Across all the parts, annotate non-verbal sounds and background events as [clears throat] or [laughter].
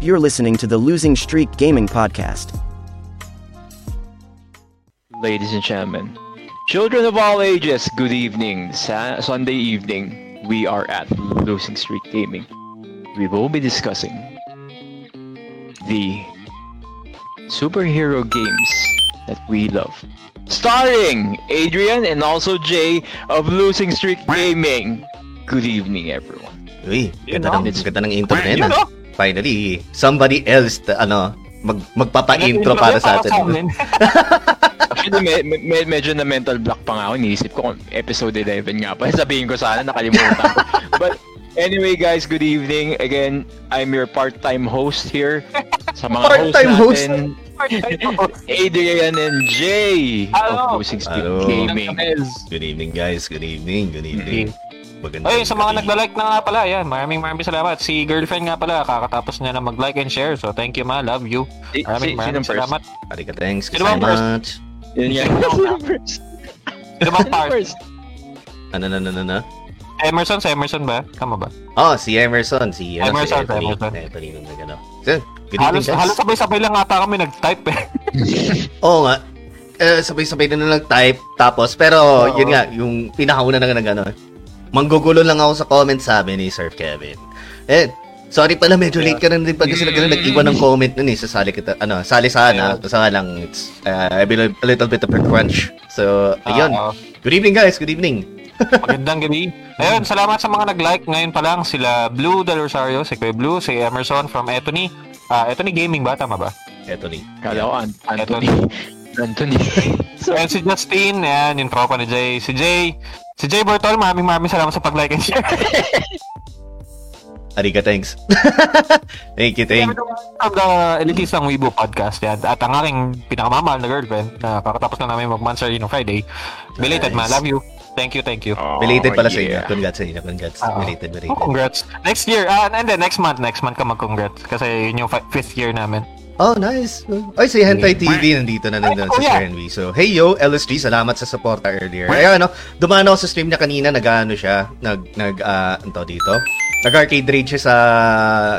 You're listening to the Losing Streak Gaming Podcast. Ladies and gentlemen, children of all ages, good evening. Sa- Sunday evening, we are at Losing Streak Gaming. We will be discussing the superhero games that we love. Starring Adrian and also Jay of Losing Streak Gaming. Good evening, everyone. Uy, ganda Yun, ng, ganda ng intro na yun. Yun, ah. Finally, somebody else, ta- ano, mag, magpapa-intro para sa atin. [laughs] Actually, me- me- me- medyo na mental block pa nga ako. Iniisip ko kung episode 11 nga pa. [laughs] Sabihin ko sana, nakalimutan ko. [laughs] But anyway, guys, good evening. Again, I'm your part-time host here. Sa mga Part-time host host? natin, Adrian and Jay Hello. of Losing Streak Hello. Gaming. Good evening, guys. Good evening. Good evening. Maganda. Ay, sa mga nagla-like na nga pala, yan. Maraming maraming salamat. Si girlfriend nga pala, kakatapos niya na mag-like and share. So, thank you ma, love you. Si- Maraming si- maraming first? salamat. Arika, thanks Sino so bang first? much. Yun first? Sino bang? First. Ano, ano, ano, ano? Emerson, sa Emerson ba? Tama ba? Oh, si Emerson. Si, ano, Emerson, si. Emerson. Anthony nung nagano. So, good evening, Halos, guys. halos sabay-sabay lang ata kami nag-type eh. [laughs] Oo nga. Eh, sabay-sabay na lang type. Tapos, pero, yun nga, yung pinakauna na nga ano, manggugulo lang ako sa comment sabi ni Sir Kevin. Eh, sorry pala, medyo late ka na din pag sila ganun nag-iwan ng comment nun eh. Sasali kita, ano, sali sana. Kasi nga lang, it's, uh, a little, a little bit of a crunch. So, ayun. Oo. Good evening, guys. Good evening. [laughs] magandang gabi. Ayun, salamat sa mga nag-like. Ngayon pa lang, sila Blue Del Rosario, si Kuya Blue, si Emerson from Etony. Ah, Etony Gaming ba? Tama ba? Anthony. Kala ko, An- Anthony. [laughs] Anthony. [laughs] And si Justin, yan, yung tropa ni Jay. Si Jay, si Jay Bertol, maraming maraming salamat sa pag-like and share. [laughs] Arika, thanks. [laughs] thank you, thank you. From the Elitistang Weibo podcast yan. At ang aking pinakamamahal na girlfriend na kakatapos na namin mag-monster no Friday. Belated man, Nice. love you. Thank you, thank you. Belated pala sa Oh, yeah. inyo. Congrats sa inyo. Congrats. Ah. Belated, Oh, belated. congrats. Next year, ah, and then next month, next month ka mag-congrats. Kasi yun yung fi- fifth year namin. Oh, nice. Ay, si Hentai TV nandito na nandun Ay, sa. Sir Henry. So, hey yo, LSG, salamat sa support earlier. Ay, ano, dumaan ako sa stream niya kanina, nag-ano siya, nag, nag, ah, ano dito? Nag-arcade raid siya sa,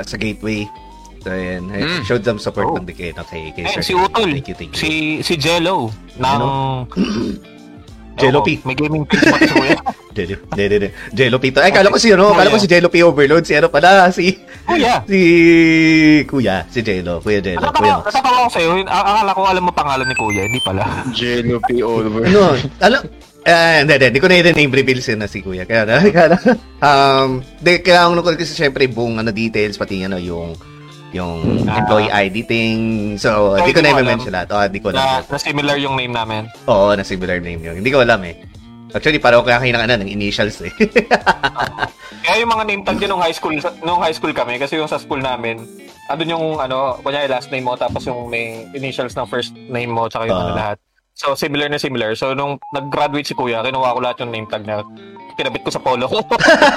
sa gateway. So, ayan. Ay, Mm. Showed some support Oh. ng kay, kay, kay Ayun, Sir si. Utol. Thank you, thank you. Si, si Jello. Ng... Jello P. May gaming page pa si Kuya. Jello, Jello, Jello, Jello P. to. Ay, kala ko si, ano, kala ko si Jello P Overload. Si ano pala, si, Kuya. si, Kuya, si Jello. Kuya Jello. Kuya. natatawa ko sa'yo. Akala ko alam mo pangalan ni Kuya. Hindi pala. Jello P. Over. ano, alam, eh, hindi, hindi, hindi ko na yun name reveal siya na si Kuya. Kaya na, [laughs] kaya na, um, di, kailangan ko kasi syempre buong ano, details, pati ano, yung, yung Ah. employee ID thing. So, So, di ko hindi na i-mention lahat. Oh, di ko na, alam. na similar yung name namin. Oo, na similar name yun. Hindi ko alam eh. Actually, parang kaya kayo ng, ano, ng initials eh. [laughs] Kaya yung mga name tag nung high school, nung high school kami, kasi yung sa school namin, andun yung ano, kunyari last name mo, tapos yung may initials ng first name mo, tsaka yung Ah. ano lahat. So, similar na similar. So, nung nag-graduate si Kuya, kinuha ko lahat yung name tag na kinabit ko sa polo ko.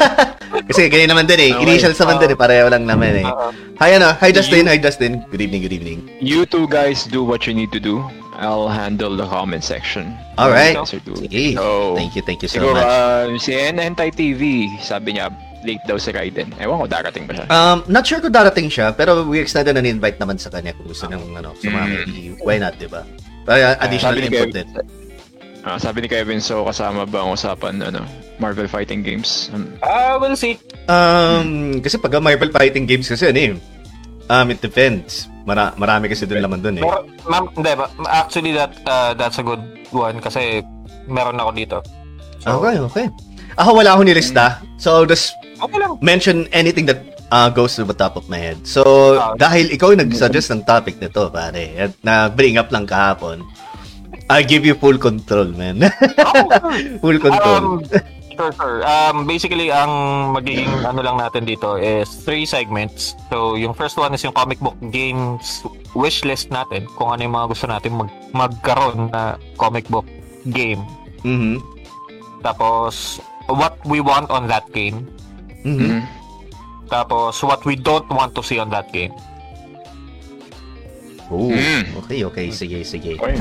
[laughs] kasi ganyan naman din eh. Okay. Initials naman din eh. Pareho lang naman eh. Oo. Hi, ano. Hi, Justin. Hi, Justin. Good evening, good evening. You two guys do what you need to do. I'll handle the comment section. Are doing- Sige. So, Thank you, thank you so siguro, much. uh, si Hentai TV, sabi niya, late daw si Raiden. Ewan ko, darating ba siya? Um, not sure kung darating siya, pero we extended an invite naman sa kanya kung gusto ng ano, sumama. Mm. Why not, di ba? Para additional ni input din. Ah, sabi ni Kevin, so kasama ba ang usapan, ano, Marvel Fighting Games? Um, Ah, we'll see. Um, kasi pag Marvel Fighting Games kasi ano eh, um, it depends. Mara marami kasi doon laman doon eh. Ma'am, hindi ba? Actually, that uh, that's a good one kasi meron ako dito. So, Okay, okay. Ako wala akong nilista. So, I'll just okay lang. mention anything that uh, goes to the top of my head. So, Ah. dahil ikaw yung nag-suggest ng topic nito, pare, at na-bring up lang kahapon, I give you full control, man. [laughs] Oh, full control. Um, sure, sure. Um, basically, ang magiging ano lang natin dito is three segments. So, yung first one is yung comic book games wish list natin. Kung ano yung mga gusto natin mag magkaroon na comic book game. Mhm. Tapos, what we want on that game. Mhm. mm, Tapos, what we don't want to see on that game. Oh, Mm. okay, okay. Sige, sige. okay.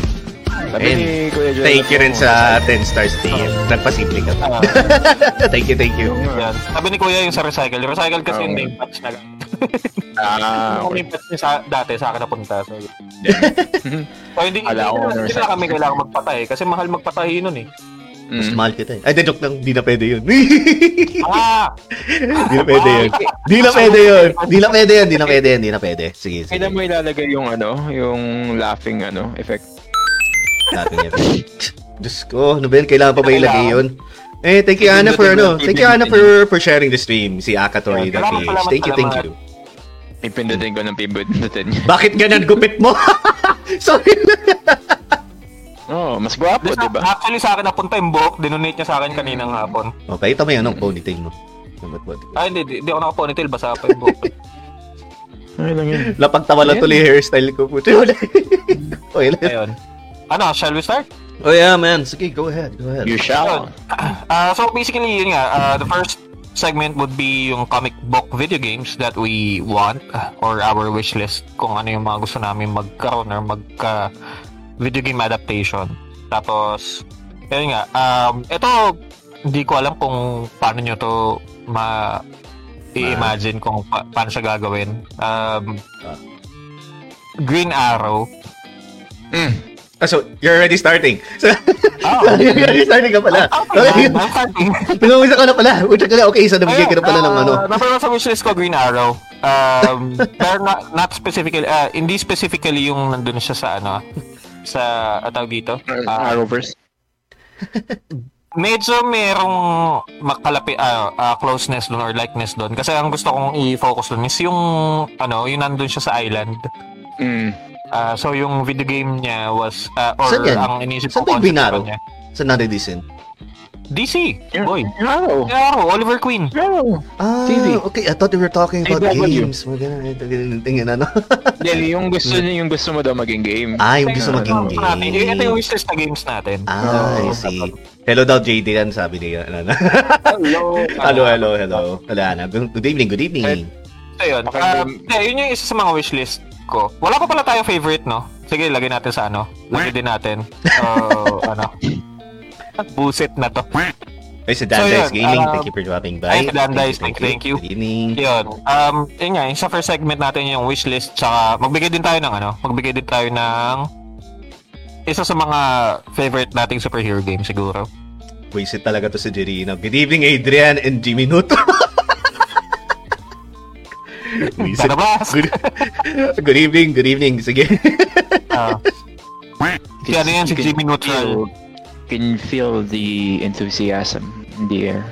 Sabi And ni Kuya Joel, Thank you rin ano, sa 10 stars team. Nagpasimple ka pa. Ah, [laughs] thank you, thank you. yan. Sabi ni Kuya yung sa recycle. Recycle kasi yung name patch na Ah, Kung okay. lipat niya sa, dati sa akin napunta. So, [laughs] so hindi, hindi, Ala ko, hindi, honor hindi sa- na kami kailangan magpatay kasi mahal magpatay nun eh. Mas Mm. mahal kita eh. Ay, di, joke lang. [laughs] Di na pwede yun. Ah! di na pwede yun. Di na pwede yun. Di na pwede yun. Di na pwede yun. Di na pwede. Sige, sige. Kailan mo ilalagay yung ano, yung laughing ano, effect? Natin yun. Diyos ko, ano ba yun? Kailangan pa ba ilagay yun? Eh, thank you, Ana, for ano. Thank you, Ana, for, for sharing the stream. Si Akatori Yeah, salamat, Thank you, thank you. Ipindutin ko ng pindutin niya. Bakit ganun gupit mo? [laughs] Sorry. [laughs] Oh, mas gwapo, di ba? Actually, sa akin napunta yung buhok. Dinonate niya sa akin kaninang hapon. Oh, pakita mo yun, ang ponytail mo. Ah, hindi. Di, di ako naka-ponytail. Basa pa yung buhok. [laughs] Ay lang yun. Lapag-tawa lang tuloy yung hairstyle ko. Puti wala. [laughs] okay lang. Ayun. Ano, shall we start? Oh yeah, man. Sige, go ahead. Go ahead. You shall. [clears throat] Uh, so basically, yun nga, uh, the first segment would be yung comic book video games that we want uh, or our wish list kung ano yung mga gusto namin magkaroon or magka video game adaptation. Tapos, yun nga, um, ito, hindi ko alam kung paano nyo to ma i-imagine kung pa- paano siya gagawin. Um, Green Arrow. Mm. Ah, so, you're already starting. [laughs] So, Oh, [laughs] you're already starting ka pala. okay, I'm [laughs] starting. Pinag-uisa ka na pala. Uta ka na, okay, isa nabigay ka na pala ng ano. Uh, number one sa wishlist ko, Green Arrow. Um, pero not, not specifically, uh, hindi specifically yung nandun siya sa ano, sa, uh, tawag dito. Uh, Arrowverse. [laughs] medyo merong makalapi, uh, uh, closeness doon or likeness doon. Kasi ang gusto kong i-focus doon is yung, ano, yung nandun siya sa island. Mm. Uh, so yung video game niya was, uh, or Saan yan? ang inisip Saan ko ba yung Green Arrow? niya. Sa nare-decent. DC, boy. Arrow. Arrow, Oliver Queen. Arrow. Ah, TV. okay. I thought we were talking about AW. games. Maganda. Tingin, ano. [laughs] Hindi, yung gusto niya, yung gusto mo daw maging game. ah, yung gusto maging. Eh, Ito yung game. wishlist na games natin. Ah, I see. Hello daw, JD yan, sabi niya. Ano, ano. Hello. [laughs] hello, hello, hello. Wala na. Good evening, good evening. So yun. Yeah, yun yung isa sa mga wishlist ko. Wala pa pala tayo favorite, no? Sige, lagay natin sa ano. Lagay din natin. So, [laughs] ano. Buset na to. Ay, si So, Dan Dice yun, Gaming, ah, thank you for dropping by. ay, si Dan Dice, thank you, thank you. Good evening. Yun. Um, yun nga, yung sa first segment natin yung wishlist, tsaka magbigay din tayo ng ano, magbigay din tayo ng isa sa mga favorite nating superhero game siguro. Wisit talaga to si Jerino. Good evening, Adrian and Jimmy Nuto. [laughs] Wisit. Good, good evening, good evening. Sige. Ah. [laughs] si ano yan, si Jimmy Neutral. Can feel the enthusiasm in the air.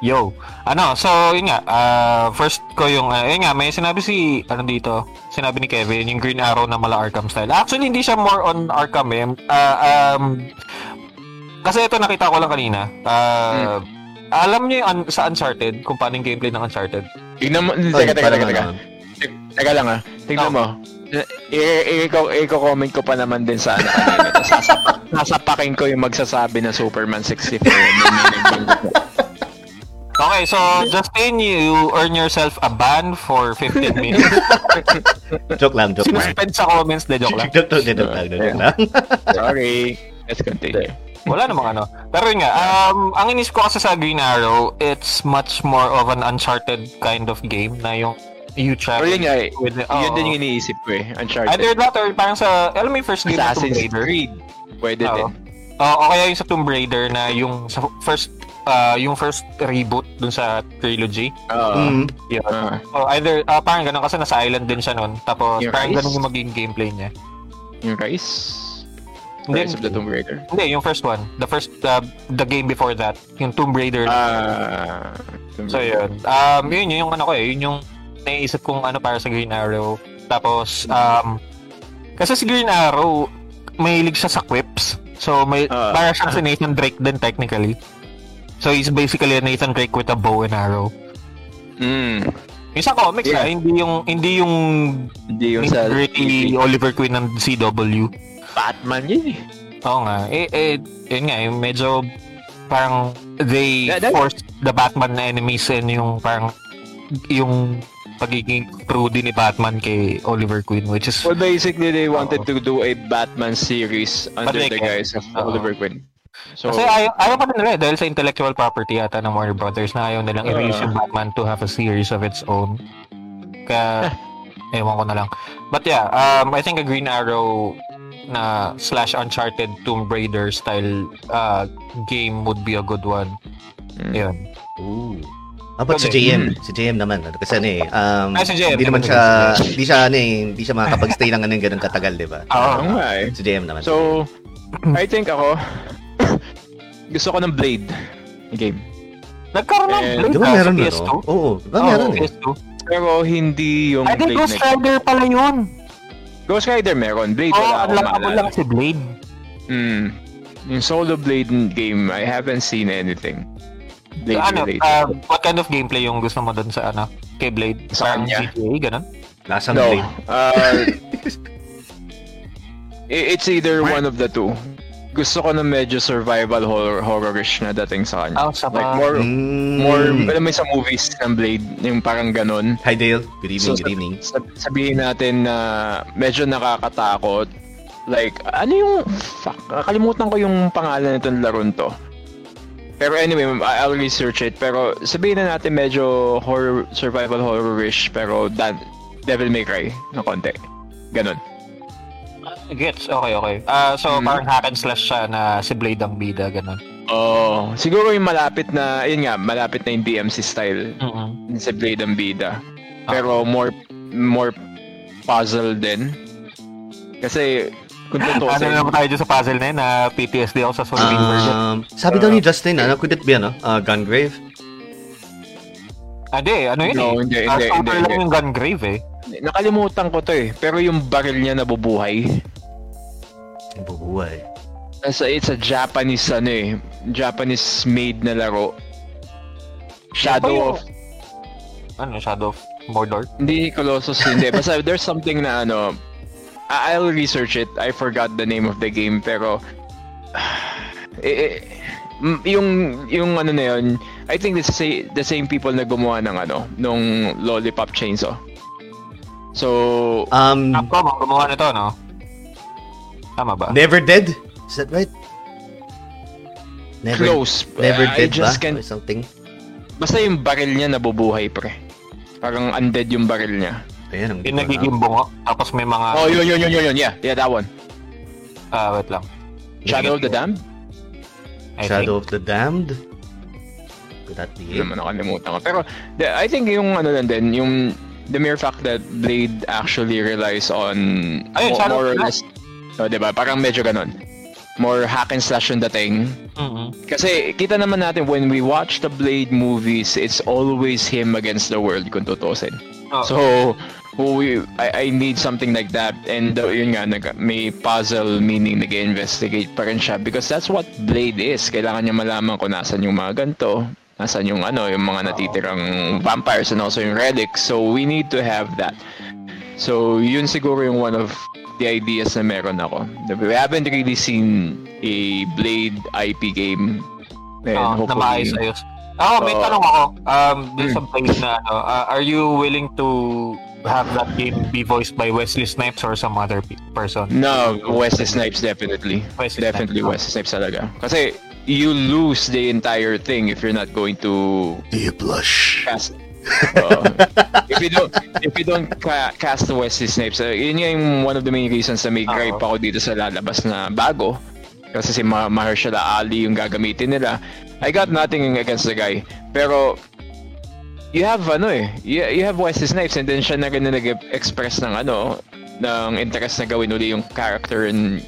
Yo. Ano, so yun nga, ah, first ko yung, uh, yun nga, may sinabi si, ano dito, sinabi ni Kevin, yung Green Arrow na mala Arkham style. Actually, hindi siya more on Arkham eh. Ah, um, kasi ito nakita ko lang kanina. Ah, Alam niyo yung un- sa Uncharted, kung paano yung gameplay ng Uncharted? Tignan mo, teka, teka, teka, teka. ano. Teka lang ah. Tignan mo. I-comment ko pa naman din sa ano kanina. [laughs] Sasapak, sasapakin ko yung magsasabi na Superman 64. [laughs] Okay, so Justin, you earn yourself a ban for 15 minutes. [laughs] Joke lang, joke lang. Sinuspend sa comments, de joke lang. Joke lang, joke lang, joke lang. Sorry. Let's continue. Wala namang ano. Pero yun nga, um, ang inis ko kasi sa Green Arrow, it's much more of an Uncharted kind of game na yung you travel Pero yun nga eh. with... Yun Oo. din yung iniisip ko eh. Uncharted. Either that or parang sa, alam mo yung first game na Tomb Assassin's Raider? Creed. Pwede Oo. din. Oo, o kaya yung sa Tomb Raider na yung sa first ah, yung first reboot dun sa trilogy. Oo. Mm. Yun. Ah. O either, ah, parang ganun kasi nasa island din siya nun. Tapos Yung parang Rise? ganun yung magiging gameplay niya. yung Rise. Hindi, Rise of the Tomb Raider. Hindi, yung first one. The first, uh, the game before that. Yung Tomb Raider. Ah. Tomb So Raider. yun. Um, yun, yun yung ano ko eh. Yun yung naiisip kong ano para sa Green Arrow. Tapos, um, kasi si Green Arrow, mahilig siya sa quips. So, may, Ah. para siyang si Nathan Drake din technically. So, he's basically a Nathan Drake with a bow and arrow. Mm. Yung sa comics Yeah. ah, hindi yung, hindi yung Hindi yung sa gritty Oliver Queen ng CW. Batman yun eh. Oo nga. Eh, eh, yun nga, yung medyo parang they that- forced the Batman na enemies and yung parang yung pagiging prudy ni Batman kay Oliver Queen which is Well, basically, they wanted Oo. to do a Batman series under the can't. guise of Oo. Oliver Queen. So, kasi ayaw, ayaw pa nila eh, dahil sa intellectual property yata ng Warner Brothers na ayaw nilang Oo. i-release yung Batman to have a series of its own. Kaya, [laughs] ewan ko na lang. But yeah, um, I think a Green Arrow na slash Uncharted Tomb Raider style uh, game would be a good one. Mm. Yun. Ooh. Ah, but si Okay. JM, si JM naman, kasi ano eh, um, Ah, si JM, hindi naman siya, si hindi siya, ano eh, hindi siya makakapag-stay ng anong ganun katagal, di ba? Oo. Oo nga eh. Si JM naman. So, I think ako, [coughs] gusto ko ng Blade game. Nagkaroon ng Blade di ba ah, meron sa na, PS2? no? Oo, di ba Oo, meron eh. PS2. Pero hindi yung Ay, di Blade Ghost Rider pala yun. Ghost Rider meron. Blade Oo, wala oh, akong maalala. lang si Blade. Mm. Yung solo Blade game, I haven't seen anything. Blade ano, related. uh, what kind of gameplay yung gusto mo dun sa ano? Kay Blade? Sa Parang kanya? GTA, ganun? Lasang no. Blade. Uh, [laughs] it's either one of the two. Gusto ko na medyo survival horror horrorish na dating sa kanya. Ah, sa Like more Mm. more alam mo sa movies ng Blade, yung parang ganun. Hi Dale, good evening, So, good evening. Sab- sabihin natin na medyo nakakatakot. Like, ano yung... Fuck, nakalimutan ko yung pangalan nitong laron to. Pero anyway, I- I'll research it. Pero sabihin na natin medyo horror, survival horror-ish, pero dan, Devil May Cry na konti. Ganon. Gets, okay, okay. Ah, so Mhm. parang hack and slash siya na si Blade ang bida, ganun. Oh, siguro yung malapit na, yun nga, malapit na yung DMC style. mm Sa Blade ang bida. Pero more, more puzzle din. Kasi, kung Ano tutusin, naman tayo dyan sa puzzle na yun, na PTSD ako sa Solving version. Um, sabi daw ni Justin, ano, could it be, ano, uh, Gungrave? Ah, di, ano yun No, eh. hindi, hindi, shooter hindi, lang hindi. yung Gungrave eh. Nakalimutan ko to eh. Pero yung baril niya nabubuhay. Yung bubuhay. Kasi it's a Japanese ano eh. Japanese made na laro. Shadow of... Ano, Shadow of Mordor? Hindi Colossus, hindi. Basta there's something na ano... I'll research it. I forgot the name of the game pero... [sighs] eh, eh, yung yung ano na yun, I think it's the sa- the same people na gumawa ng ano, nung Lollipop Chainsaw. So, Um, Capcom ang gumawa nito, no? Tama ba? Never Dead? Is that right? Never, close. Never I Dead ba? just can't Or something? Basta yung baril niya nabubuhay, pre. Parang undead yung baril niya. Ayan, ang Yung nagiging bungo, tapos may mga... Oh, yun, yun, yun, yun, yun. Yeah, yeah, that one. Ah, wait lang. Shadow of the Damned? I Shadow think. of the Damned? Could that be Hindi it? naman nakalimutan ko. Pero, the, I think yung ano lang din, yung the mere fact that Blade actually relies on Ayun, mo- Shadow more of or the less, oh, diba? Parang medyo ganun. More hack and slash yung dating. Mhm. Kasi kita naman natin when we watch the Blade movies, it's always him against the world kung tutusin. Oh. So, we, I, I need something like that. And uh, yun nga, nag, may puzzle meaning nag-investigate pa rin siya because that's what Blade is. Kailangan niya malaman kung nasan yung mga ganito, nasan yung ano, yung mga natitirang vampires and also yung relics. So, we need to have that. So, yun siguro yung one of the ideas na meron ako. We haven't really seen a Blade IP game. And na hopefully, maayos-ayos. Ako, may tanong ako. Um, Hmm. sa place na ano, ah, are you willing to have that game be voiced by Wesley Snipes or some other pe- person? No, Wesley Snipes definitely. Wesley definitely Snipes. Wesley Snipes talaga. Kasi you lose the entire thing if you're not going to Do you blush? cast Oo. if you don't if you don't ca- cast Wesley Snipes, uh, yun yung one of the main reasons na may Oo. gripe ako dito sa lalabas na bago. Kasi si Ma- Mahershala Ali yung gagamitin nila. I got nothing against the guy. Pero you have ano eh, you, you have Wesley Snipes and then siya na rin na nag-express ng ano, ng interest na gawin uli yung character and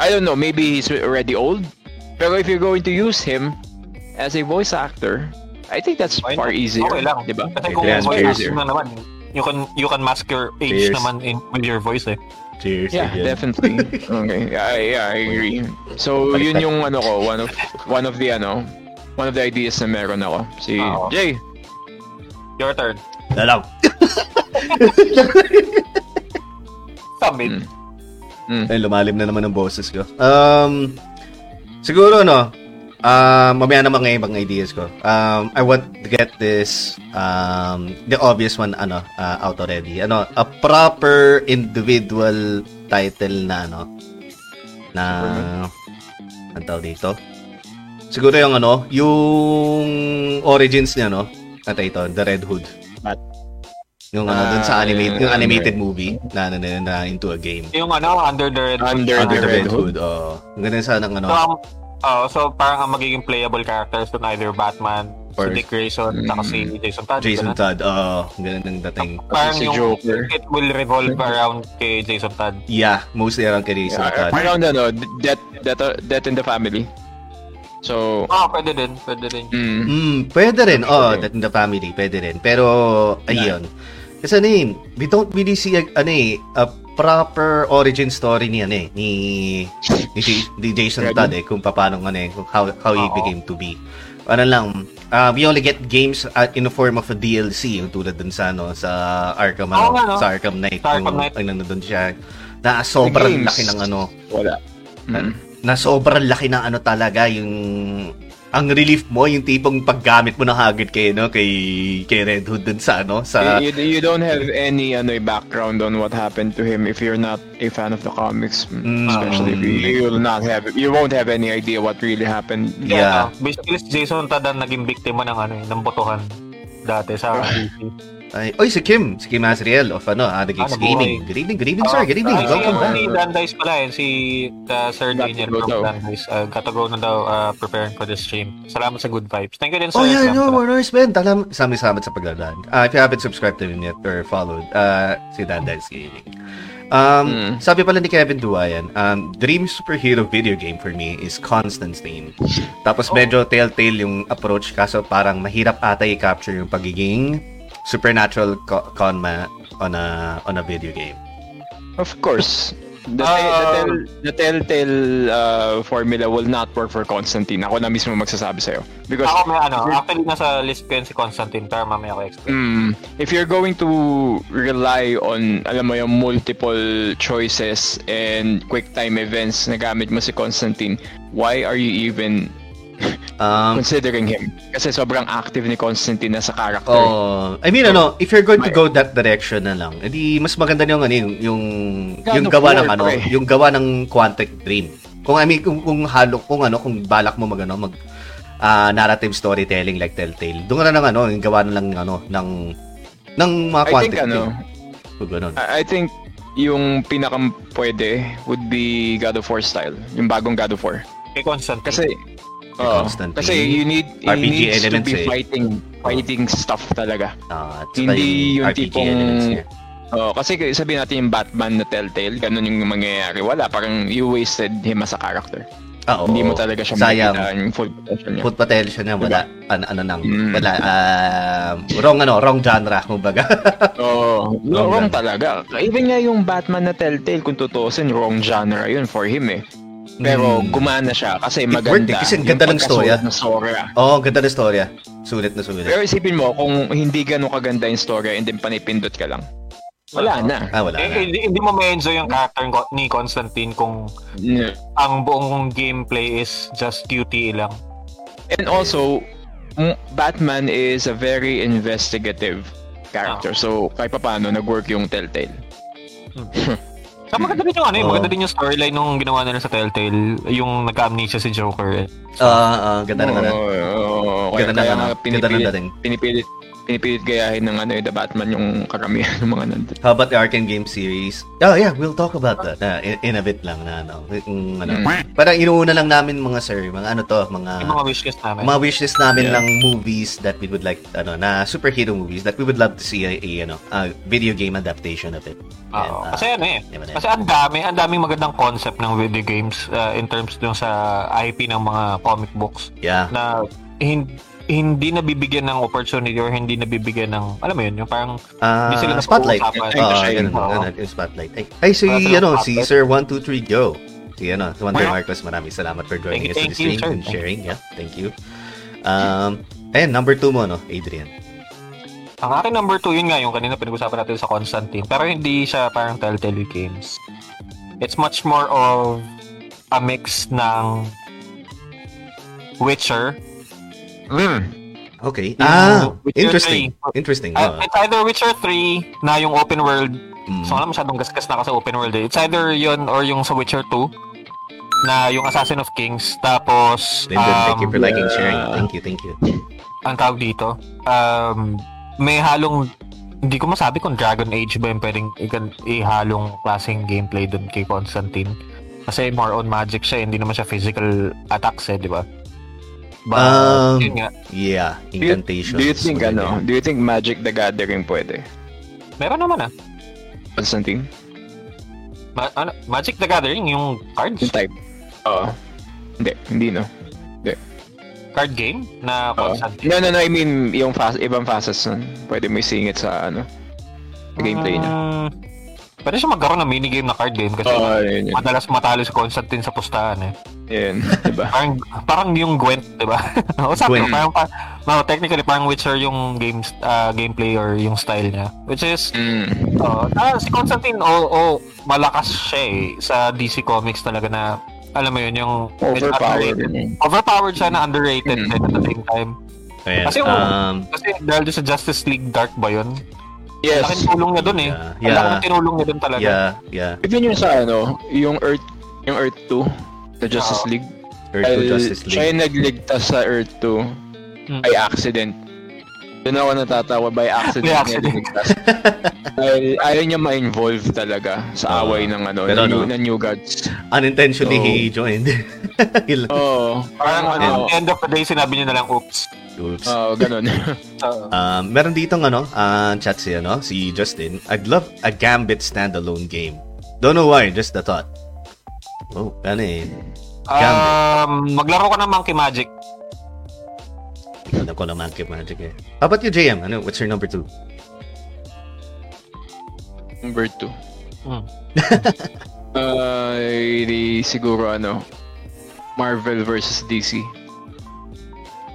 I don't know, maybe he's already old. Pero if you're going to use him as a voice actor, I think that's Why far not? easier. Okay lang. Diba? Kasi kung Yeah, voice acting na naman, you can you can mask your age Cheers. naman in with your voice eh. Cheers Yeah, again. definitely. [laughs] Okay. Yeah, yeah, I agree. So, yun yung ano ko, one of one of the ano, one of the ideas na meron ako. Si Oo. Jay. Your turn. Dalaw. Submit. [laughs] Mm. Ay, lumalim na naman ang boses ko. Um, siguro, no, um, mamaya naman ngayon ibang ideas ko. Um, I want to get this, um, the obvious one, ano, uh, out already. Ano, a proper individual title na, ano, na, ang tawag dito? Siguro yung, ano, yung origins niya, no, at ito, The Red Hood. Yung ano, dun sa Ah, animate, yeah, yung animated yeah. movie na, na, na, na into a game. Yung ano, Under the Red Under Under the Red Red Hood. Oo. Ang ganda sana ng ano. So, um, oh, so parang ang magiging playable characters doon either Batman, Or- si Dick Grayson, saka si Jason Todd. Jason ganun. Todd. Oo. Ang ganda ng dating. Parang Si yung Joker. it will revolve around kay Jason Todd. Yeah, mostly around kay Jason Uh, Todd. around ano, death, death, death in the family. So, Ah, pwede din, pwede din. mm, Mm, pwede rin. Oh, that in the family, pwede rin. Pero, ayun. Kasi ano eh, we don't really see a, ano eh, a proper origin story ni ano eh, ni, ni, ni Jason? Todd eh, kung paano ano eh, kung how, how he Oo. became to be. Ano lang, uh, we only get games uh, in the form of a DLC, yung tulad dun sa, ano, sa Arkham, ano, Oo nga, no? sa Arkham Knight. Sa Arkham yung, Knight. Ang nandun siya, na sobrang laki ng ano, wala. Mm. na sobrang laki ng ano talaga yung ang relief mo yung tipong paggamit mo ng hagid kay no kay kay Red Hood dun sa ano sa you, you don't have any ano background on what happened to him if you're not a fan of the comics Mm. especially if you, you will not have you won't have any idea what really happened Yeah. ano, basically, si Jason Todd ang naging biktima ng ano, eh, ng botohan dati sa DC. ay oy si Kim si Kim Asriel of ano Ada Games Ano, Gaming good evening good evening sir good evening Ah, welcome si, back Si Dan Dice pala yun, si uh, Sir Daniel from daw. Dan Dice. Uh, got to go na daw uh, preparing for the stream. Salamat sa good vibes. Thank you din Oh sa yeah, no, Salamat. Warner's man. Talam, sami-sami sa paglalaan. Uh, if you haven't subscribed to him yet or followed, uh, si Dan Dice Gaming. Um, Mm. Sabi pala ni Kevin Duayan, um, dream superhero video game for me is Constantine. Tapos medyo telltale yung approach kaso parang mahirap ata i-capture yung pagiging supernatural co- conma on a on a video game. of course the, Ah. the, tell, the telltale uh, formula will not work for Constantine ako na mismo magsasabi sa'yo because Ako may ano, actually nasa list ko yun si Constantine, pero mamaya ko explain. Mm, if you're going to rely on, alam mo yung multiple choices and quick time events na gamit mo si Constantine, why are you even [laughs] Um, considering him? Kasi sobrang active ni Constantine na sa character. Oh, I mean ano, if you're going to go that direction na lang, edi mas maganda yung ano yung yung, God yung gawa ng ano, yung gawa ng Quantic Dream. Kung I mean kung kung halo kung ano kung balak mo magano mag ah, narrative storytelling like Telltale. Doon na ng ano, yung gawa na lang ano ng ng mga I think Quantic ano, Dream. Kung ganun. I I think yung pinakam pwede would be God of War style, yung bagong God of War. Kay Constantine. Kasi May Oo. Constantine. kasi you need you RPG needs to elements be eh. fighting fighting stuff talaga. Saka hindi yung RPG tipong- elements. Oh, kasi sabihin natin yung Batman na Telltale, ganun yung mangyayari. Wala, parang you wasted him as a character. Ah, oo. Hindi mo talaga siya Sayang. makikita yung full potential niya. Foot potential niya wala ano, ano nang Mm. wala um, wrong ano wrong genre kumbaga [laughs] Oo, Wrong wrong, wrong genre. talaga. Even nga yung Batman na Telltale, kung tutuusin, wrong genre yun for him eh. Pero Mm. gumana siya kasi It maganda. worked eh, kasi ang ganda ng storya. pagkasulat ng storya. oh ganda ng storya sulit na sulit Pero isipin mo, kung hindi ganun kaganda yung storya and then panipindot ka lang, wala na. ah wala Eh, na hindi, hindi mo ma-enjoy yung character ni Constantine kung Yeah. ang buong gameplay is just QTE lang. And also, Batman is a very investigative character. So, kahit pa paano, nag-work yung Telltale. [laughs] So, maganda din yung ano, eh, maganda din yung storyline nung ginawa nila sa Telltale, yung nagka-amnesia si Joker. Eh. Ah, ah, ganda na ganda. Oo, oo, kaya, Ganda na ganda. nga Ganda na dating. pinipilit, pinipilit gayahin ng ano, eh, The Batman yung karamihan ng mga nandun. How about the Arkham game series? Oh yeah, we'll talk about that uh, in, in a bit lang na ano. Yung, ano. Mm. Parang inuuna lang namin mga sir, mga ano to, mga Yung mga wishlist namin. mga wishlist namin Yeah. ng movies that we would like ano na superhero movies that we would love to see a, a ano a video game adaptation of it. Oo. And, uh, kasi ano eh. diba Kasi ang dami, ang daming magandang concept ng video games uh, in terms dun sa IP ng mga comic books yeah. na hin- hindi nabibigyan ng opportunity or hindi nabibigyan ng, alam mo yun, yung parang Ah, Hindi sila spotlight. napag-uusapan. Oo, Ay, ganun, ganun, yung spotlight. Ay, ay si ano, si spotlight. Sir 123 Go. Si ano, si Wonder Marcos, maraming salamat for joining us thank you, to thank the you, stream sir. and sharing. Yeah, thank you. Um, and number two mo, no, Adrian. Ang akin number 2, yun nga, yung kanina pinag-usapan natin sa Constantine. Pero hindi siya parang Telltale Games. It's much more of a mix ng Witcher. Okay. Yung ah, Witcher interesting. 3. Interesting. Uh, it's either Witcher 3 na yung open world. Mm. So, alam masyadong gasgas na ako sa open world eh. It's either yun or yung sa Witcher 2 na yung Assassin of Kings. Tapos, Lyndon, thank you um, for liking and sharing. Thank you, thank you. ang tawag dito, um, may halong hindi ko masabi kung Dragon Age ba yung pwedeng ikan- ihalong klaseng gameplay dun kay Constantine. Kasi more on magic siya, hindi naman siya physical attacks eh, di ba? But, Um, Yeah, Do you, incantations. do you think pwede. ano? Do you think Magic the Gathering pwede? meron naman ah. Constantine? Ma- ano, Magic the Gathering, yung cards, Yung type? Oo. Hindi, hindi no. card game na. Constantine. No, no, no, I mean, yung fast, ibang facets nun. Pwede mo isingit sa ano, sa gameplay niya. Mm, pwede siya magkaroon ng minigame na card game kasi Oo, yun, yun. madalas matalo si Constantine sa pustahan eh. Yun, [laughs] diba? Parang, parang yung Gwent, di ba? [laughs] o sabi Gwent. parang, pa, no, technically, parang Witcher yung games, ah, gameplay or yung style niya. Which is, Mm. oh, ah, si Constantine, oh, oh, malakas siya eh, sa DC Comics talaga na, alam mo yun, yung Overpowered. underrated. Overpowered siya na underrated Mm. at the same time. Ayan, Kasi, um, Kasi dahil sa Justice League Dark ba yun? Yes. Laking tulong niya doon eh. Yeah, yeah. ng tinulong niya doon talaga. yeah, yeah. Even yung sa ano, yung Earth, yung Earth 2, the Justice Oo. League. Earth to Dahil Justice Siya League. yung nagligtas sa Earth 2 Mm. by accident. Doon ako natatawa by accident. By niya accident. [laughs] Dahil ayaw niya ma-involve talaga sa Oo. away ng ano, Pero ng, new, ano? ng New Gods. Unintentionally, So- he joined. [laughs] Oo. Parang parang ano, end of the day, sinabi niya na lang, oops. Oops. Oo, ganun. Um, [laughs] meron ditong ano, uh, chat si, ano, si Justin. I'd love a Gambit standalone game. Don't know why, just the thought. Oh, ano eh. Gambit. um, maglaro ka ng Monkey Magic. Alam ko naman kay Magic eh. How about you, JM? Ano, what's your number two? Number 2. Hmm. [laughs] Uh, di siguro ano, Marvel versus DC.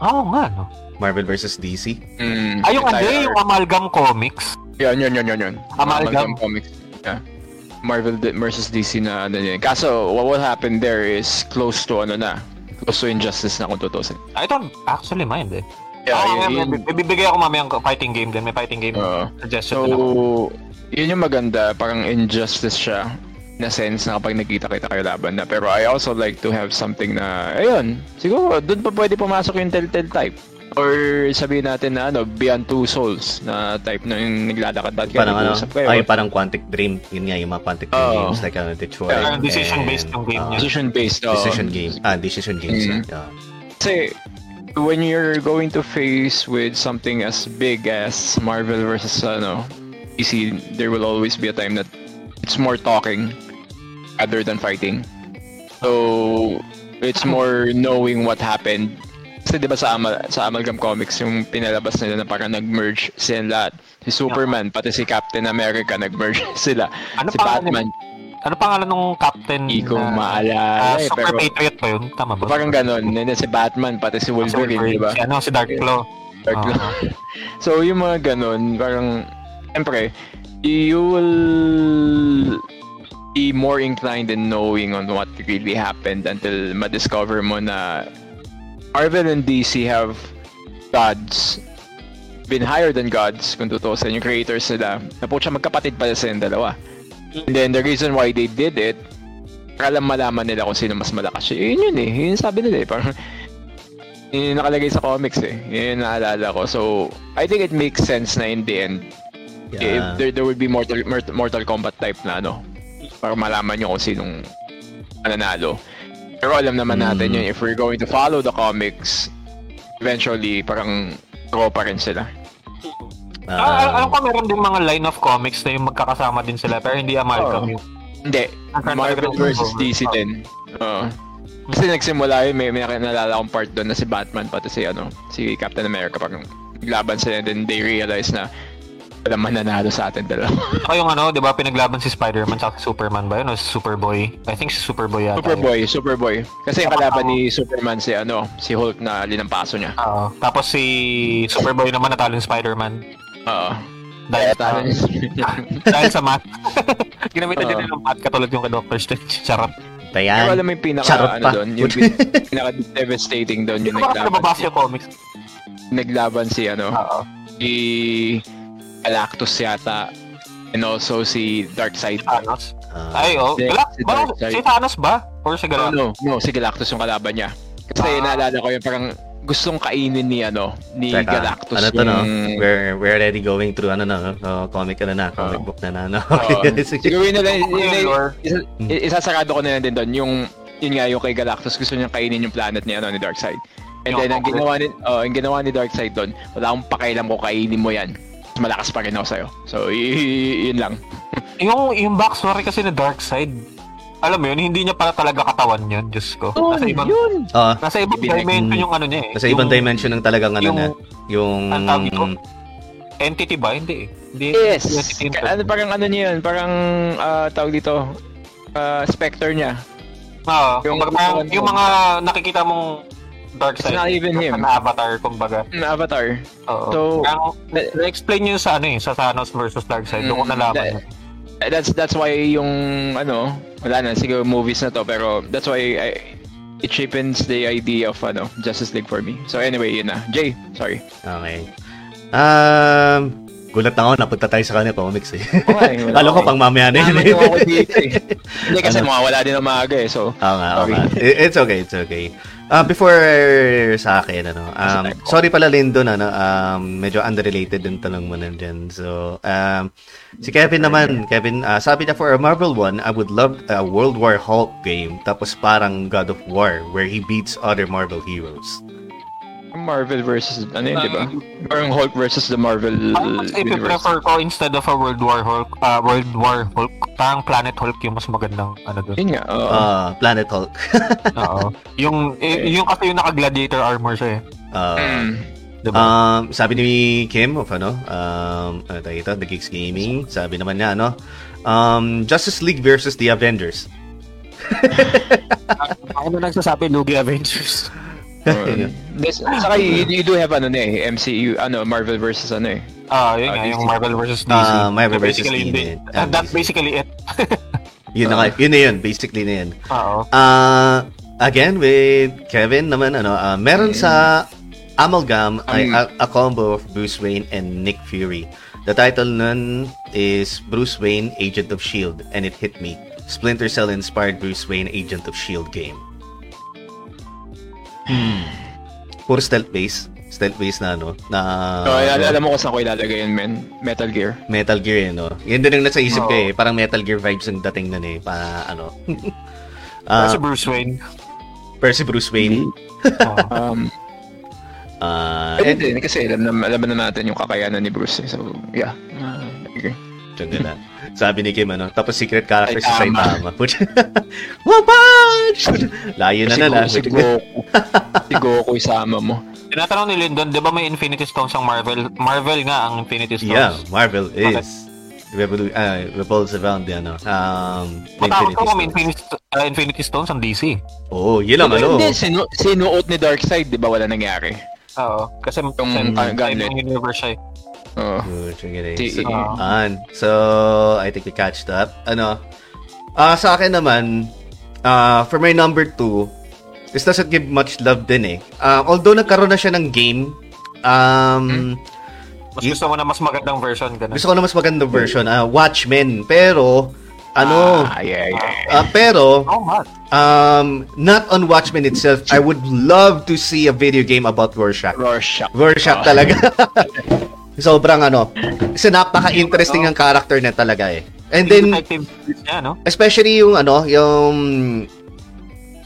Oo nga, no? Marvel versus DC? Mm, Ay, yung ano, yung Amalgam Comics. Yan, yan, yan, yan, yan. Amalgam. Comics. Yeah. Marvel versus DC na ano yun. Kaso, what will happen there is close to ano na. Close to Injustice na kung tutusin. I don't actually mind eh. Yeah, Oo, yun- yun- may- bibigay ako mamaya ng fighting game din. May fighting game Oo. suggestion din ako. So, yun yung maganda. Parang Injustice siya. Na sense na kapag nakita kita kayo laban na. Pero I also like to have something na, ayun, siguro, doon pa pwede pumasok yung Telltale type. Or sabihin natin na ano, Beyond Two Souls na type na yung naglalakad kayo, Parang ano, kayo. ay parang Quantic Dream. Yun nga yung mga Quantic Dream Oo. games like uh, Detroit. Parang decision-based yung game uh, niya. Decision-based. oo. Decision games. Ah, decision games. Mm. yeah. Kasi when you're going to face with something as big as Marvel versus ano, DC, there will always be a time that it's more talking other than fighting. So it's more knowing what happened. Kasi 'di ba sa Amal sa Amalgam Comics yung pinalabas nila na parang nag-merge sila lahat. Si Superman pati si Captain America nag-merge [laughs] sila. Ano si Batman, Ano pangalan nung captain? hindi ko na- maalala Ah, eh, Super pero Patriot ba yun? Tama ba? parang ganun. Then si Batman pati si Wolverine, di ba? Si, ano, si Dark Claw. Dark. Claw. [laughs] so, yung mga ganun, parang, siyempre, you will be more inclined in knowing on what really happened until ma-discover mo na Marvel and DC have gods been higher than gods kung tutusin yung creators nila na po siya magkapatid pala sa yung dalawa and then the reason why they did it para malaman nila kung sino mas malakas yun yun eh yun sabi nila eh parang yun yung nakalagay sa comics eh. Yun yung naalala ko. So, I think it makes sense na in the end, if Yeah. there, there would be Mortal, Mort- Mortal Kombat type na ano, para malaman nyo kung sinong mananalo. Pero alam naman natin Mm. yun, if we're going to follow the comics, eventually, parang draw pa rin sila. Uh, Ah, alam ko meron din mga line of comics na yung magkakasama din sila pero hindi amalgam yun. Hindi, Marvel versus DC din. Oo. Kasi nagsimula yun, may, may nalala akong part doon na si Batman, pati si, ano, si Captain America, parang naglaban sila, and then they realize na walang mananalo sa atin dalawa. [laughs] Saka yung ano, di ba, pinaglaban si Spider-Man sa Superman ba yun? O si Superboy? I think si Superboy yata. yun. Superboy, Superboy. Kasi yung kalaban ni Superman si ano, si Hulk na linampaso niya. Oo. Tapos si Superboy naman natalo yung Spider-Man. Oo. Dahil, sa, [laughs] dahil sa math. [laughs] Ginamitan din ng math katulad yung kay Doctor Strange. Charot. Pero Tayan. alam mo yung pinaka Charot ano pa. doon, yung pinaka devastating doon Hindi yung ko ba naglaban nababasa si, yung comics? naglaban si ano, Oo. si Galactus yata and also si Darkseid. Thanos. Ah, Ay, oh. si- si ba, Darkseid. si Thanos ba? Or si No, Galactus? no, no, si Galactus yung kalaban niya. Kasi Ah. naalala ko yung parang gustong kainin ni ano ni Teka, Galactus ano to, no? yung We're, we're already going through, ano na, no? Oh, comic ka na na, comic book na na, no? [laughs] Siguro yun na lang Ano isa, Hmm. isasarado ko na lang din doon yung yun nga yung kay Galactus gusto niyang kainin yung planet ni ano ni Darkseid and Yung then ang ginawa ni oh, ang ginawa ni Darkseid doon wala akong pakialam ko kainin mo yan malakas pa rin ako sa'yo so y- y- yun lang [laughs] Yung, yung backstory kasi ni Darkseid, alam mo yun, hindi niya pala talaga katawan yun, Diyos ko. nasa ibang, yun Oh, nasa ibang Binag- dimension yung ano niya eh. nasa ibang Yung dimension ng talagang ano yung- na, yung... ang tawag dito? Entity ba? Hindi eh. Hindi, yes hindi entity yun. ano parang ano niya yun parang ah, tawag dito ah, Spectre niya Ah, yung- kumbaga, yung, yung mga nakikita mong Darkseid. It's not even him. Na avatar, kumbaga. na Avatar Oo. So- Ang- na-explain yun sa ano eh, sa Thanos versus Darkseid. Doon ko Mm, nalaman. that- yun. that's that's why yung ano wala na siguro movies na to pero that's why I, it cheapens the idea of ano Justice League for me so anyway yun na Jay sorry Okay. Um, gulat na ako, napunta tayo sa kanya comics eh. Okay, wala Alam ko ako. pang mamaya na yun eh. eh. hindi kasi Ano? mawawala din ang maaga eh so Oo nga, oo nga. It's okay, it's okay. Uh, before sa akin, ano, um, sorry pala Lindon, ano, um, medyo unrelated din tanong mo nandyan. So, um, si Kevin naman, Kevin, uh, sabi niya for a Marvel one, I would love a World War Hulk game, tapos parang God of War, where he beats other Marvel heroes. Marvel versus ano yun di ba parang Hulk versus the Marvel mas universe i-prefer ko instead of a World War Hulk, ah, World War Hulk, parang Planet Hulk yung mas magandang ano doon. yun nga oo. Uh, Planet Hulk. [laughs] Oo. Yung, y- yung kasi yung naka-gladiator armor siya eh. Uh, Mm. Diba? Um, sabi ni Kim of ano, um, ano tayo ito, The Geeks Gaming, sabi naman niya, ano, um, Justice League versus the Avengers. Ako [laughs] na nagsasabi, Lugi Avengers. [laughs] Uh, this, [laughs] saka you, you do have ano na eh MCU ano Marvel versus ano eh Ah, yun Ah, nga, DC. yung Marvel versus DC. Ah, Marvel versus basically, DC. hindi- Ah, ah, that's basically it. [laughs] Yun na nga, yun na yun, basically na yun. Oo. Uh, again, with Kevin naman, ano, uh, meron sa Amalgam ay Um, a, a combo of Bruce Wayne and Nick Fury. The title nun is Bruce Wayne, Agent of S.H.I.E.L.D. and it hit me. Splinter Cell inspired Bruce Wayne, Agent of S.H.I.E.L.D. game. Puro stealth base. Stealth base na ano, na so, al- alam mo kung saan ko ilalagay yun men Metal Gear Metal Gear, eh, no? Yun din yung nasa isip ko Oo. eh. Parang Metal Gear vibes ang dating nun eh. Pa, ano. [laughs] Uh, si Bruce Wayne. Percy Bruce Wayne. [laughs] Oo. um Ah, Pwede and, din, kasi alam na, alam na natin yung kakayanan ni Bruce. eh. So, yeah. Uh, okay. Ka na. Sabi ni Kim, ano, tapos secret character si Saitama. [laughs] Punch! Layo na na lang. si Goku. si Goku isama mo. Tinatanong ni Lyndon, di ba may Infinity Stones ang Marvel? Marvel nga ang Infinity Stones. Yeah, Marvel is revolu- uh, revolves around the, ano, um, the Matakot Infinity ko kung may Stones. Infinity, uh, Infinity Stones ang DC. Oo, yun lang, ano. Hindi, sinu sinuot ni Darkseid, di ba wala nangyari? Oo. Kasi Yung, same, ah, same gauntlet. yung universe siya eh. Oo. So, Ah. an. so, I think we catched up. Ano, ah sa akin naman, ah for my number two, this doesn't give much love din eh. Ah, although nagkaroon na siya ng game, um, Mas Y- gusto mo na mas magandang version na. gusto ko na mas magandang version, ah Watchmen, pero, ano, Ah, yeah, yeah. ah, pero, Oh, um, not on Watchmen itself, I would love to see a video game about Rorschach. Rorschach. Rorschach Ah. talaga. [laughs] Sobrang ano, kasi napaka-interesting ang character niya talaga eh. And then, especially yung ano, yung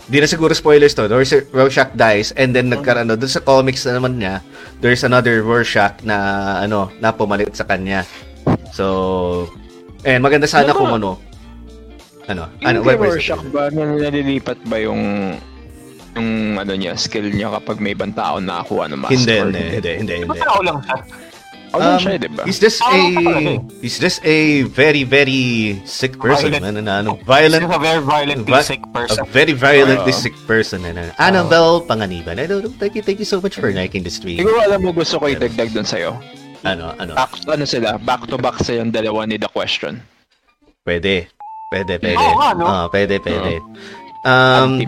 di na siguro spoilers to, Rorsch- Rorschach dies and then nagkaroon ano, dun sa comics na naman niya, there's another Rorschach na ano, na pumalit sa kanya. So, eh maganda sana kung ano. Ano? Ano? Yung what kay was it? Rorschach ba, nal- nalilipat ba yung yung ano niya, skill niya kapag may ibang tao nakakuha ng mask? Hindi, hindi, hindi, hindi, Di ba hindi. tao lang siya? Ano Um, siya, di ba? He's just a eh. he's just a very very sick person, Violent. man. Ano, ano, He's violent a very violently Vi- sick a person. very violently Oo. sick person. Ano, Annabelle Panganiban. I don't know, thank you, thank you so much for liking the stream. Siguro alam mo gusto ko idagdag doon sa'yo. Ano, ano, Back, ano sila, back to back sa yung dalawa ni The Question. pwede. Pwede, pwede. Oo nga, no? Ah, pwede, pwede. Um, Um,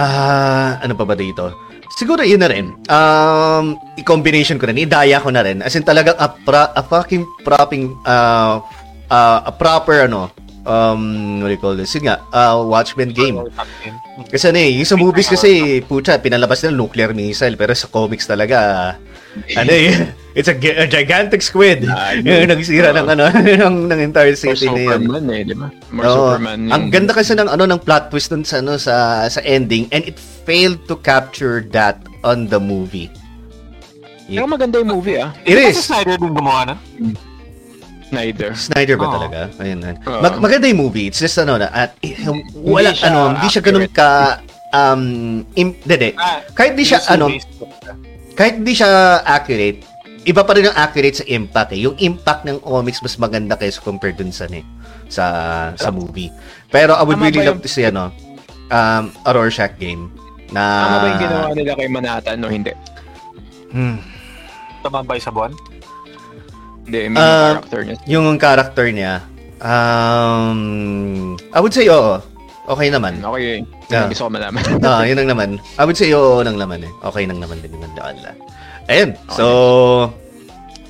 ah, ano pa ba dito? Siguro yun na rin. Um, i-combination ko na, i-daya ko na rin. As in talagang a, pra, a fucking propping, uh, uh, a proper, ano, um, what do you call this? Yun nga, uh, Watchmen game. Kasi ano eh, yung sa movies kasi, pucha, pinalabas nila nuclear missile, pero sa comics talaga, ano eh, it's a, a gigantic squid. Ah, yung nagsira ng ano, [laughs] ng, ng entire city na yun. Superman eh, di ba? More Oo. Superman. Ang yung- ganda kasi ng ano ng plot twist dun sa ano sa sa ending and it failed to capture that on the movie. Pero maganda yung movie ah. It is. Snyder din gumawa na. Snyder. Snyder ba Oo. talaga? Ayun. ayun. Oo. Mag- maganda yung movie. It's just ano na at eh, wala siya ano, hindi siya ganun ka um im, dede. Ah, Kahit di siya ano, kahit di siya accurate, iba pa rin ang accurate sa impact eh. Yung impact ng comics mas maganda kaysa compared dun sa ni sa sa movie. Pero I would Tama really ba love to see ano um a Rorschach game na Tama ba yung ginawa nila kay Manhattan o hindi? Hmm. tumambay sa buwan. Hindi, yung Ah, character niya. Yung character niya, um, I would say oo. Okay naman. Okay, Yeah. gusto ko malaman. Ah, [laughs] yun ang naman. I would say oo nang naman eh. Okay nang naman din yung ala. Ayun. So,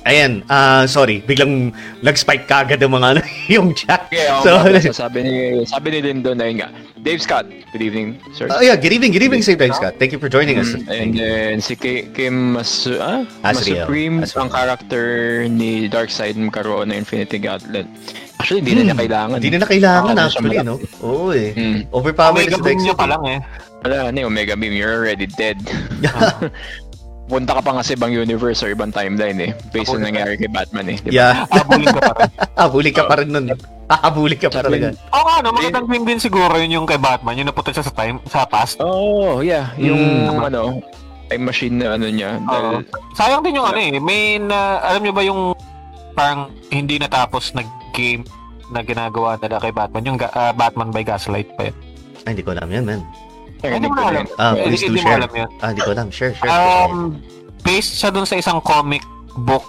ayan. Ah, sorry. Biglang nag-spike kagad yung mga ano, [laughs] yung chat. Okay, um, So, so, [laughs] sabi ni sabi ni Lyndon ayun nga. Dave Scott, good evening, sir. Oh yeah, good evening, good evening, Save Time Scott. Thank you for joining us. Mm, and then si Ki- Kim Mas ah? Asriel. Supreme, Asriel. ang character ni Darkseid magkaroon ng Infinity Gauntlet. Actually, hindi na niya kailangan. Hindi na na kailangan na siya actually, no? Oo eh. Mm. Overpowered Omega na si Beam niya Darkseid. pa lang eh. Wala na yung Omega Beam, you're already dead. [laughs] Punta ka pa nga sa ibang universe or ibang timeline eh. Based na- nangyari kay Batman eh. Di ba? Yeah. Habulin ka pa rin. [laughs] Habulin ka pa rin nun. Habulin ka pa Sabi- talaga. Oo nga, no, magandang game din siguro yun yung kay Batman, yung napunta siya sa time, sa past. Oh, yeah. Yung Mm. ano, time machine na ano niya. Dahil, Sayang din yung ano eh, may na, alam niyo ba yung parang hindi natapos na game na ginagawa nila kay Batman, yung ah, Batman by Gaslight pa yun. Ay, hindi ko alam yan, man. Mo ko alam. rin. Ah, Hindi- please do share. alam yun. Ah, hindi ko alam. Share, share. Um, based siya dun sa isang comic book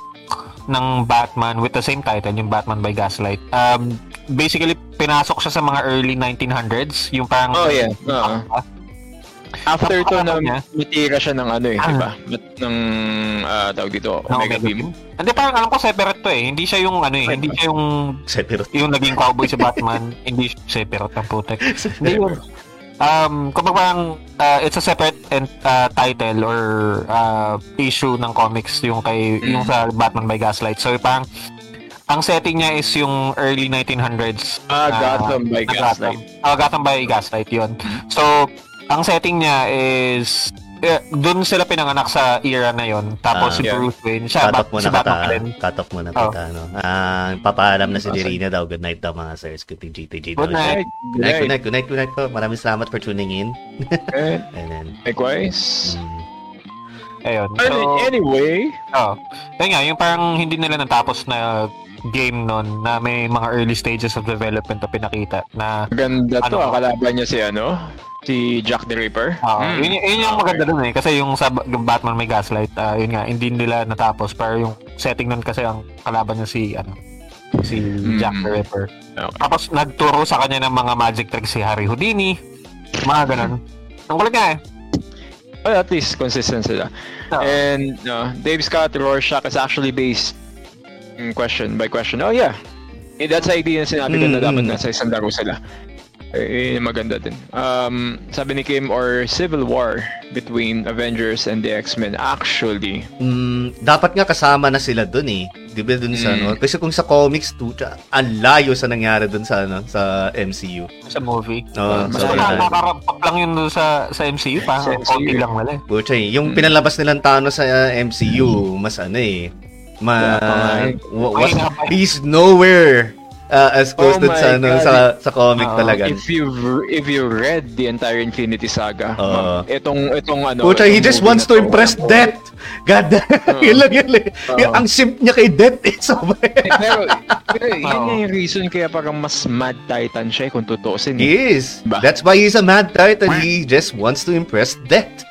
ng Batman with the same title, yung Batman by Gaslight. Um, basically, pinasok siya sa mga early 1900s, yung parang... Oh, yeah. Oo. After to na Napakalaman niya. matira siya ng ano eh, Ah. di ba? Ng, ah, tawag dito, ng Omega Beam. Hindi, parang alam ko separate to eh. Hindi siya yung ano eh, hindi siya yung Sephiroth. yung naging cowboy si Batman, [laughs] hindi siya separate ng putek. [laughs] Hindi yun. Um, kumbaga uh, it's a separate and, uh, title or uh, issue ng comics yung kay Mm. yung sa Batman by Gaslight. So parang ang setting niya is yung early 1900s. Ah, na- Gotham by Gaslight. Gotham. Ah, Gotham by Gaslight 'yon. So ang setting niya is eh, doon sila pinanganak sa era na yon. Tapos Ah, si yeah. Bruce Wayne, siya bat, muna si Batman kita. pa rin. Cut off muna Oh. kita. Ano. Ah, papaalam na si Okay. Dirina daw. Good night daw mga sirs. Good night, GTG. Good night. Good night, good night, good night, good night po. Maraming salamat for tuning in. Eh, [laughs] And then, likewise. mm, Ayun. So, anyway, Oh. Kaya nga, yung parang hindi nila natapos na game nun na may mga early stages of development na pinakita na maganda to. Ano? ah, Kalaban niya si ano, si Jack the Ripper. ah, Hmm. yun, yun yung maganda dun eh kasi yung sa yung Batman may gaslight ah, yun nga hindi nila natapos pero yung setting nun kasi ang kalaban niya si ano si Jack the Ripper Okay. tapos nagturo sa kanya ng mga magic tricks si Harry Houdini mga ganun ang kulit nga eh Well, at least consistent sila. Oo. And uh, Dave Scott Rorschach is actually based in question by question. Oh yeah. Eh, that's the idea na sinabi ko na Mm, dapat mm. nasa isang laro sila. Eh, maganda din. Um, sabi ni Kim, or civil war between Avengers and the X-Men. Actually, mm, dapat nga kasama na sila dun eh. Di ba dun sa Mm. ano? Kasi kung sa comics, to, ang layo sa nangyari dun sa ano sa MCU. sa movie Oo, Mas so, Basta wala. yun. nakarapak lang yun doon sa sa MCU pa Sa MCU. konti lang wala eh Pucha, eh, yung Mm. pinalabas nilang Thanos sa uh, MCU, mas ano eh, ma, Yeah, eh. was- napay- he's nowhere uh, as close Oh sa ano God. sa sa comic Oo, talaga. if you if you read the entire Infinity Saga, ma'am, itong itong ano, Pucha, he just wants to impress Death. God, [laughs] yun lang yun. eh. Oo. Yung- Ang simp niya kay Death eh. [laughs] So, pero, pero [laughs] yan Oo. nga yung reason kaya parang mas mad titan siya eh, kung tutuusin. eh. he is. Ba? That's why he's a mad titan. He just wants to impress Death.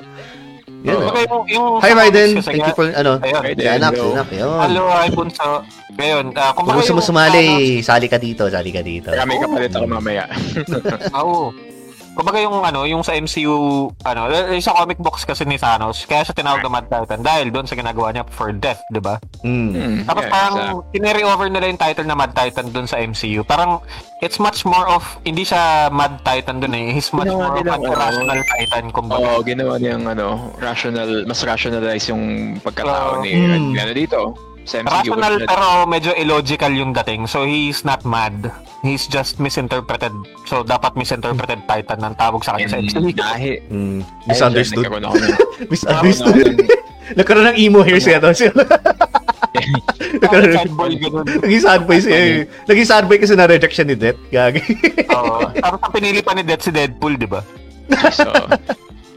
Yun. Oo. eh. Okay, yung, yung Hi, Raiden. Thank you for, ano, Ayun. Si anak, si hello. anak. Yun. Hello, hi Bunso. Ngayon, uh, kung Kung gusto mo sumali, sali ka dito, sali ka dito. Kaya may kapalit ako mamaya. Oo. Kumbaga yung ano, yung sa MCU, ano, yung sa comic books kasi ni Thanos, kaya siya tinawag na Mad Titan dahil doon sa ginagawa niya for death, di ba? Mm. Tapos yeah, parang exactly. kinary over nila yung title na Mad Titan doon sa MCU. Parang it's much more of, hindi siya Mad Titan doon eh. He's much Ginawa more of nilang, an ano, rational Titan, kumbaga. Oo, ginawa niyang ano, rational, mas rationalize yung pagkatao Oo. ni Hmm. ano dito sa MCU. Rational pero medyo illogical yung dating. So he's not mad. He's just misinterpreted. So dapat misinterpreted Titan ng tawag sa kanya sa And MCU. dahil Mm. Misunderstood. [laughs] Misunderstood. nagkaroon ng emo hair siya. Tapos [laughs] Nagkaroon Sad boy, ganun. Naging sad boy siya. eh. Naging sad boy kasi na-reject siya ni Death. Gagi. [laughs] Oo. Tapos ang pinili pa ni Death si Deadpool, di ba? So,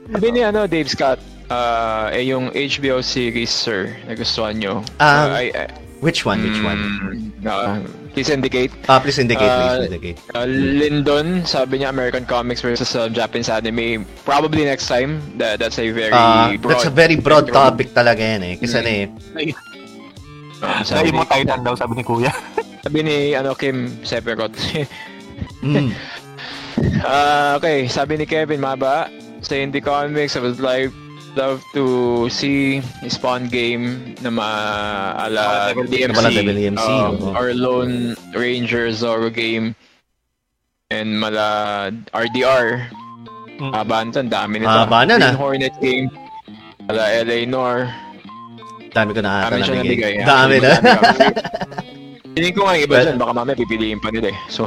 sabi ni ano, Dave Scott, ah, eh yung HBO series, sir, nagustuhan nyo. Um, Ah, I- I- Which one? Which one? mm, ah, please indicate. Ah, please indicate, please Uh, indicate. Uh, Lyndon, sabi niya American comics versus uh, Japanese anime. Probably next time. That, that's a very Ah, broad. that's a very broad topic talaga yan eh. Kasi Mm. ano eh, Um, Sabi mo Titan daw, sabi ni Kuya. [laughs] sabi ni ano, Kim Sephiroth. [laughs] mm, Ah, okay, sabi ni Kevin Maba, sa indie comics, I would like love to see Spawn game na ma ala Ah, Devil DMC, DMC, um, oo. or Lone Ranger Zorro game and mala RDR. Mm. Haba nito, ang dami nito. Haba na Hornet game, mala LA Nor. dami ko na ata Dami siya nabigay. Dami na. Hindi ko nga iba dyan, baka mamaya pipiliin pa nila eh. So,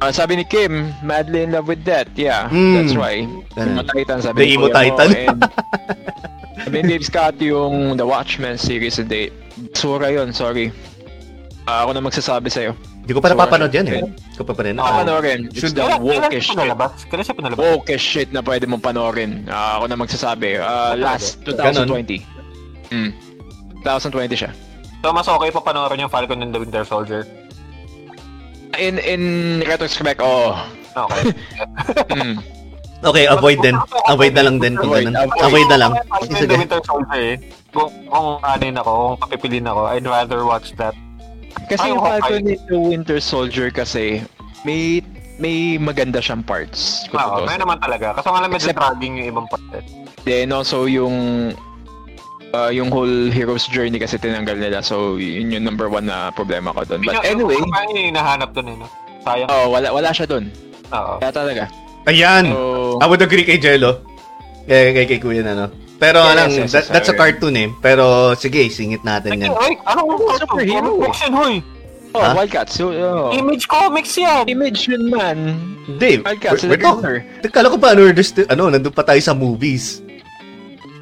ah, sabi ni Kim, madly in love with that. Yeah, Mm. that's right. Ganun. Emo Titan, sabi The ni Emo mo, Titan. and [laughs] sabi ni Dave Scott yung The Watchmen series and date. Sura yun, sorry. Ah, ako na magsasabi sa'yo. Hindi ko pa napapanood yan eh. Hindi ko pa pa rin. Panoorin. It's Should- the siya shit. Kailan siya pinalabas? Wokish shit na pwede mong panoorin. Ah, ako na magsasabi. Ah, last 2020. Mm. 2020 siya. So mas okay pa panoorin yung Falcon and the Winter Soldier. In in retrospect, oh. Okay. [laughs] Mm. Okay, avoid din. Avoid na lang din kung Avoid, ganun. avoid. Na lang. Sige. Winter Soldier eh. Kung, kung anin ako, kung papipiliin ako, I'd rather watch that. Kasi yung. Falcon and the Winter Soldier kasi may may maganda siyang parts. Oo, tutuusin. may naman talaga. Kaso nga lang medyo Except- dragging yung ibang part. eh. Then also yung uh, yung whole hero's journey kasi tinanggal nila. So yun yung number one na problema ko doon. But anyway, yung parang yung hinahanap dun eh, no? Sayang. oh, wala wala siya doon. Oo. Kaya talaga. Ayan. So, I would agree kay Jello. Kay, kay, kay Kuya na, no? Pero Yes, lang, yes, that, yes, that's a cartoon eh. Pero sige, singit natin yan. ay, ano ang Superhero. Comic yun, hoy. oh, Ha? Wildcats. So, oh. Image Comics yan. Image yun man. Dave, Wildcats. wait, wait, Wait, oh, kala ko pa ano, ano, nandun pa tayo sa movies.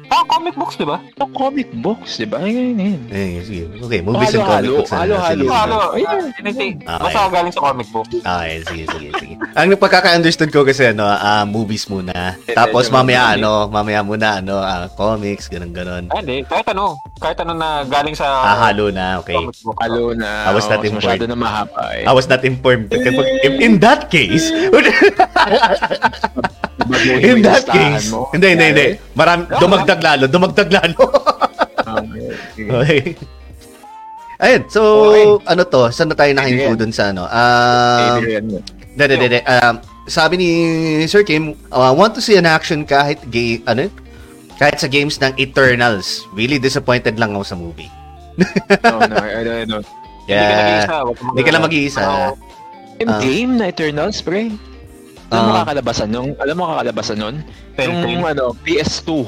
Ah, comic books, di ba? Yung comic books, di ba? Ayun, yun. Eh, sige. Okay, movies and comic books. na. halo-halo. Sige. Ano, Ayun. Okay. Basta galing sa comic book. Okay, sige, sige, sige. Ang pagkaka-understood ko kasi ano, ah, movies muna. Eh, Tapos medyo mamaya madali. ano, mamaya muna ano, ah, comics, ganun ganon. Ah, hindi. Kahit ano. Kahit ano na galing sa Ah, halo na, okay. Halo na. I was not oh, informed. Masyado na mahaba eh. I was not informed. In that case, [laughs] [laughs] in that case, mo. hindi, hindi, hindi. Marami, dumagdag lalo, dumagdag lalo. Okay. Ayun, so, Okay. ano to, saan na tayo nakahinto dun sa ano? Um, mo. Hindi, hindi, hindi. Um, sabi ni Sir Kim, uh, want to see an action kahit gay, ano? Kahit sa games ng Eternals. Really disappointed lang ako sa movie. No, [laughs] no, I don't, I don't. Hindi ka Yeah. nag-iisa. wag kang Hindi ka lang mag-iisa. Ah. game na Eternals, pre. Alam mo Ah. kakalabasan nung, alam mo kakalabasan nun? Yung ano, PS2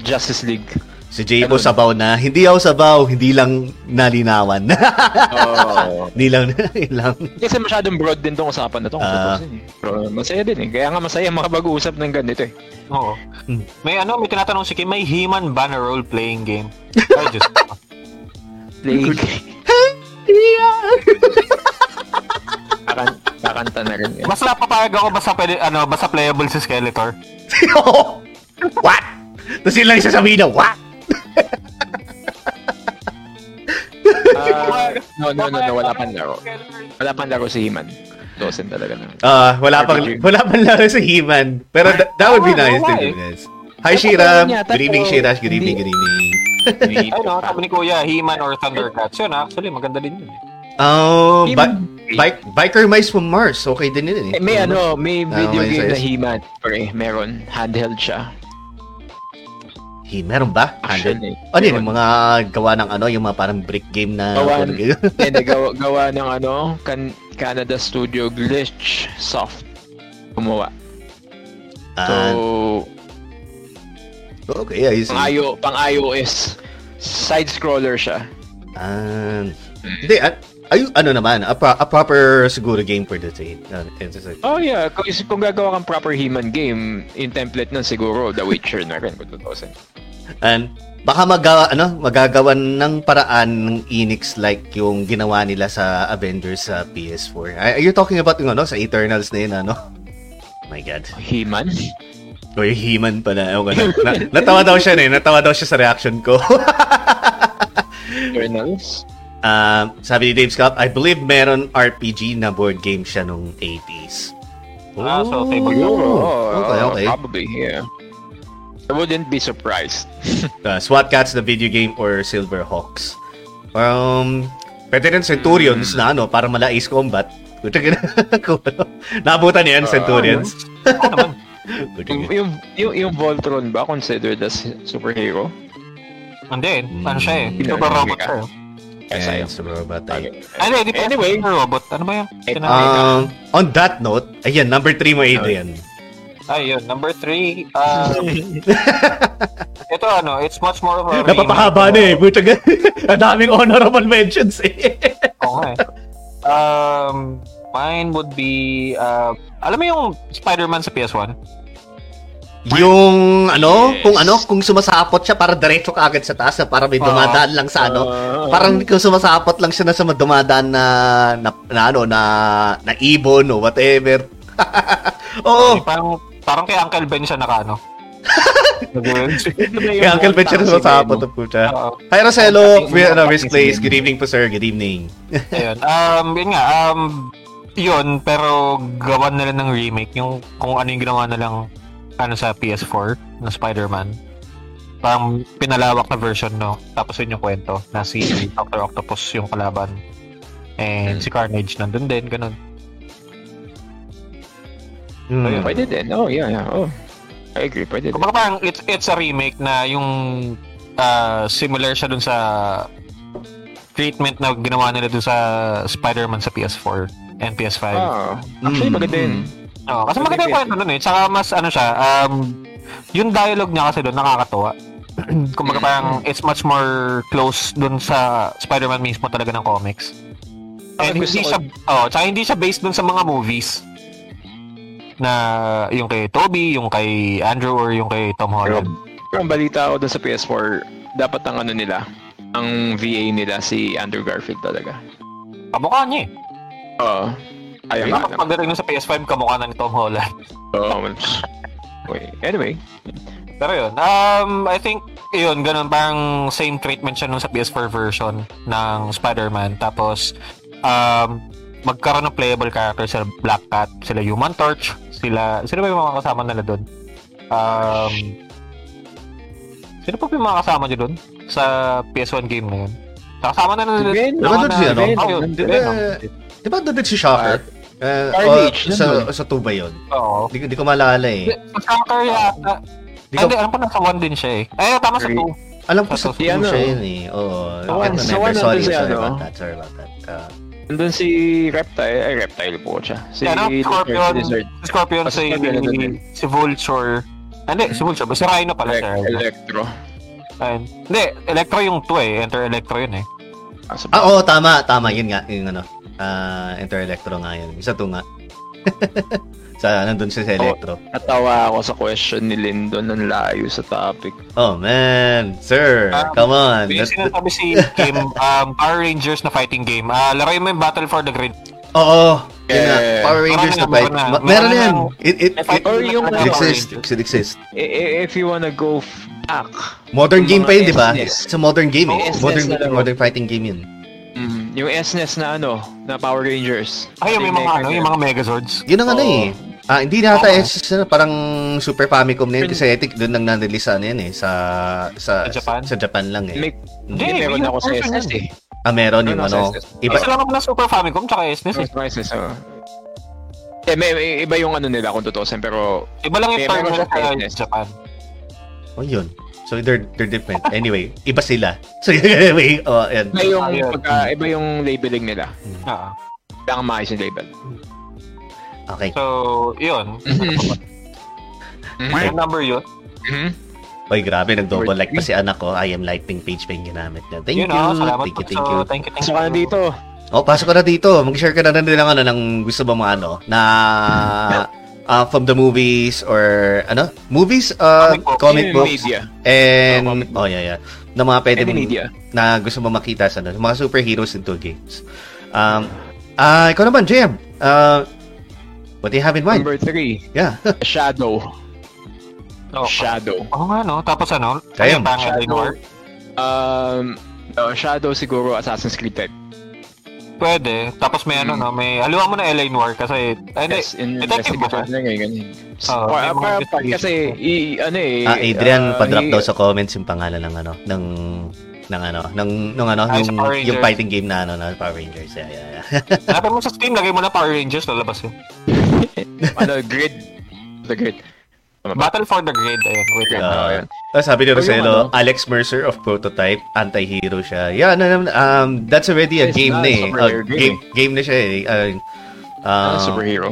Justice League. Si Ganun. sabaw na. Hindi ako sabaw, hindi lang nalinawan. Oo. [laughs] hindi lang, lang. Kasi masyadong broad din tong usapan na to. eh. Pero masaya din eh. Kaya nga masaya makapag-uusap ng ganito eh. Oo. Hmm. May ano, may tinatanong si Kim, may He-Man ba na role-playing game? Ay, Diyos ko. [laughs] Playing. Kakan [laughs] kakanta na rin eh. Mas napapayag ako basta pwede, ano, basta playable si Skeletor. [laughs] what? Tapos yun lang yung sasabihin na, what? Ah, no, no, no, no, wala pang laro. Wala pang laro si He-Man. Dosen talaga na. Ah, wala pang wala pang laro sa He-Man. Pero that, that would be Wala, nice to do eh. this. Hi Shira, good evening Shira, good evening, good evening. Ay, no, sabi ni Kuya, He-Man or Thundercats. Yun, actually, maganda din yun. Oh, He- but Bike, Biker Mice from Mars. Okay din yun eh. Eh, may ano, may Ah, video may game na. He-Man. Pre, meron. Handheld siya. Hey, meron ba? Handheld? Actually. Ano yun? Yung mga gawa ng ano, yung mga parang brick game na... Gawa-. [laughs] Hindi, gawa, gawa ng ano, kan Canada Studio Glitch Soft. Gumawa. So, Ah, okay, ayos. pang, IO, pang iOS. Side-scroller siya. Ah, hindi, at, ay, ano naman, a, pro- a proper siguro game for the like- Oh yeah, kung, kung gagawa kang proper He-Man game, yung template nun siguro, The Witcher na rin kung tutusin. And baka magawa ano, magagawan ng paraan ng Enix like yung ginawa nila sa Avengers sa PS4. Are are you talking about yung ano sa Eternals na yun ano? Oh my god. He-Man? O yung He-Man pala. Ewan ko na. na, natawa daw siya eh. Natawa daw siya sa reaction ko. [laughs] Eternals? Um, sabi ni Dave Scott, I believe meron RPG na board game siya nung 80s. Ah, so table Oh, okay, okay. Probably, yeah. I wouldn't be surprised. [laughs] Uh, SWAT Cats, the video game, or Silverhawks. Um, pwede rin Centurions na ano, para mala Ace Combat. Puta ka na. [laughs] Kung ano. Naabutan niyan, Centurions. [laughs] Puta yung, yung, yung, yung Voltron ba considered as superhero? Hindi, ano siya eh. Mm. Super robot siya. Eh. Ayaw. sa robot tayo. Ay, hindi, di pa Anyway. robot. Ano ba yung? Eh? Um, on that note, ayan, number 3 mo, Adrian. Ay, yun. Number three. Um, [laughs] ito ano, it's much more of a Napapahaba na eh. Puta ka. [laughs] Ang daming honorable mentions eh. Oo nga eh. Um, mine would be, uh, alam mo yung Spider-Man sa PS1? Yung ano, Yes. kung ano, kung sumasapot siya para diretso ka agad sa taas na para may dumadaan lang sa ano. Ah. Parang kung sumasapot lang siya na sa dumadaan na, na, na ano, na, na ibon o whatever. [laughs] Oo. Parang, parang kay Uncle Ben siya naka ano. [laughs] Kaya Uncle Ben siya na sumasapot ang puta. Oo. Hi Roselo, Ang we, ano, tating Risk Place. Good evening po sir, good evening. [laughs] Ayun. Um, yun nga, um, yun, pero gawan nila ng remake, yung kung ano yung ginawa nilang ano sa PS4 na Spider-Man. Parang pinalawak na version, no? Tapos yun yung kwento na si Dr. Octopus yung kalaban. And si Carnage nandun din, ganun. Hmm. Oh, pwede din. Oh, yeah, yeah. Oh. I agree, pwede din. Kumbaga parang it's, it's a remake na yung ah, similar siya dun sa treatment na ginawa nila dun sa Spider-Man sa PS4 and PS5. Ah, actually, Mm. maganda yun. Oo, kasi maganda yung kwento nun eh. Tsaka mas ano siya, um, yung dialogue niya kasi doon nakakatuwa. [clears throat] Kumbaga parang it's much more close doon sa Spider-Man mismo talaga ng comics. And Ang gusto hindi ko- siya, oh, tsaka hindi siya based doon sa mga movies na yung kay Toby, yung kay Andrew, or yung kay Tom Holland. Pero ang balita ko dun sa PS4, dapat ang ano nila, ang VA nila si Andrew Garfield talaga. Kamukha niya eh. Oo. Ayaw nga naman. pagdating nun sa PS5, kamukha na ni Tom Holland. Oo. Okay. Anyway, Pero yun, um, I think, yun, ganun, parang same treatment siya nung sa PS4 version ng Spider-Man. Tapos, um, magkaroon ng playable character sila Black Cat, sila Human Torch, sila, sila ba yung mga kasama nila doon? Um, sino pa ba yung mga kasama nyo doon sa PS1 game na yun? Kasama na nila. Diba doon si ano? Oh, yun, Nandun- Venom. Di ba doon si Shocker? Uh, Carnage, o, sa, nandun. sa 2 ba yun? Oo. Di, ko- di ko maalala eh. Sa Shocker yata. Di Ay, ko, Hindi, alam ko nasa 1 din siya eh. Ay, tama sa Three. 2. alam ko sa sa 2 ano, siya yun eh. Oo. sa remember. one Sorry, si sorry ano. about that. Sorry about that. Uh, nandun si Reptile. Ay, Reptile po siya. Si Ano, Scorpion. Lizard. Scorpion, si, si Vulture. Ah, Hindi, si Vulture. Si Rhino pala siya. Elec- Electro. Ayun. Hindi, Electro yung 2 eh. Enter Electro yun eh. Ah, ah, oo, tama, tama. Yun nga, yung ano. Uh, Enter Electro nga yun. Isa 2 nga. [laughs] sa, nandun siya sa Electro. Natawa ako sa question ni Lyndon ng layo sa topic. Oh, man. Sir, Um, come on. Yung sinasabi si Kim, [laughs] um, Power Rangers na fighting game. Ah, laruin mo yung Battle for the Grid. Oo. Yun nga. Eh, Power Rangers na meron na, fight. na. Ma- Meron yan. na. It, it, it, fighting or yung na it exists. It exists. If you wanna go back, Modern game pa yun, di ba? SNES. It's a modern game eh. Yung SNES Modern, na laro. modern fighting game yun. Mm, yung SNES na ano, na Power Rangers. Ay, yung may mga, ano, yung mga Megazords. Yun ang ano eh. Ah, hindi na ata Oo. SNES na, parang Super Famicom na yun kasi I think doon nang na-release ano yan eh sa sa Sa Japan? sa Japan lang eh. May, Hindi, hindi, meron ako sa SNES yun. eh. Ah, meron yung Ano, SNES? Iba, lang naman ng Super Famicom tsaka SNES eh. Surprises, oh. Eh, may, may- iba yung ano nila kung tutusin, pero Iba lang yung term nila sa SNES. Japan. oh, yun. So, they're, they're different. Anyway, iba sila. So, [laughs] anyway, oh, yan. iba yung, pagka, iba yung labeling nila. Oo. Kailangan maayos yung label. Okay. So, yun. Mhm. Yung number yun. Mhm. Oy, grabe, nag-double like pa si anak ko. I am lightning page pa yung ginamit niya. Thank yun, you. ah, salamat Thank you, thank So, you. thank you, thank Pasok you. ka na dito. Oh, pasok ka na dito. Mag-share ka na rin ng, ano, ng gusto mo mga ano, na uh, from the movies or ano? Movies, uh, Comic book. comic books, Media. and, Oh, comic book. oh yeah, yeah. Na mga pwede mong- media. na gusto mo makita sa ano, mga superheroes into games. Um, ah, ikaw naman, JM. Uh, what do you have in mind? Number three, Yeah. [laughs] Shadow. Oh, Shadow. Oo nga, no? Tapos ano? Kaya, parang Shadow. Um, no, Shadow siguro Assassin's Creed type. Pwede. Tapos may ano, Hmm. no? May, haluan mo na LA Noir kasi, ay, hindi. Yes, in detective ba na ngayon. ganyan. Oo, Pa- pa- kasi, i, ano eh. Ah, Adrian, uh, pa-drop daw sa comments yung pangalan ng ano, ng ng ano, ng nung ano, Ah, sa yung, yung fighting game na ano, na Power Rangers. Yeah, yeah, yeah. Hanapin mo sa Steam, lagay mo na Power Rangers, lalabas yun. [laughs] ano, grid. The grid. Ba? Battle for the Grid, ayun. Wait lang. Oo, Ah, yan. Ah, sabi ni Roselo, ano? Alex Mercer of Prototype, anti-hero siya. Yeah, no, no, um, that's already a It's game not na a eh. Uh, game game, game na siya eh. Uh, Ano, uh, superhero.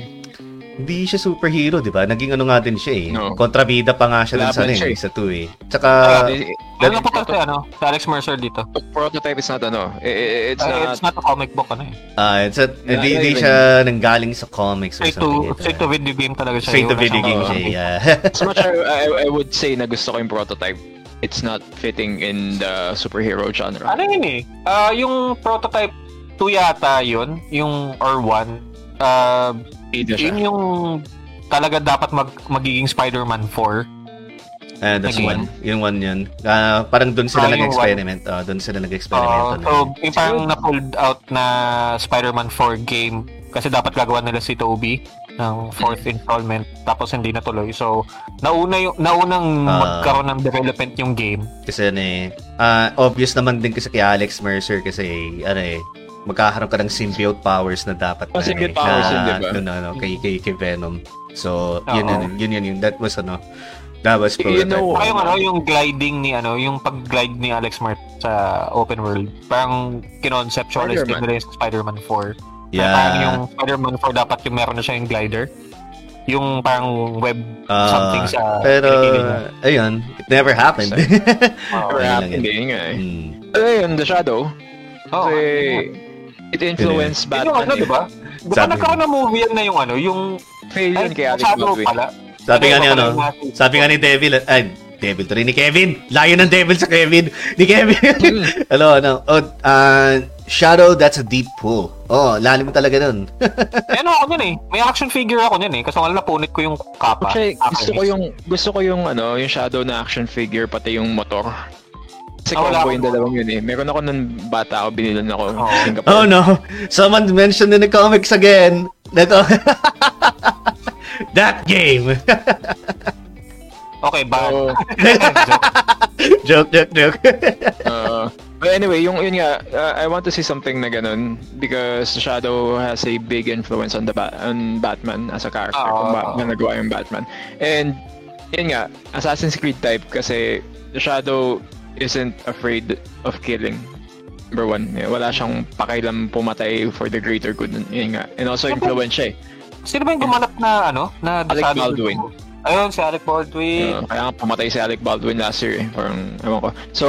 Hindi siya superhero, di ba? Naging ano nga din siya eh. No. Kontrabida pa nga siya dun sa, Laban ano, siya eh, eh. sa 2 eh. Tsaka, Hindi- Ano po kasi, ano? Si Alex Mercer dito. prototype is not ano. i- i- It's not. it's not a comic book, ano eh. ah, it's a, Yeah, hindi, yeah, hindi even- siya nanggaling sa comics or Straight something. to, eh. straight to video game talaga siya. Straight to video game siya, yeah. [laughs] As much as I, I would say na gusto ko yung prototype, it's not fitting in the superhero genre. Ano yun eh? Ah, yung prototype 2 yata yun, yung or 1. Ah, siya. yun yung talaga dapat mag magiging Spider-Man 4. Ah, that's Again. one. Yung one yun. Ah, parang doon sila yung nag-experiment. Ah, doon sila nag-experiment. Oo, so, yung parang na-pulled out na Spider-Man 4 game kasi dapat gagawa nila si Toby ng fourth installment tapos hindi natuloy. So, nauna yung naunang Ah. magkaroon ng development yung game. Kasi ano eh, ah, obvious naman din kasi kay Alex Mercer kasi ano eh, magkakaroon ka ng symbiote powers na dapat Oh, na, symbiote eh, powers na, yun, di ba? dun, ano, kay, kay, kay Venom. So, yun, Oo. yun, yun, yun, yun, that was ano, that was You prototype. know- Saka yung ano, yung gliding ni ano, yung pag-glide ni Alex Mercer sa open world. Parang kinonceptualize din Spider-Man. nila yung sa Spider-Man 4. Kaya parang yung yeah. Spider-Man 4 dapat yung meron na siya yung glider. Yung parang web Ah, something sa pero, ayun, it never happened. Oo. Never [laughs] Ayun lang happened yun. eh, nga eh. Hmm. Ano yun, The Shadow? Kasi, it influenced yung ano, Batman. di ba? Di ba Sabi- nagkaroon ng movie yan na yung ano, yung... Fail yun kay Alex Shadow Baldwin. pala. Sabi nga ni ano, yung sabi nga ni Devil, ay, Devil to rin ni Kevin. Layo ng Devil sa Kevin. Ni Kevin. Hmm. [laughs] Hello, ano, oh, ah, Shadow, that's a deep pool. Oh, lalim talaga nun. Eh, [laughs] ano ako nun eh. May action figure ako nun eh. Kasi wala napunit ko yung kapa. Actually, Akin gusto ko yung gusto ko yung ano, yung Shadow na action figure pati yung motor. Kasi Ah, wala combo yung dalawang yun eh. Meron ako nung bata ako, binilan ako sa Singapore. Oh no, someone mentioned in the comics again. That, [laughs] that game. Okay, ba? So, [laughs] joke, joke, joke. uh, [laughs] but anyway, yung yun nga, uh, I want to see something na ganun because Shadow has a big influence on the ba- on Batman as a character. Oo. kung ba- na nagawa yung Batman. And yun nga, Assassin's Creed type kasi the Shadow isn't afraid of killing. Number one, eh, wala siyang pakailam pumatay for the greater good. Yun nga. And also influence siya eh. Sino ba yung gumanap na ano? Na Alec Baldwin. Ayun, si Alec Baldwin. Uh, kaya nga pumatay si Alec Baldwin last year eh. Parang, ewan ko. So,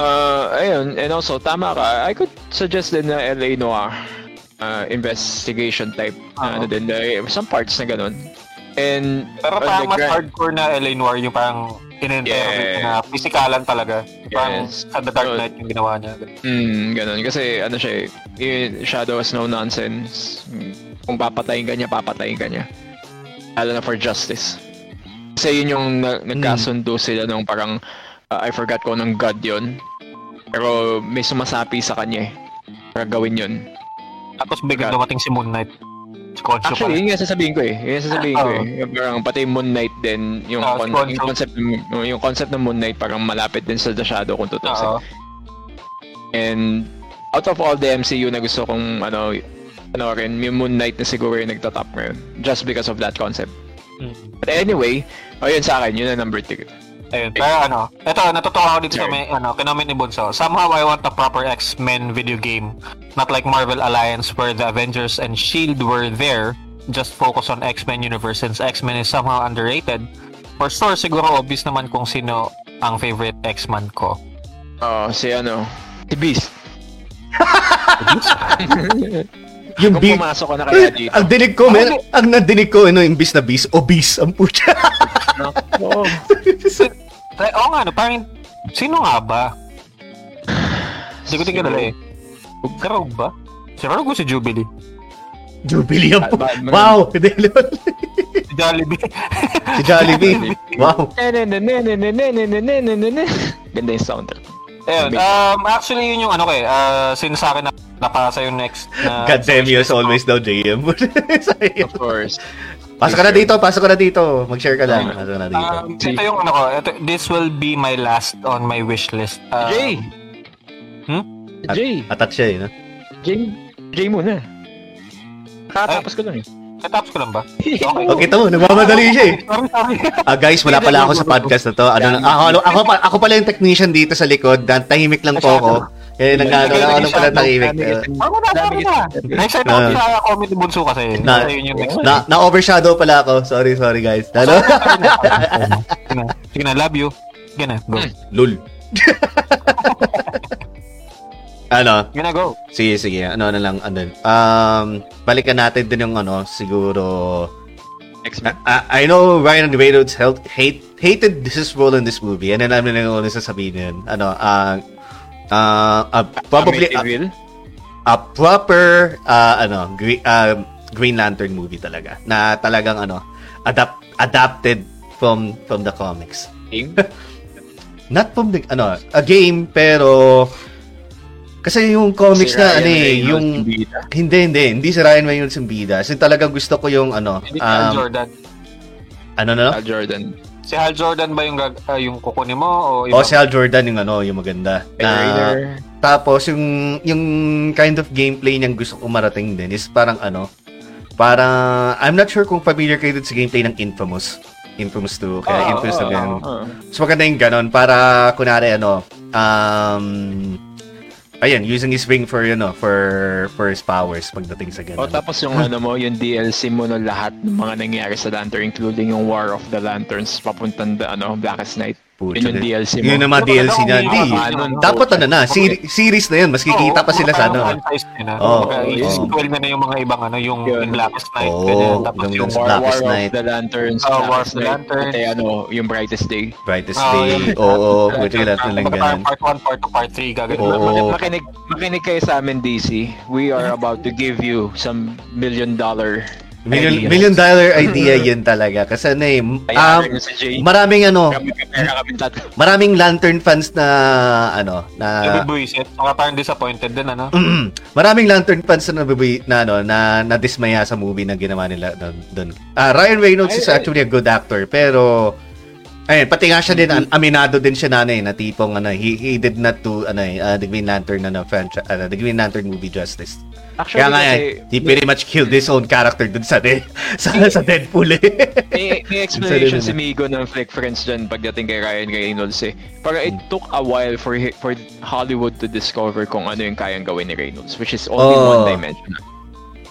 uh, ayun. And also, tama ka. I could suggest din na LA Noir uh, investigation type. Na ano din. na- some parts na ganun. And, Pero parang mas grand- hardcore na LA Noir yung parang in-interpret Yes. na physikalan talaga. Parang Yes. sa The Dark Knight yung ginawa niya. Mm, ganun. Kasi ano siya eh, yung Shadow has no nonsense. Kung papatayin ka niya, papatayin ka niya. Lalo na for justice. Kasi yun yung na- nagkasundo sila nung parang, uh, I forgot ko ng God yon Pero may sumasapi sa kanya eh. Para gawin yun. Tapos biglang dumating si Moon Knight. Khonshu Actually, pala. yun nga sasabihin ko eh. Yun sasabihin ko eh. Oo. Yung Parang pati Moon Knight din, yung, Oo, con- yung concept ng- yung concept ng Moon Knight parang malapit din sa The Shadow kung tutusin. Oo. And out of all the MCU na gusto kong ano ano rin, yung Moon Knight na siguro yung nagtatop ngayon. Just because of that concept. Mm. But anyway, ayun sa akin, yun ang number 3. Ayun. Pero ano, eto, natutuwa ako dito sa may, ano, kinoment ni Bunso. Somehow I want a proper X-Men video game. Not like Marvel Alliance where the Avengers and S.H.I.E.L.D. were there. Just focus on X-Men universe since X-Men is somehow underrated. For sure, siguro obvious naman kung sino ang favorite X-Man ko. Oh, si ano, si Beast. [laughs] Yung Kung big... pumasok ka na kaya dito. Ang dinig ko, men, ang nadinig ko, ano, imbis na bis, obese ang putya. Oo. Eh, Oo nga, no, parang, sino nga ba? Hindi ko tingnan nila eh. Rogue ba? Si o si Jubilee? Jubilee ang ba- Wow! Hindi, lol. Si Jollibee. si Jollibee. Wow. Ganda yung soundtrack. Ayun, um, actually yun yung ano ko eh, uh, since sa akin na napasa yung next na... [laughs] God damn you as always daw, JM. [laughs] Of course. Pasok ka na dito, pasok ka na dito. Mag-share ka lang. Pasok ka na dito. Um, ito yung ano ko, ito, this will be my last on my wish list. Um, Jay! Hmm? Jay! Atat siya eh, no? Jay, Jay muna. Kakatapos ko lang eh. Natapos ko lang ba? [laughs] Okay. Okay, mo, nagmamadali siya eh. Sorry, sorry. Ah, guys, wala pala ako sa podcast na to. Ano, na- ako, ako, ako, pa- ako pala yung technician dito sa likod. Dan, tahimik lang po ako. Eh, nag ano lang ako ng pala tahimik. Ano na, sorry na. Next time ako sa ni Bunso kasi. Na- na, na overshadow pala ako. Sorry, sorry guys. Ano? Na, sige na, love you. Sige na, go. Lul. [laughs] ano? Sige na, go. Sige, sige. Ano na lang, ano. Um, balikan natin din yung ano, siguro... X-Men. I, I know Ryan Reynolds held, hate, hated his role in this movie. And then namin na yung sasabihin yun. Ano, uh, uh, uh, probably a, Amityville. a proper, uh, ano, Green, uh, Green Lantern movie talaga. Na talagang, ano, adapt, adapted from from the comics. Game. [laughs] Not from the, ano, a game, pero kasi yung comics Si na, Ryan ano eh, yung, bida. hindi, hindi, hindi si Ryan Reynolds yung bida. Kasi talagang gusto ko yung, ano, Hindi Hal um, Jordan. ano na, Al Jordan. Si Hal Jordan ba yung, gag- ah, yung kukunin mo? O o iba? si Hal Jordan yung, ano, yung maganda. Na. Tapos yung yung kind of gameplay niyang gusto ko marating din is parang ano, parang I'm not sure kung familiar kayo dun sa gameplay ng Infamous. Infamous 2, kaya Oo, Infamous na oo, ganun. Oo. So maganda yung ganon para kunari ano, um Ayan, using his ring for, you know, for for his powers pagdating sa O ganun. tapos yung ano mo, yung DLC mo na lahat ng mga nangyari sa Lantern, including yung War of the Lanterns, papuntang the, ano, Blackest Night. Pucha, Yun yung di- DLC mo. Yun naman Pero DLC maganda niya. kung Di, may ano, ano, dapat ano na, seri- series na yun. Mas kikita pa sila sa ano. franchise nila. Oo, yung sequel na na yung mga ibang ano, yung, Yun. yung Blackest Night. Oo, yung- yung yung War, Blackest Night. of the Lanterns, Oh, War of the Lanterns. pati ano, yung Brightest Day. Brightest Oo, Day. Oo, Buti lahat na lang ganun. Part 1, Part 2, Part 3, gagawin. Oo. Mak- Makinig, makinig kayo sa amin, DC. We are about to give you some million dollar Million, ideas. million dollar idea yun talaga. Kasi ano eh, um, maraming ano, maraming lantern fans na ano, na Yung buwisit. Saka parang disappointed din, ano? maraming lantern fans na nabubuy na ano, na nadismaya sa movie na ginawa nila doon. Ah, Ryan Reynolds is Ay, ay. actually a good actor, pero Ayun, pati nga siya din, an- aminado din siya na ano eh, na tipong ano, he, he did not do ano eh, uh, the Green Lantern ano, franchise, ano, the Green Lantern movie justice. Actually, Kaya nga kasi, eh, he pretty much killed his own character dun sa, de- [laughs] sa, sa Deadpool eh. may, may explanation si na. Migo ng Flick Friends dyan pagdating kay Ryan Reynolds eh. Parang it took a while for for Hollywood to discover kung ano yung kayang gawin ni Reynolds, which is only Oh. one dimension.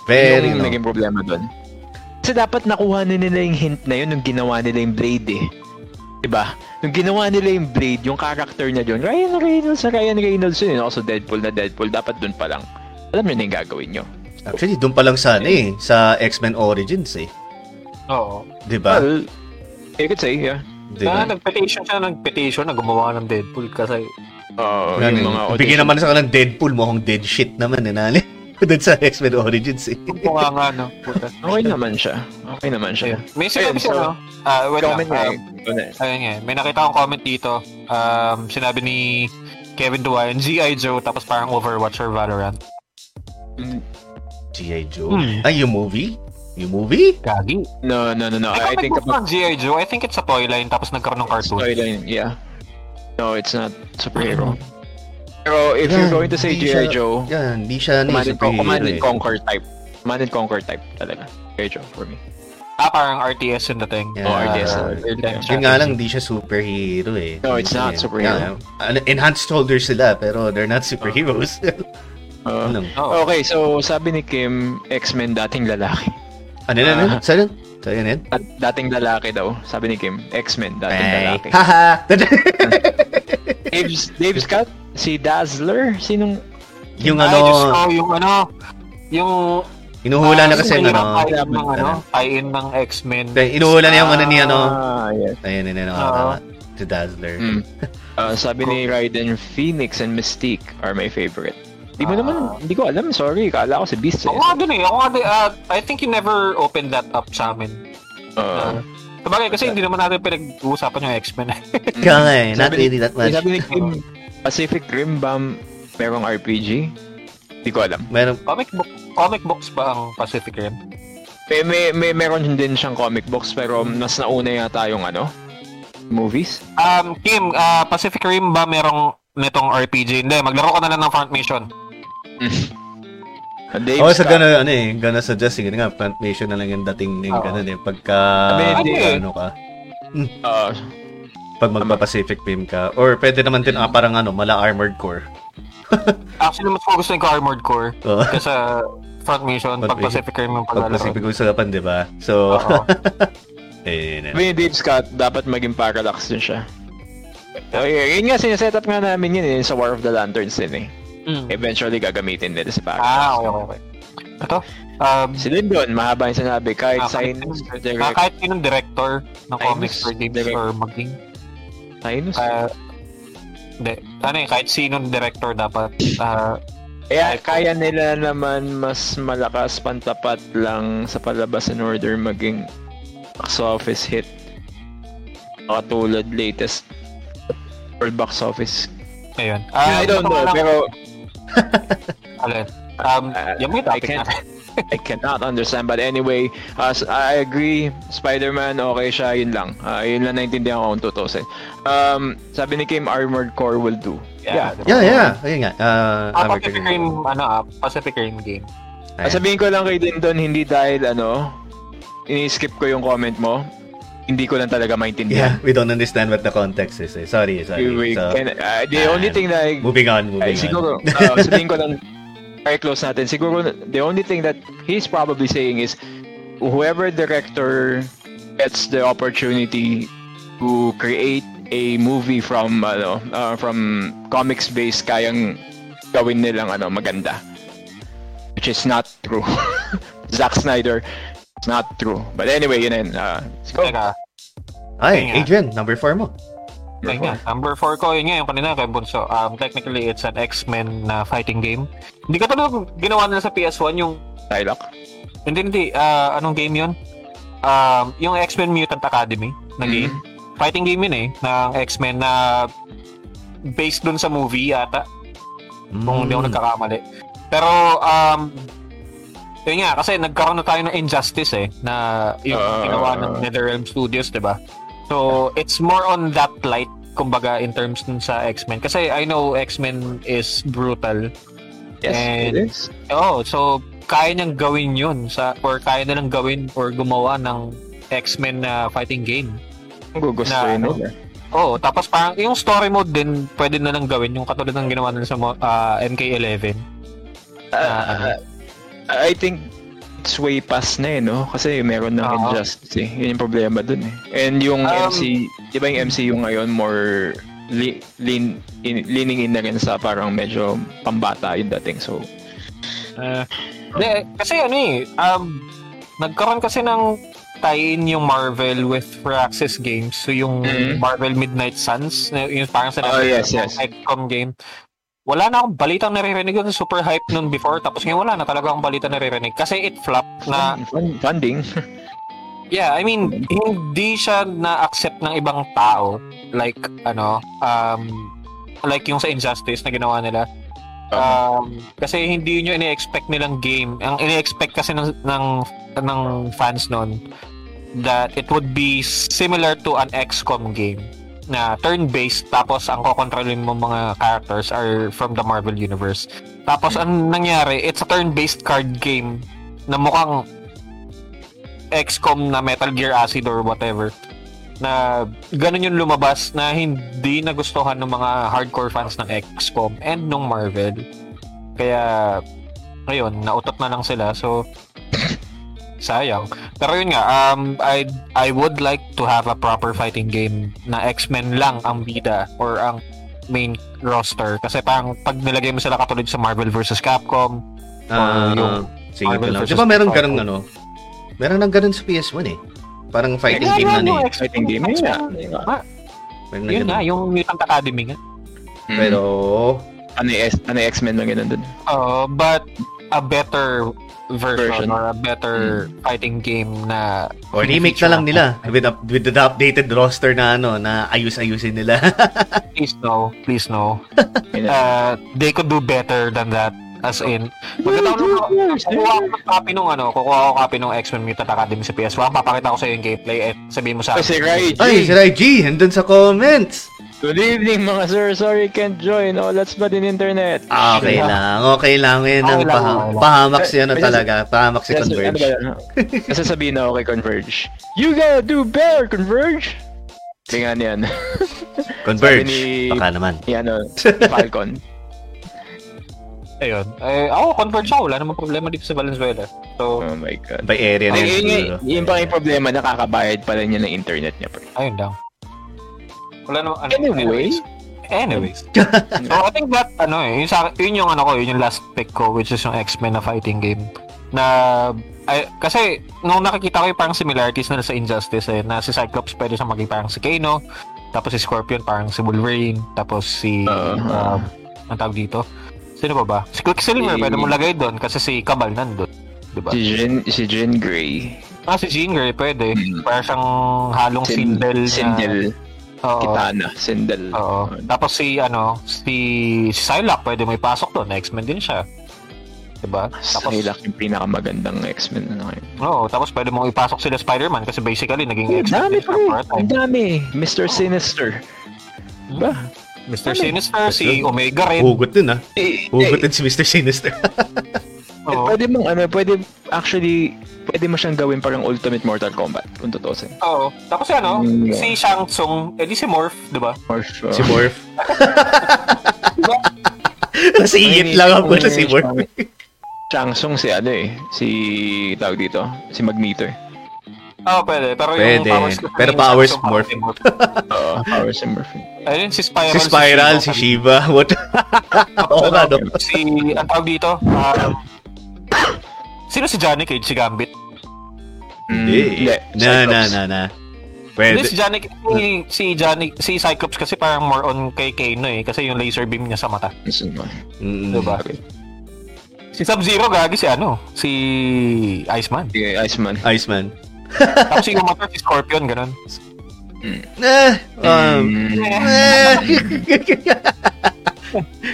Very, yung no. naging problema doon. Kasi dapat nakuha na nila yung hint na yun nung ginawa nila yung Blade eh. Diba? Nung ginawa nila yung Blade, yung character niya doon, Ryan Reynolds, sa Ryan Reynolds yun. Also Deadpool na Deadpool, dapat doon pa lang. Alam niyo na yung gagawin nyo. Actually, doon pa lang sana eh, sa X-Men Origins eh. Oo. Di ba? Well, you could say, yeah. Di Kaya ba? nag-petition siya, nag-petition na gumawa ng Deadpool kasi Uh, Yan, yung mga eh. Bigyan audition. naman sa kanang Deadpool, mukhang dead shit naman eh, nali. [laughs] Doon sa X-Men Origins eh. kung nga nga, no? Puta. [laughs] Okay naman siya. Okay naman siya. Ayun. May sinabi siya, so, no? Ah, wait lang. Comment nga ah, eh. Ano eh. Ayun nga. May nakita akong comment dito. Um, sinabi ni Kevin Duwayan, G.I. Joe, tapos parang Overwatch or Valorant. Mm, G.I. Joe. Hmm. Ay, yung movie? Yung movie? Gagi. No, no, no, no. Ay, I think ng G.I. Joe, I think it's a toy line tapos nagkaroon ng cartoon. storyline, yeah. No, it's not superhero. Pero if you're Yan, going to say G.I. Joe, Yan, hindi siya Command and, Command and eh. Conquer type. Command and Conquer type talaga. G.I. Joe for me. Ah, parang RTS yung dating. Yeah. Oh, RTS. Real-time Yun nga lang, hindi siya superhero eh. No, it's not superhero. yeah, ano, enhanced holders sila, pero they're not superheroes. [laughs] Uh, ano? Oh. okay, so sabi ni Kim, X-Men dating lalaki. Ano na, ano? Ah. Saan? Saan yun? At dating lalaki daw, sabi ni Kim, X-Men dating Ay, lalaki. haha! [laughs] Dave, Dave Scott, si Dazzler, sinong yung Ay, Diyos ko, ano, yung ano, yung inuhula na ah, kasi yung ano, tie-in ng ano, ano, tie-in ng X-Men. inuhula na yung ano ni ano, Ah, yes. ayun, ayun, Oo. tama. Si Dazzler. Mm. Uh, [laughs] sabi ni Raiden, Phoenix and Mystique are my favorite. Di mo Ah. naman, hindi ko alam, sorry, kala ko si Beast eh. Ako nga eh. Ako nga ah, I think you never opened that up sa amin. Uh, Sabagay, kasi hindi naman natin pinag-uusapan yung X-Men. Kaya nga eh, not really that much. sabi ni Kim, Pacific Rim ba merong RPG? Hindi ko alam. Meron, comic book comic books ba ang Pacific Rim? May, may, may meron din siyang comic books pero mas nauna yata yung ano, movies. Um, Kim, ah, Pacific Rim ba merong netong RPG? Hindi, maglaro ka na lang ng front mission. Dave oh, sa gana, ano eh, gana suggest, sige nga, front mission na lang yung dating ng Oo. ganun eh. Pagka, eh. ano ka, uh, pag magpa-Pacific Rim ka. Or pwede naman din, ah, parang ano, mala Armored Core. [laughs] Actually, mas focus na ko Armored Core. Oo. Kasi front mission, pag Pacific Rim yung Pag paglalaro. Pacific usapan, di ba? So, [laughs] eh, yun, yun. Dave Scott, dapat maging parallax din siya. Oh, yeah, yun nga, sineset up nga namin yun eh, sa War of the Lanterns din eh. Mm. Eventually gagamitin nila sa parallax. Ah, okay, okay. Ito, um, Si Lyndon, mahaba yung sinabi, kahit Ah, sign, kahit- direct, ah, kahit sinong director ng comics or games direct- or maging Linus. uh, hindi, ano eh, kahit sinong director dapat uh, Kaya kaya nila naman mas malakas pantapat lang sa palabas in order maging box office hit. Katulad latest world box office. ayun. I don't know, pero Alin? Um, Uh, yung may I topic can't- natin. I cannot understand. But anyway, as I agree, Spider-Man, okay siya, yun lang. Uh, yun lang naintindihan ko kung tutusin. Um, sabi ni Kim, Armored Core will do. Yeah. Yeah, yeah. Ayun nga. Uh, Ah, Armored Pacific. Rim, ano ah, Pacific Rim game. Ah, sabihin ko lang kay Dindon, hindi dahil ano, ini-skip ko yung comment mo. Hindi ko lang talaga Yeah, maintindihan. we don't understand what the context is. Eh. Sorry, sorry. We- So, can- uh, the only thing that I, moving on, moving on. siguro, [laughs] uh, sabihin ko lang, very close natin, siguro, the only thing that he's probably saying is, whoever director gets the opportunity to create a movie from, ano, uh, from comics based, kayang gawin nilang, ano, maganda. Which is not true. [laughs] Zack Snyder, it's not true. But anyway, yun na yun. Uh, let's go. Teka, Ay, nga. Adrian, number 4 mo. ayun nga. Number 4 ko, yun nga yung kanina kay Bunso. Um, technically, it's an X-Men na fighting game. Hindi ka tulad ginawa nila sa PS1 yung Tylock. Hindi, hindi. Ah, anong game yun? Um, yung X-Men Mutant Academy na game. Fighting game yun eh. Ng X-Men na based dun sa movie yata. Kung hindi ako Mm. nagkakamali. Pero, um, yun nga, kasi nagkaroon na tayo ng Injustice eh, na yung Ah. ginawa ng NetherRealm Studios, di ba? So, it's more on that light, kumbaga, in terms dun sa X-Men. Kasi I know X-Men is brutal. Yes, And- it is. Oh, so kaya niyang gawin 'yun sa or kaya nilang gawin or gumawa ng X-Men na fighting game. Ang gugustuhin Na, ano, nila. Oh, tapos parang yung story mode din pwede na lang gawin yung katulad ng ginawa nila sa ah, MK11. Uh, I think it's way past na eh, no? Kasi meron ng Oo. injustice eh. Yun yung problema dun eh. And yung Um, MC, di ba yung MCU ngayon more li- lean, in, leaning in na rin sa parang medyo pambata yung dating. So, Uh, de, kasi ano eh, um, nagkaroon kasi ng tie-in yung Marvel with Firaxis Games. So yung Mhm. Marvel Midnight Suns, na- yung parang sa Oh, yes, yes. XCOM game. Wala na akong balitang naririnig yun. Super hype nun before. Tapos ngayon wala na talaga akong balita naririnig. Kasi it flopped na, fun- funding. [laughs] yeah, I mean, hindi siya na-accept ng ibang tao. Like, ano, um, like yung sa Injustice na ginawa nila. Um, kasi hindi nyo ini-expect nilang game. Ang ini-expect kasi ng, ng, ng fans nun that it would be similar to an XCOM game. Na turn-based tapos ang kokontrolin mo mga characters are from the Marvel Universe. Tapos ang nangyari, it's a turn-based card game na mukhang XCOM na Metal Gear Acid or whatever na ganun yung lumabas na hindi nagustuhan ng mga hardcore fans ng XCOM and ng Marvel. Kaya, ayun, nautot na lang sila. So, sayang. Pero yun nga, um, I, I would like to have a proper fighting game na X-Men lang ang bida or ang main roster. Kasi parang pag nilagay mo sila katulad sa Marvel vs. Capcom, Ah, yung sige Marvel lang. Di ba meron ganun ano? Meron nang ganun sa PS1 eh. Parang fighting Yeah, game yeah, na eh. Fighting game, yun nga. Yun nga. Meron na Yun nga, yung Mutant Academy nga. Pero, ano yung X- ano yung X-Men lang ganun dun? Uh, but a better version, Version. or a better fighting game na or remake na lang nila with, up- with the updated roster na ano, na ayus-ayusin nila. [laughs] please no please no [laughs] uh, they could do better than that as in magkataon kukuha ko ng copy nung ano kukuha ko copy nung X-Men Mutant Academy sa PS1 papakita ko sa yung gameplay at sabihin mo sa Kasi Rai G. Ay, si Rai G, andun sa comments. Good evening mga sir. Sorry can't join. Oh, let's bad in internet. Ah, Okay lang, okay lang. Yan ang Okay lang, paha- okay lang. pahamak siya ano Kasi- talaga. Pahamak si Kasi, Converge. Ano? Kasi sabihin na ako kay Converge. You gotta do better, Converge! Tingnan yan. [laughs] Converge. Ni- Baka naman. Yan, ano, [laughs] Falcon. ayun eh, ako converge ako wala namang problema dito sa Valenzuela so Oh my God. By area na yun yun, yun, yun problema, nakakabayad pala niya ng internet niya. pre. Wala namang ano, Anyway. anyways [laughs] so I think that ano eh yun, sa, yun yung ano ko yun yung last pick ko which is yung X-Men na fighting game na ay, kasi nung nakikita ko yung parang similarities na sa Injustice eh, na si Cyclops pwede siyang maging parang si Kano tapos si Scorpion parang si Wolverine tapos si Uh, um, ang tawag dito sino pa ba? Si Quicksilver Si- pwede mo lagay doon kasi si Cabal nandun diba? Si Jean, si Jean Grey. ah si Jean Grey pwede Mm. parang siyang halong Sin- Sindel na Sindel. Oo. Kitana. Sindel. Oo. Tapos si ano, si, si Psylocke pwede mo ipasok doon, X-Men din siya. 'Di ba? Tapos Tapos, yung pinakamagandang X-Men na ngayon. Oo, tapos pwede mo ipasok sila Spider-Man kasi basically naging X-Men dami din pa rin. Ang dami. Mr. Sinister. Ba? Mr. Dami. Sinister, si Omega rin. Hugot din ah. Eh, Hugot eh, din si Mr. Sinister. [laughs] Oo. pwede mong ano, pwede actually pwede mo siyang gawin parang Ultimate Mortal Kombat kung tutusin. Oo. Tapos si ano, Mm. si Shang Tsung, edi si Morph, 'di ba? Or uh, si Morph. [laughs] Nasingit lang ako na si Morph. Changsung si ano eh, si tawag dito, si Magneto eh. Oo, pwede. Pero Pwede. yung powers ko- Pero yung powers Shang Tsung, Morph. Morph. [laughs] Oo, Powers and Morphin. Ayun, si Spiral. Si Spiral, si Shiva. What? [laughs] Oo nga, no? Si, ang tawag dito, um, sino si Johnny Cage, si Gambit? Hindi. Na, na, na, na. Hindi, Pwede. si Johnny, si, si Johnny, si Cyclops kasi parang more on kay Kano eh, kasi yung laser beam niya sa mata. Mm. Diba? Si Sub-Zero gagi si ano, si Iceman. Sige, Iceman. Iceman. Tapos si Umator, si Scorpion, ganun. Eh, um, Mm. eh.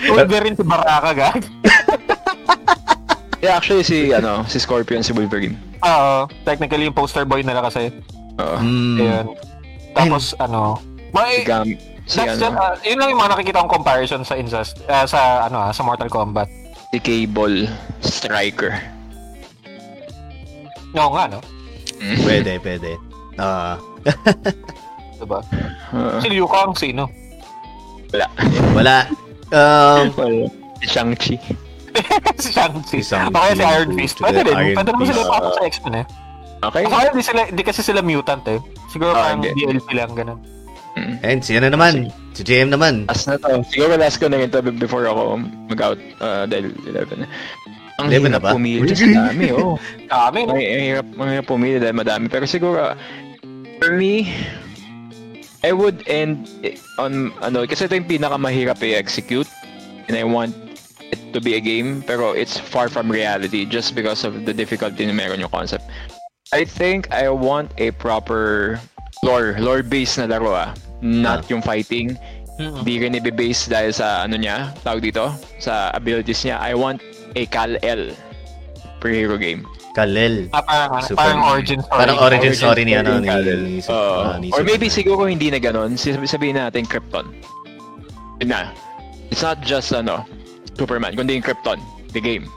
Wolverine si Baraka, gag. [laughs] Yeah, actually si ano, si Scorpion, si Wolverine. Oo, technically yung poster boy nila kasi. Oo. Mm. Ayun. Tapos ano, Si may, Gam, si that's just, ano, uh, yun lang yung mga nakikita kong comparison sa Injust, uh, sa ano ah, sa Mortal Kombat. si Cable, Striker. Oo nga, no? Pwede, pwede. Ah, [laughs] Diba? Oo. Si Liu Kang, sino? wala. wala. Um, Wala. Si Shang-Chi. [laughs] si Shang-Chi. Si Shang-Chi. O kaya si Iron Fist. Pwede Si din. Iron Pwede naman sila Fist. ipasok sa X-Men eh. Okay. Kasi hindi, sila, hindi kasi sila mutant eh. Siguro Ah, parang hindi. DLC lang, ganun. Mm. and siya na naman. Si JM naman. Last na to. Siguro last ko na ito before ako mag-out uh, dahil 11. Ang 11 na hirap ba? pumili sa dami, oh. [laughs] Dami, no? Ang, ang hirap, ang hirap pumili dahil madami. Pero siguro, for me, I would end on, ano, kasi ito yung pinakamahirap i-execute. And I want it to be a game, pero it's far from reality just because of the difficulty na meron yung concept. I think I want a proper lore, lore-based na laro ah. Not yung fighting. Mm-mm. Di rin i-base dahil sa ano niya, tawag dito, sa abilities niya. I want a Kal-El per hero game. Kalel. Ah, parang, Super. parang origin story. Parang origin Origin story ni ano story ni, ni, ah, ni or maybe siguro hindi na ganun. Sabi- Sabihin natin Krypton. Yun na. It's not just ano, Superman, kundi yung Krypton, the game.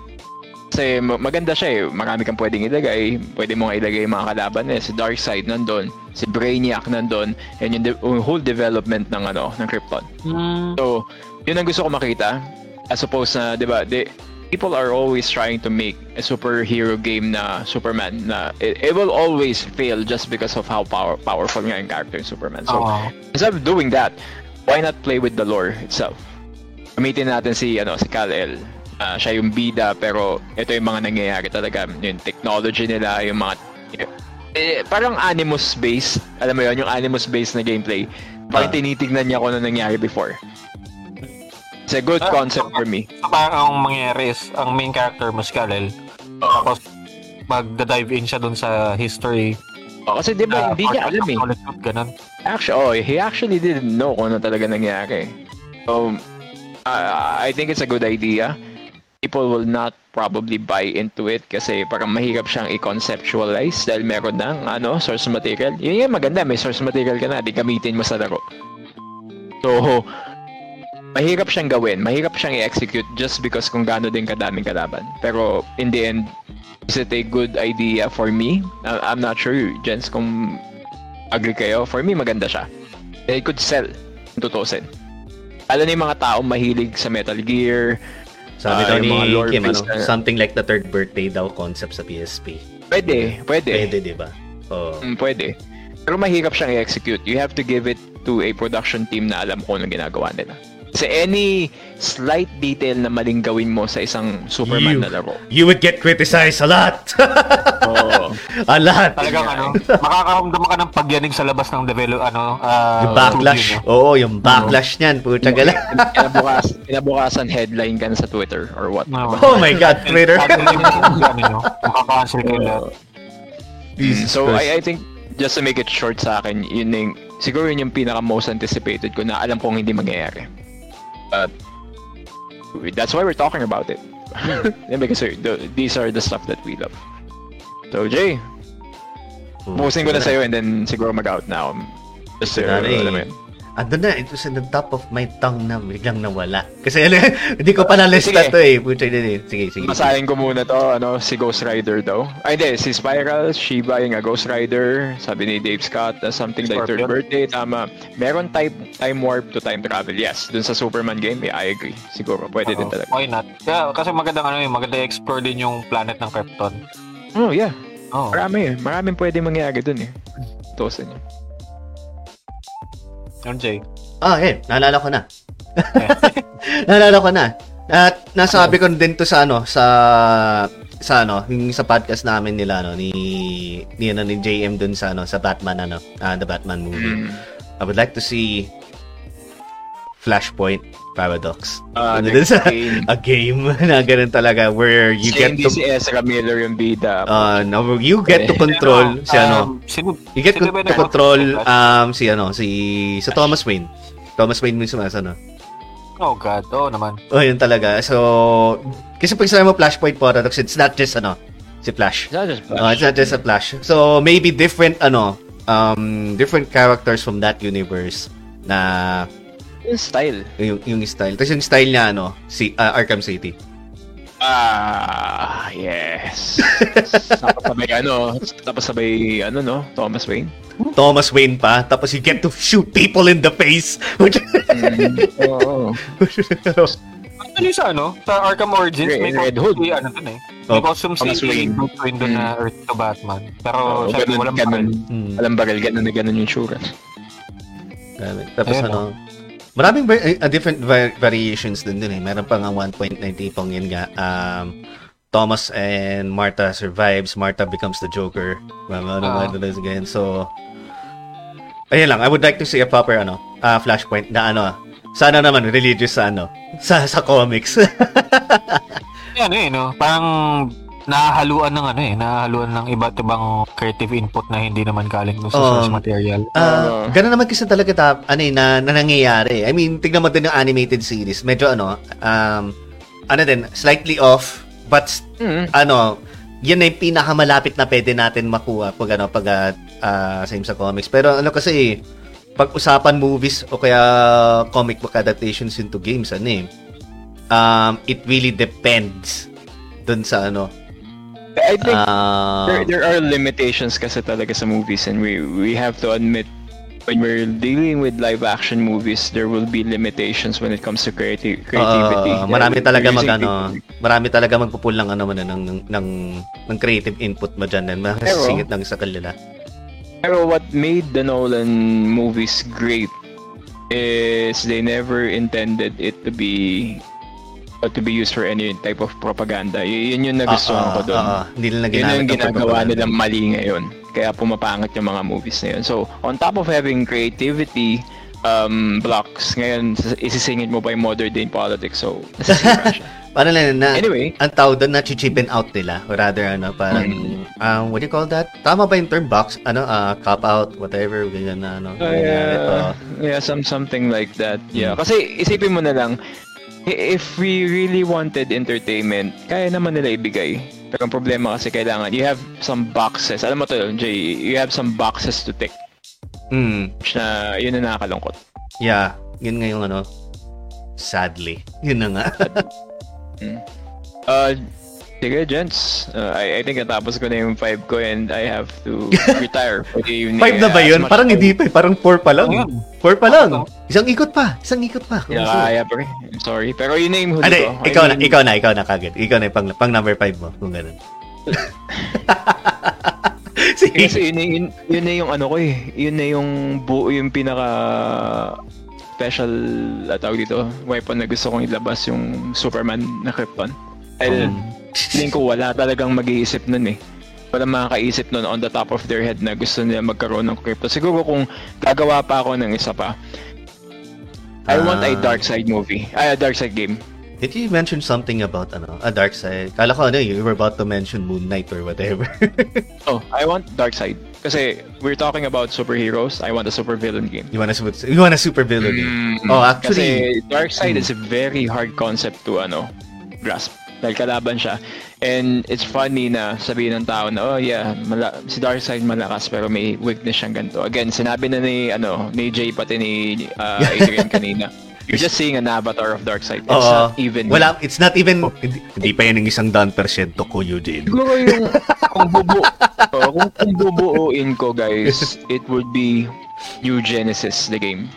Kasi ma- maganda siya eh. Marami kang pwedeng ilagay. Pwede mo nga ilagay yung mga kalaban eh. Si Darkseid nandun, si Brainiac nandun, and yung, de- yung whole development ng ano, ng Krypton. Hmm, So, yun ang gusto ko makita. As opposed na, di ba, they, people are always trying to make a superhero game na Superman na it, it will always fail just because of how power, powerful nga yung character yung Superman. So, oo. instead of doing that, why not play with the lore itself? Gamitin natin si ano si Kal-El. Ah, siya yung bida pero ito yung mga nangyayari talaga. Yung technology nila, yung mga eh, parang animus based. Alam mo yun, yung animus based na gameplay. Parang Ah. tinitignan niya kung ano nangyari before. It's a good Ah, concept for me. Parang ang mangyayari is, ang main character mo si Kal-El. Tapos, magda-dive in siya dun sa history. Oh, kasi di ba, na hindi niya alam eh. Ganun. Actually, oh, he actually didn't know kung ano talaga nangyari. So, uh, I think it's a good idea. People will not probably buy into it kasi parang mahirap siyang i-conceptualize dahil meron ng ano, source material. Yun yung maganda, may source material ka na, di gamitin mo sa laro. So, mahirap siyang gawin, mahirap siyang i-execute just because kung gaano din kadaming kalaban. Pero in the end, is it a good idea for me? I- I'm not sure, gents, kung agree kayo. For me, maganda siya. It could sell, tutusin. Alam na yung mga tao mahilig sa Metal Gear. Sabi Ah, daw ni Kim, ano, something like the third birthday daw concept sa PSP. Pwede, pwede. Pwede, di ba? Oo. Mm, pwede. Pero mahirap siyang i-execute. You have to give it to a production team na alam kung anong ginagawa nila. Kasi any slight detail na maling gawin mo sa isang Superman You- na laro. You would get criticized a lot. [laughs] Oo. a lot. Talagang ano, makakaramdam ka ng pagyanig sa labas ng develop, ano, ah, Yung backlash. studio, no? Oo, yung backlash niyan. Puta gala. kinabukas, kinabukasan headline ka na sa Twitter or what. Oo. Oh my God, Twitter. Ano makakancel kayo lahat. So Christ. I, I think just to make it short sa akin, yun yung, siguro yun yung pinaka most anticipated ko na alam kong hindi mangyayari. But that's why we're talking about it. [laughs] Yeah, because the, these are the stuff that we love. So Jay, Pusin ko na sa'yo and then siguro mag-out na ako. Just Dali. alam mo yun. Ando na, ito sa the top of my tongue na biglang nawala. Kasi ano, [laughs] hindi ko pa na-lista Sige. to eh. Puta din eh. Sige, sige. Basahin ko muna to, ano, si Ghost Rider daw. Ay, hindi, si Spiral, Shiba yung a Ghost Rider. Sabi ni Dave Scott, na something like third birthday. Tama. Meron type, time warp to time travel. Yes, dun sa Superman game, yeah, I agree. Siguro, pwede din Oo, talaga. Why not? Kaya, kasi magandang ano yun, maganda explore din yung planet ng Krypton. Oh, yeah. Oh. Marami eh. Maraming pwede mangyari dun eh. Tusin niya. Jay. Ah, eh, naalala ko na. [laughs] naalala ko na. At nasabi ko din to sa ano, sa sa ano, yung sa podcast namin nila ano ni ni ano ni JM dun sa ano sa Batman ano, ah, the Batman movie. Mm. I would like to see Flashpoint Paradox. Ah, Ano next sa- [laughs] game. A game [laughs] na ganun talaga where you Kasi get to si Ezra Miller yung bida. uh, no, you get to control si ano, Um, sino, You get sino to, to control um si ano si sa Thomas Wayne. Thomas Wayne mismo as ano. Oh God, oo naman. Oh, yun talaga. So kasi pag sinabi mo Flashpoint Paradox, it's not just ano si Flash. It's not just Uh, it's not just a Flash. So maybe different ano um different characters from that universe na Yung style. yung, yung style. Tapos yung style niya ano si uh, Arkham City. Ah, yes. [laughs] tapos sabay ano, tapos sabay ano no, Thomas Wayne. Thomas Wayne pa. Tapos you get to shoot people in the face. Oo. Actually sa ano, sa Arkham Origins, Red- may Red Hood. si ano dun eh. Oh, May costume si Wayne. Bruce Wayne dun na Earth to Batman. Pero Oo, syempre ganun, walang ganun. bakal. Hmm. Alam baril, ganun na ganun yung tsura. Grabe. Tapos Ayun, ano, maraming uh, different var- variations din din eh. Meron pa nga 1.9 tipong yun nga. Um, Thomas and Martha survives. Martha becomes the Joker. Mga ano, mga ano, ganyan. So, ayun lang. I would like to see a proper ano, uh, flashpoint na ano, sana naman religious sa ano, sa sa comics. [laughs] Yan eh, no? Parang nahahaluan ng ano eh, nahahaluan ng iba't ibang creative input na hindi naman galing sa Oo. source material. Ah, Oo. ganun naman kasi talaga ta, ano eh, na, na nangyayari. I mean, tignan mo din yung animated series. Medyo ano, um, ano din, slightly off, but Mm. ano, yun na yung pinakamalapit na pwede natin makuha pag ano pag uh, uh, same sa comics. Pero ano kasi pag usapan movies o kaya comic book adaptations into games ano eh, um, it really depends dun sa ano I think uh, there, there are limitations kasi talaga sa movies and we we have to admit when we're dealing with live action movies there will be limitations when it comes to creati- creativity. Uh, marami talaga mag ano, marami talaga magpupul ng ano man ng ng, ng, ng creative input mo diyan and masisingit lang sa kanila. Pero what made the Nolan movies great is they never intended it to be uh, to be used for any type of propaganda. Y- yun yung nagustuhan Ah, ko doon. ah, ah, hindi nila Yun yung ginagawa nilang mali ngayon. Kaya pumapangit yung mga movies na yun. So, on top of having creativity um, blocks, ngayon isisingit mo pa yung modern day politics. So. Parang lang [laughs] na, Anyway. ang tawag doon na chichipin out nila. Or rather, ano, parang, Hmm. um, what do you call that? Tama ba yung term box? Ano, uh, cop out, whatever, ganyan na, ano. Uh, yeah, yeah, some something like that. Yeah. Kasi isipin mo na lang, if we really wanted entertainment, kaya naman nila ibigay. Pero ang problema kasi kailangan, you have some boxes. Alam mo to, Jay, you have some boxes to tick. Hmm. Which na, yun na nakakalungkot. Yeah, yun nga yung ano, sadly. Yun na nga. [laughs] Uh, sige, gents. Uh, I, I think natapos ko na yung 5 ko and I have to [laughs] retire for the evening. Five na ba yun? Parang hindi pa, eh. parang four pa lang. Ayun. Four pa lang. Isang ikot pa, isang ikot pa. Yeah, kaya pa rin. I'm sorry. Pero yun na yung huli ko. I ikaw na, mean, ikaw na, ikaw na kagad. Ikaw na yung pang, pang number five mo, kung ganun. [laughs] Sige. Kasi yun, na- yun, yun na yung ano ko eh. Yun na yung buo yung pinaka special uh, tawag dito, weapon na gusto kong ilabas yung Superman na Krypton. Dahil Um, feeling ko wala talagang mag-iisip nun eh. Wala makakaisip nun on the top of their head na gusto nila magkaroon ng Krypton. Siguro kung gagawa pa ako ng isa pa, I want a Ah. Dark Side movie. Ay, a Dark Side game. Did you mention something about ano, a dark side? Kala ko ano, you were about to mention Moon Knight or whatever. [laughs] Oh, I want Dark Side. Kasi we're talking about superheroes. I want a supervillain game. you wanna super, you wanna super villain. Mm, Oh, actually, Kasi Dark Side Mm. is a very hard concept to ano grasp. Dahil kalaban siya. And it's funny na sabihin ng tao na, oh yeah, mala- si Darkseid malakas pero may weakness siyang ganito. Again, sinabi na ni, ano, ni Jay pati ni uh, [laughs] Adrian kanina. You're just seeing an avatar of Darkseid. It's Oo. not even... Wala, it's not even, hindi, hindi pa yan ng isang daan persyento ko, Eugene. Siguro yung [laughs] kung bubu oh, kung, kung bubuuin ko guys, it would be New Genesis the game.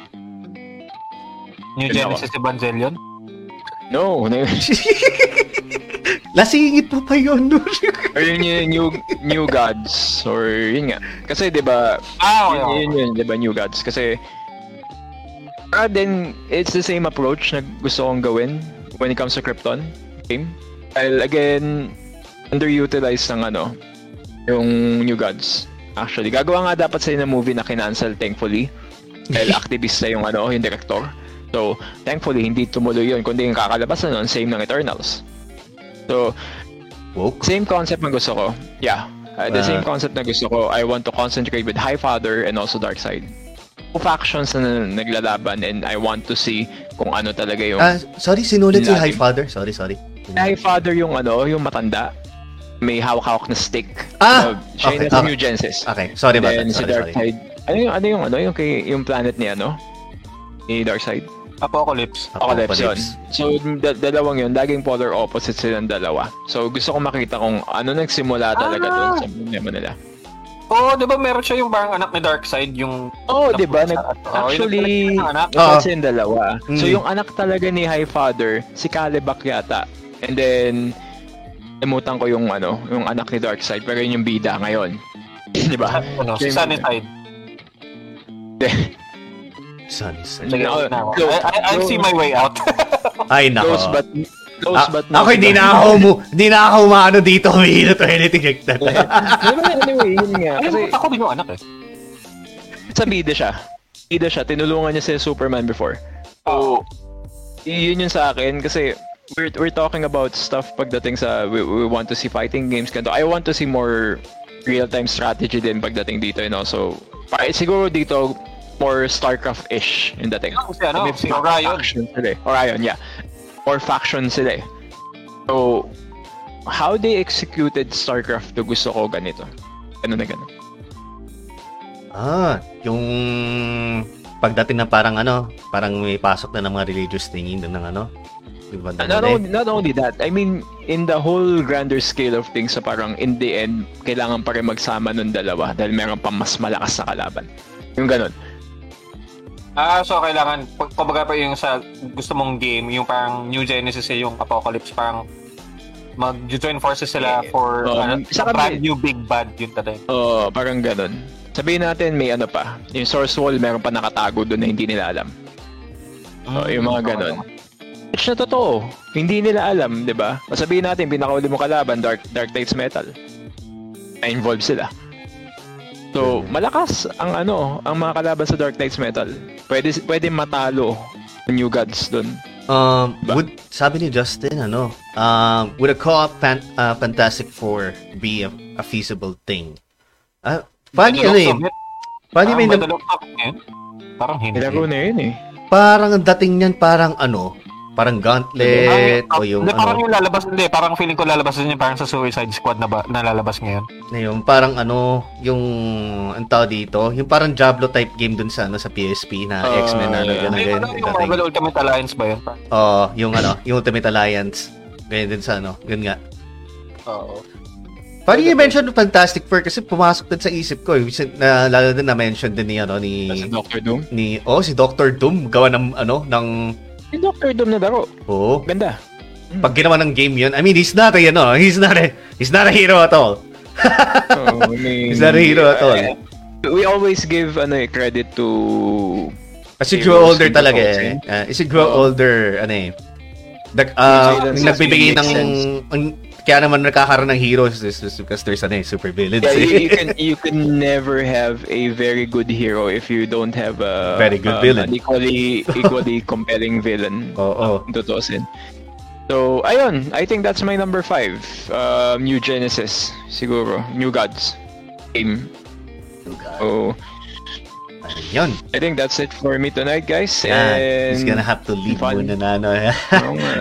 New Genesis Evangelion? No, no. [laughs] Lasingit mo pa yun, Nur. [laughs] or yun yung new new gods or yun nga. Kasi 'di ba Ah, yun, okay. yun, yun, 'di ba new gods kasi Ah, then it's the same approach na gusto kong gawin when it comes to Krypton game. Dahil again, underutilized ng ano, yung New Gods. Actually, gagawa nga dapat sila ng movie na kinancel thankfully. Dahil [laughs] activist na yung ano, yung director. So, thankfully, hindi tumuloy yun. Kundi yung kakalabas na nun, same ng Eternals. So, Woke? same concept ang gusto ko. Yeah. Uh, the Ah. same concept na gusto ko. I want to concentrate with High Father and also Darkseid. Two factions na naglalaban and I want to see kung ano talaga yung... Ah, sorry, sinulit si. High Father. Sorry, sorry. High Father yung ano, yung matanda. May hawak-hawak na stick. Ah! Uh, siya Okay, yung okay. New Genesis. Okay, sorry about that. si Sorry, sorry. Darkseid. Ano yung ano yung ano yung kay yung planet ni ano? Ni Darkseid. Apocalypse. Apocalypse yun. Apocalypse. So, da- dalawang yun, laging polar opposite silang dalawa. So, gusto ko makita kung ano nagsimula talaga Ah! doon sa problema nila. Oo, di ba meron siya yung parang anak ni Darkseid, yung... Oh, 'di ba? Nag- actually, anak. Oo. kasi yung dalawa. So, Mm. yung anak talaga ni High Father, si Kalibak yata. And then, limutan ko yung ano, yung anak ni Darkseid, pero yun yung bida ngayon. [laughs] 'Di ba? Ano, si Sunnyside. [laughs] Sunny side. Sige, No, na ako. no, I, I, I'll see my way out. [laughs] Ay, nako. Close but close Ah, but ako hindi na ako mo, hindi na ako maano dito humihilot or anything like that. anyway, yun nga. Kasi ako din yung anak eh. sa bida siya. Bida siya. Tinulungan niya si Superman before. So, y- yun yun sa akin kasi we're, we're talking about stuff pagdating sa we, we want to see fighting games ganito. I want to see more real-time strategy din pagdating dito you know. So, pa, siguro dito more StarCraft-ish yung dating. Si ano, May si Orion. Faction sila eh. Orion, yeah. Or faction sila eh. So, how they executed StarCraft 2 gusto ko ganito. Ano na ganun. Ah, yung pagdating na parang ano, parang may pasok na ng mga religious doon ng ano. Diba, Uh, Not only, not only that, I mean, in the whole grander scale of things, so parang in the end, kailangan pa rin magsama ng dalawa dahil meron pa mas malakas na kalaban. Yung ganun. Ah, so kailangan, kumbaga pa yung sa gusto mong game, yung parang New Genesis eh, yung Apocalypse, parang mag-join forces sila for Oh, ano, saka brand new big bad yun tatay. Oo, parang ganun. Sabihin natin, may ano pa. Yung source wall, meron pa nakatago doon na hindi nila alam. Oh, yung mga ganun. Which na totoo. Hindi nila alam, di ba? Sabihin natin, pinakauli mo kalaban, Dark, Dark Knights Metal. Na-involve sila. So, malakas ang ano, ang mga kalaban sa Dark Knights Metal. Pwede, pwede matalo ng New Gods doon. Um, Ba- would, sabi ni Justin, ano, um, would a co-op fan, uh, Fantastic Four be a, a feasible thing? Ah, paano ano eh? Paano may, nam- Parang hindi. Nilaro na yun eh. parang ang dating niyan parang ano, parang gauntlet o yung hindi, parang ano, yung lalabas, hindi, parang feeling ko lalabas din yung parang sa Suicide Squad na ba, na lalabas ngayon. na yung parang ano, yung ang tawag dito, yung parang Diablo type game dun sa ano sa PSP na Ah, X-Men na ano, yeah. ganun, yung. Marvel Ultimate Alliance ba yun? Oo, yung ano, yung Ultimate Alliance. Ganyan din sa ano, yun nga. Oo. Parang yung mention ng Fantastic Four kasi pumasok din sa isip ko. eh. Na, lalo din na-mention din ni, ano, ni, Doctor Doom. ni, oh, si Doctor Doom, gawa ng, ano, ng, Yung Doctor Doom na laro. oh, Ganda. pag ginawa ng game yun, I mean, he's not a, ano, he's not a, he's not a hero at all. [laughs] Oh, I mean, He's not a hero at all. We always give ano eh, credit to Kasi Heroes grow older talaga eh. Uh, is grow Oo. older, ano eh. Yung nagbibigay ng, sense. ang, kaya naman nakakaroon ng heroes is, is because there's ano super villains. Yeah, you, eh. you can [laughs] you can never have a very good hero if you don't have a Very good um, villain. an equally equally [laughs] compelling villain. Oo. Kung tutuusin. So, ayun, I think that's my number five. Um, New Genesis, siguro. New Gods game. So, Ayun yun. I think that's it for me tonight, guys. Yan. And He's gonna have to leave fun. muna na, nga, [laughs] eh.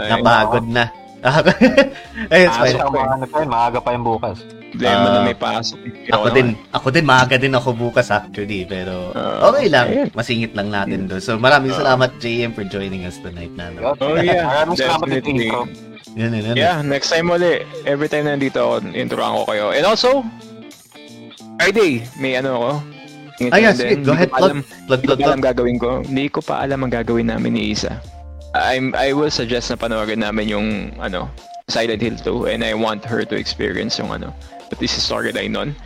Napagod na. [laughs] It's Ah, fine. so, mga ano pa yun, maaga pa yung bukas. Problema na Ah, may pasok. Ako din, ako din maaga din ako bukas actually, pero Ah, okay lang. ayun. Masingit lang natin doon. So maraming Ah. salamat JM for joining us tonight na. No? Oh, yeah. Maraming salamat din intro. Yun, yun, yun. Yeah, next time uli. Every time nandito ako, introan ko kayo. And also, Friday, may ano ako. Yeah, din. sige, go ahead, ko plug, alam- plug, Hindi ko plug, alam plug. gagawin ko. Hindi ko pa alam ang gagawin namin ni Isa. I'm, I will suggest na panoorin namin yung ano, Silent Hill 2 and I want her to experience yung ano, but this is storyline nun.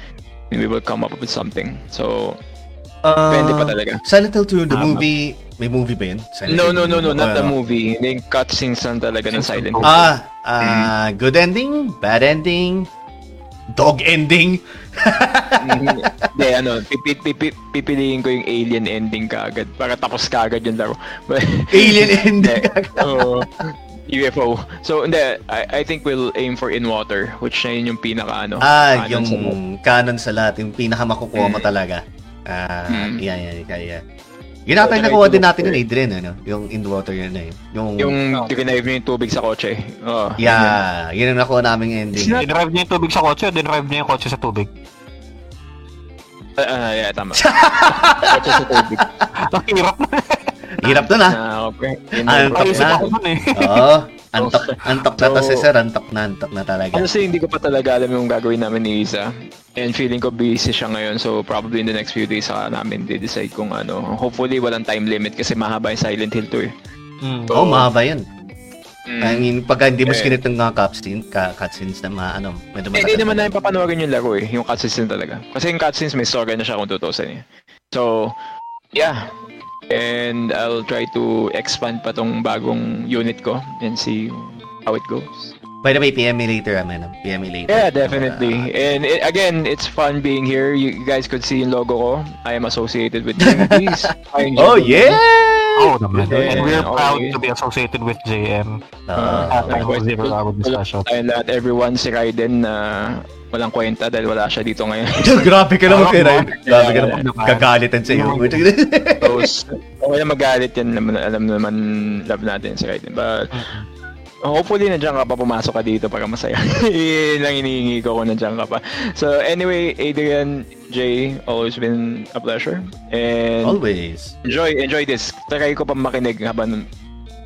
And we will come up with something. So, Ah, depende pa talaga. Silent Hill 2, the Ah, movie, may movie ba yun? Silent No, Hill no, no, no, not the Ah, movie. Yung cutscenes lang talaga ng Silent Hill. Ah, ah, good ending, bad ending, dog ending. [laughs] Hindi, ano, pipi, pipi, pipiliin ko yung alien ending kaagad para tapos kaagad yung laro. But- [laughs] Alien ending. Oo. UFO. So, hindi, I, I think we'll aim for in water, which na yun yung pinaka, ano, ah, yung sa canon sa lahat, yung pinakamakukuha mo Mm. talaga. Ah, Mm. yan, yan, kaya. Yun ata yung nakuha din natin yun. Adrian, ano? Yung in water yun eh. Yung, Yung tinrive niyo yung tubig sa kotse. Oh, yeah, yun ang nakuha naming ending. Dinrive niya yung tubig sa kotse, o dinrive niya yung kotse sa tubig. Ah, ah, yeah, tama. [laughs] kotse sa tubig. Ang hirap na. Hirap nun ah. Ah, okay. Yun Ah, na. Na. ako eh. Oo. Antok, antok na to So- si Sir. Antok na, antok na talaga. Honestly, hindi ko pa talaga alam yung gagawin namin ni Isa. And feeling ko busy siya ngayon. So, probably in the next few days saka namin de-decide kung ano. Hopefully, walang time limit kasi mahaba yung Silent Hill 2 eh. Mm. Oo, oh, mahaba yun. Mm. I mean, pagka hindi mo Eh. skinit ng mga cutscenes, ka, cutscenes na ma, ano, medyo Eh, Hindi matagal naman na. namin papanoorin yung laro eh. Yung cutscenes talaga. Kasi yung cutscenes may story na siya kung tutusin eh. So, yeah. And I'll try to expand pa tong bagong unit ko and see how it goes. By the way, PM me later, Amen. PM me later. Yeah, definitely. And it, again, it's fun being here. You guys could see yung logo ko. I am associated with Please. [laughs] Oh, yeah! Oo naman. Yeah, And we're proud always. to be associated with JM. Ah, Ah, At likewise. zero hour discussion. Tayo lahat, everyone, si Raiden na walang kwenta dahil wala siya dito ngayon. [laughs] Grabe ka naman, Kira. ah, Grabe ka naman. Gagalitan sa iyo. So, [laughs] okay na magalit yan naman, alam naman, love natin si Raiden. But, hopefully nandiyan ka pa pumasok ka dito para masaya. [laughs] Yun lang hinihingi ko kung nandiyan ka pa. So anyway, Adrian, Jay, always been a pleasure. And Always. enjoy enjoy this. Try ko pa makinig habang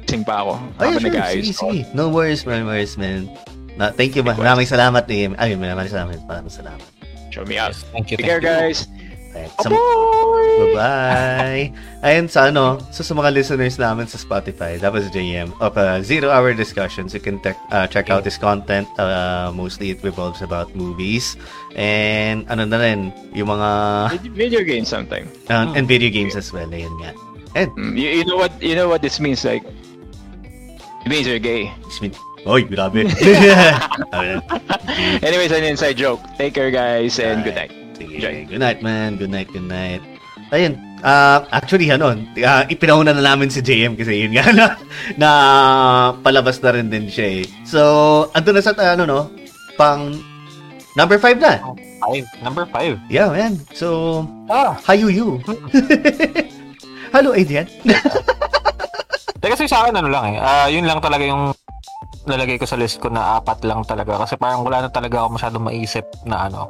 sing pa ako. Ay, Habang sure. nag-aayos Sige, ako. sige. No worries, man. No worries, man. Na, thank you. Maraming salamat, eh. Ay, maraming salamat. Maraming salamat. Show me out. Thank you. Take care, thank you. guys. Alright, sa- Bye-bye! Ayun, sa ano, so sa mga listeners namin sa Spotify, that was JM of uh, Zero Hour Discussions. You can tech- uh, check out his content. Uh, mostly it revolves about movies. And ano na rin, yung mga... Video games sometime. Uh, and video games as well. Ayun nga. And, Mm, you, you know what you know what this means like it means you're gay. Smith. Oy, grabe. [laughs] Ayun. Anyways, an inside joke. Take care guys and good night. Sige. Enjoy. Good night, man. Good night, good night. Ayun. Ah, actually, ano, uh, ipinauna na namin si JM kasi yun nga [laughs] na, na palabas na rin din siya eh. So, ando na sa, ano, no, pang number 5 na. Five. Number five. Yeah, man. So, Ah. hayu you. [laughs] Hello, Adrian. [laughs] Teka, kasi sa akin ano lang eh. Ah, yun lang talaga yung nalagay ko sa list ko na apat lang talaga kasi parang wala na talaga ako masyadong maisip na ano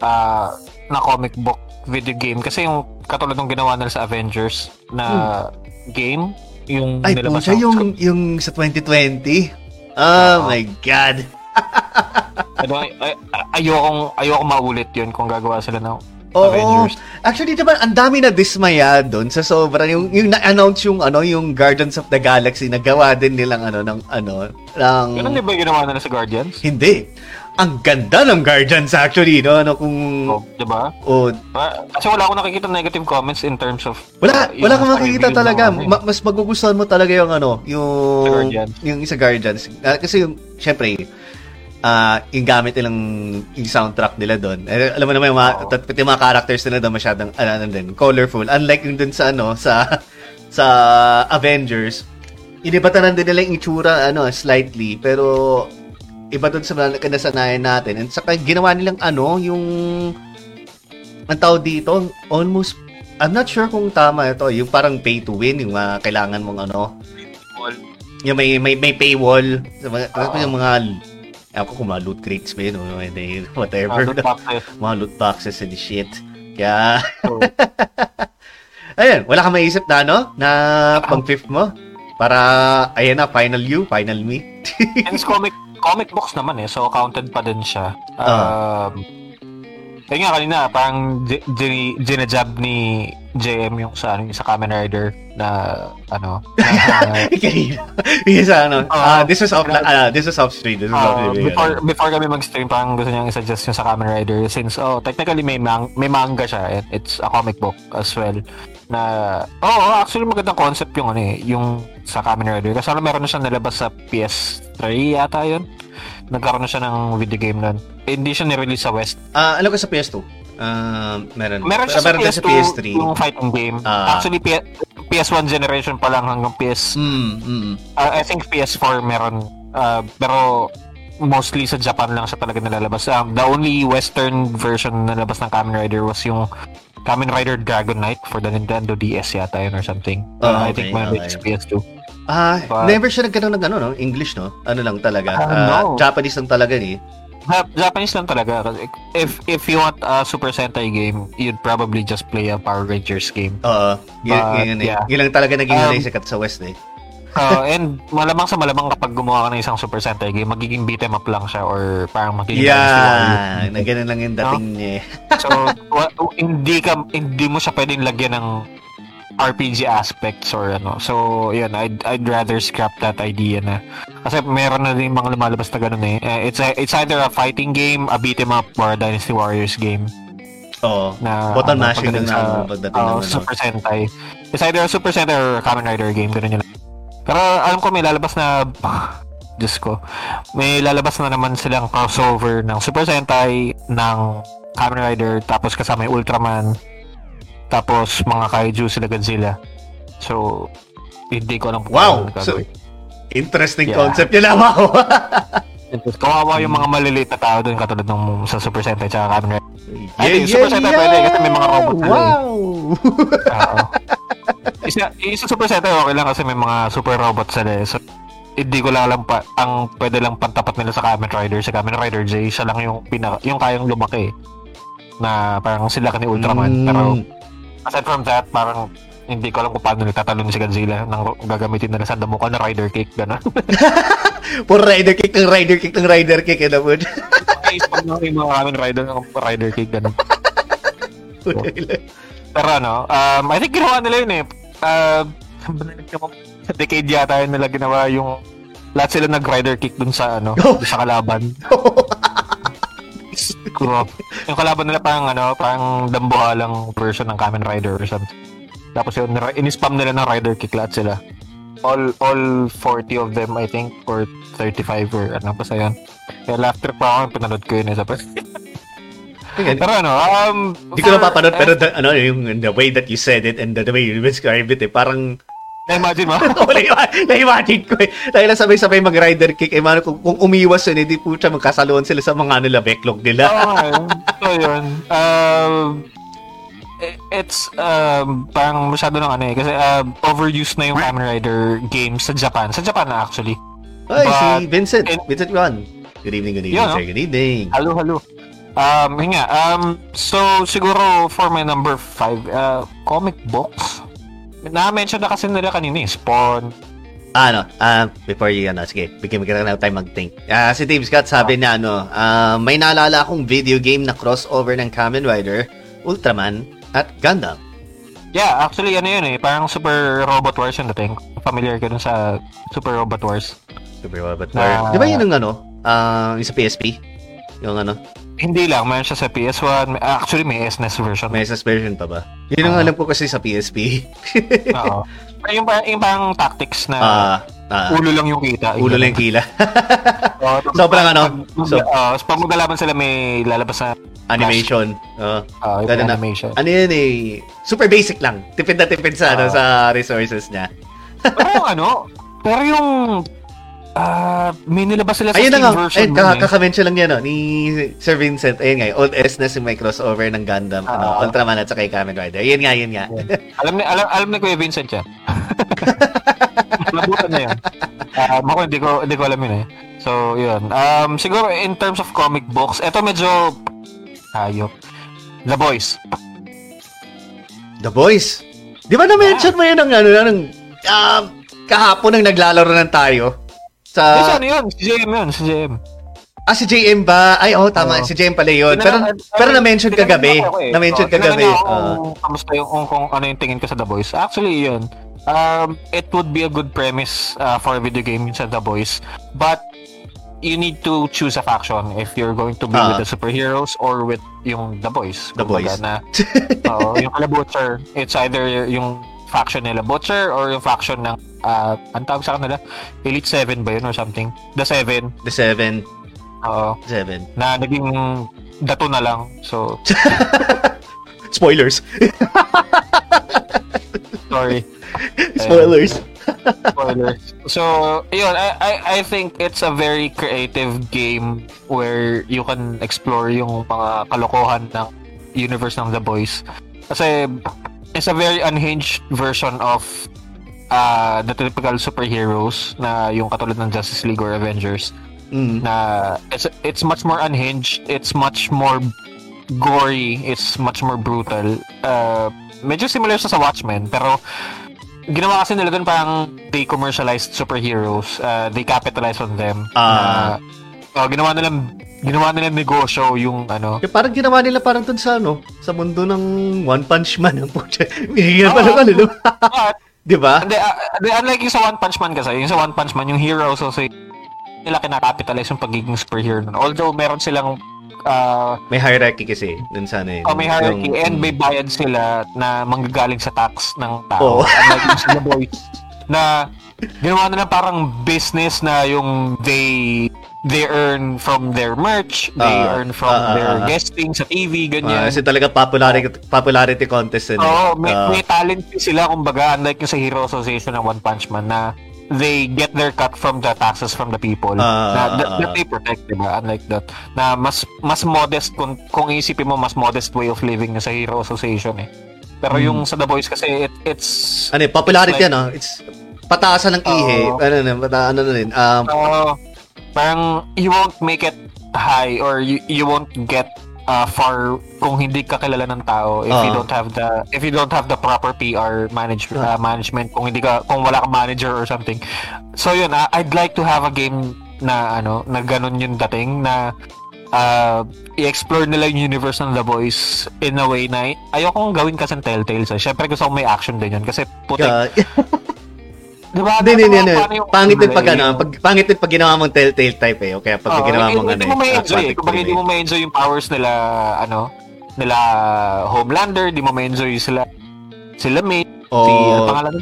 ah na comic book video game kasi yung katulad ng ginawa nila sa Avengers na game yung Ay, nilabas ng- yung, yung sa 2020. Oh Oo. my God. [laughs] ano, ay, ay, ayokong ayokong maulit yun kung gagawa sila ng Oo. Avengers. Actually, diba, ang dami na dismaya doon sa sobrang yung, yung na-announce yung ano, yung Guardians of the Galaxy nagawa din nilang ano ng ano ng Ganun di ba ginawa nila sa Guardians? hindi. Ang ganda ng Guardians actually, no? Ano kung Oh, di ba? oh, Ah, Kasi wala akong nakikita negative comments in terms of wala uh, wala kang makikita talaga. Ma- mas magugustuhan mo talaga yung ano, yung Guardians. yung isa Guardians. Ah, kasi yung syempre ah yung gamit nilang yung soundtrack nila doon. Eh, alam mo naman yung mga, tat- pati yung mga characters nila doon masyadong ano, ano din, colorful. Unlike yung doon sa ano sa sa Avengers, inibatan din nila yung itsura ano slightly pero iba doon sa mga kanasanayan natin. And saka ginawa nilang ano yung ang tawag dito almost I'm not sure kung tama ito, yung parang pay to win, yung mga kailangan mong ano, yung may may may paywall. Sa mga Oo. yung mga ako kung mga loot crates ba yun [laughs] whatever. Doon pa tayo. mga loot boxes and shit. Kaya So, [laughs] ayun wala kang maisip na ano na pang fifth mo? Para ayan na final you final me. [laughs] And it's comic comic books naman eh, so counted pa din siya. Ah. Um, Kaya nga kanina, parang gi- gi- ginajab ni JM yung sa, ano, yung sa Kamen Rider na ano, [laughs] na, yung sa ano ah. Ah, this was off ah, this was off stream this was off Uh, stream. before before kami mag-stream, parang gusto niyang i-suggest yung sa Kamen Rider since oh, technically may mang may manga siya and it's a comic book as well na oh, oh actually magandang concept yung ano eh, yung sa Kamen Rider. Kasi ano meron na siya nalabas sa PS3 yata yun. Nagkaroon na siya ng video game nun. Eh, hindi siya nirelease sa West. Ah alam ko sa PS2 ah meron meron siya meron din sa sa PS2 PS3 yung fighting game Ah. actually P- PS1 generation pa lang hanggang PS mm, mm. Uh, I think PS4 meron uh, pero mostly sa Japan lang siya talaga nalalabas. Um, the only western version na nalabas ng Kamen Rider was yung Kamen Rider Dragon Knight for the Nintendo DS yata yun or something. Ah, Uh, I okay, think meron din okay. sa PS2. Ah, But- never siya nagkaroon ng ano, no? English, no? Ano lang talaga. Ah, ah, no. Japanese lang talaga, eh. Ja- Japanese lang talaga. If if you want a Super Sentai game, you'd probably just play a Power Rangers game. Oo. Yun, But, yun, yeah. Yun lang talaga naging Um, sikat sa West, eh. Uh, [laughs] and malamang sa malamang kapag gumawa ka ng isang Super Sentai game, magiging beat 'em up lang siya or parang magiging. Yeah, na ganun lang yung dating niya. eh. So, [laughs] wa- hindi ka hindi mo siya pwedeng lagyan ng RPG aspects or ano. So, yun, I'd, I'd rather scrap that idea na. Kasi meron na din mga lumalabas na ganun eh. Eh, It's, a, it's either a fighting game, a beat 'em up, or a Dynasty Warriors game. Oo. Na, Button ano, mashing na, ano, pagdating oh, ng ano. Super Sentai. It's either a Super Sentai or a Kamen Rider game, ganun yun. Pero alam ko may lalabas na Diyos ko. May lalabas na naman silang crossover ng Super Sentai, ng Kamen Rider, tapos kasama yung Ultraman, tapos mga kaiju sila Godzilla. So, hindi ko alam kung Wow! paano So, interesting Yeah. concept yun naman ako. Kawawa yung mga maliliit na tao doon katulad ng sa Super Sentai tsaka Kamen Rider. yeah, Ay, Super Sentai pwede kasi may mga robot. Wow! Oo. isa, isa Super Sentai okay lang kasi may mga super robots sila eh. So, hindi ko lang alam pa, ang pwede lang pantapat nila sa Kamen Rider, sa Kamen Rider J, siya lang yung pinaka, yung kayang lumaki. Na parang sila ka ni Ultraman. Mm. Pero aside from that, parang hindi ko alam kung paano nagtatalon si Godzilla nang gagamitin nila sa damo ko na rider cake gano'n. [laughs] Puro rider kick ng rider kick ng rider kick. Ano po? Guys, pag nang yung mga Kamen Rider ng rider cake gano'n. Pero ano, um, I think ginawa nila yun eh. Uh, decade yata yun nila ginawa yung lahat sila nag-rider kick dun sa ano, dun sa kalaban. [laughs] Grabe. yung kalaban nila parang ano, parang dambuhalang version ng Kamen Rider or something. Tapos yun, in-spam nila ng rider kick lahat sila. All all 40 of them, I think, or 35 or ano pa sa yun. Kaya trip pa ako, pinanood ko yun eh. Sa Pero ano, um... Hindi ko for- napapanood pero the, ano yung the way that you said it and the, the way you described it eh parang Na-imagine mo? [laughs] Oo, na- na-imagine ko eh. Dahil sabay-sabay mag-rider kick eh mano kung, kung umiwas yun hindi po siya magkasaluhan sila sa mga nila backlog nila. Oo yun. So, yun. Um, it's um, parang masyado ng ano eh. Kasi um, overused na yung Kamen Rider games sa Japan. Sa Japan na actually. Ay, si But- Vincent. and- Vincent Yuan. Good evening, good evening, sir. Good evening. Halo, halo. Um, yun nga. Um, so, siguro for my number five, uh, comic books. Na-mention na kasi nila kanina eh. Spawn. Ano, ah, before you, ano, sige, bigyan ka na time mag-think. Ah, si Dave Scott sabi na, ano, ah, may naalala akong video game na crossover ng Kamen Rider, Ultraman, at Gundam. Yeah, actually, ano yun eh. Parang Super Robot Wars yung dating. Familiar ka dun sa Super Robot Wars. Super Robot Na- War. Di ba yun yung, ano, ah, yung sa PSP? Yung, ano, Hindi lang, mayroon siya sa PS1. May- Actually, may SNES version. may SS version pa ba? Yun ang Ah. alam ko kasi sa PSP. [laughs] Oo. Yung, parang- yung parang tactics na Ah, ah, ulo lang yung kita. ulo lang yung kila. [laughs] Oo, tapos Sobrang pag- ano, so- uh, pag maglalaban sila, may lalabas na Animation. Oh. uh, na. animation. Ano yun eh, super basic lang. Tipid na tipid sa, ano, Ah. sa resources niya. pero ano, pero yung ah may nilabas sila sa Ayun na Steam nga, version. ayun, kaka- kaka-mention lang yan, no, ni Sir Vincent. Ayun nga, old SNES yung may crossover ng Gundam, ano, Ah. Ultraman at saka yung Kamen Rider. Yun nga, yun nga. alam ni alam, alam ni Kuya Vincent yan. Nabutan [laughs] na yun. Um, ako hindi ko hindi ko alam yun eh. So, yun. Um, siguro in terms of comic books, eto medyo hayop. The Boys. The Boys. Di ba na-mention mo yun ng, ano, ng, um, kahapon nang naglalaro ng tayo? Sa, ano yun? Si JM yun, si JM. ah, si JM ba? Ay, oh, tama, Oo. si JM pala yun. Pero, Tinanong- pero na-mention kagabi. ako eh. Na-mention Oo, tinanong kagabi. Ah. kung kamusta yung, kung, kung ano yung tingin ko sa The Boys. Actually, yun. Um, it would be a good premise uh, for a video game sa The Boys. But, you need to choose a faction if you're going to be Ah. with the superheroes or with yung The Boys. The Boys. Na, oo, yung [laughs] kala Butcher, it's either yung faction nila Butcher or yung faction ng uh, ang tawag sa kanila Elite 7 ba yun or something the 7 The Seven. oo Seven. na naging dato na lang so [laughs] Spoilers. [laughs] sorry Spoilers. Spoilers. So, yun, I, I, I think it's a very creative game where you can explore yung mga kalokohan ng universe ng The Boys. Kasi, it's a very unhinged version of uh, the typical superheroes na yung katulad ng Justice League or Avengers Mm. na it's it's much more unhinged, it's much more gory, it's much more brutal. Uh, medyo similar sa sa Watchmen, pero ginawa kasi nila dun parang they commercialized superheroes, uh, they capitalize on them. Ah. Na, oh, ginawa nila ginawa nila negosyo yung ano. Yung parang ginawa nila parang dun sa ano, sa mundo ng One Punch Man ang pucha. Binigyan pa ng ano, no? But, Di ba? hindi, uh, unlike yung sa One Punch Man kasi, yung sa One Punch Man, yung hero association, nila kinakapitalize yung pagiging superhero nun. Although meron silang uh, May hierarchy kasi dun sa ano yun. Oh, may hierarchy Yung- and may bayad sila na manggagaling sa tax ng tao. Unlike yung The Boys na ginawa nila parang business na yung they they earn from their merch, they Ah, earn from ah, ah, their guesting sa TV, ganyan. kasi talaga popularity popularity contest yun. eh. Oo, may, Ah, may talent sila kumbaga unlike yung sa Hero Association ng One Punch Man na they get their cut from the taxes from the people Ah, na that, that they protect diba unlike that na mas mas modest kung kung isipin mo mas modest way of living na sa Hero Association eh pero Hmm. yung sa The Boys kasi it, it's ano eh, popularity It's like- ano, it's pataasan ng ihe. Oo. Ano na, pata, ano na rin. Um, Uh, parang you won't make it high or you, you won't get uh, far kung hindi ka kilala ng tao if you Oo. don't have the if you don't have the proper PR manage, uh, management kung hindi ka kung wala kang manager or something. So yun, uh, I'd like to have a game na ano, na ganun yung dating na uh, i-explore nila yung universe ng The Boys in a way na ayokong gawin kasi Telltale sa. Syempre gusto ko may action din yun kasi putik. [laughs] uh, Di ba? Hindi, hindi, hindi. Paano yung- Pangit din pag yung- ano, pag, pangit din pag ginawa mong telltale type eh. O kaya pag Oo, ginawa hindi- mong ano hindi eh. mo may enjoy eh. Kumbaga hindi mo primate. may enjoy yung powers nila, ano, nila Homelander, di mo may enjoy sila, sila May, si, Oo. ano pangalan?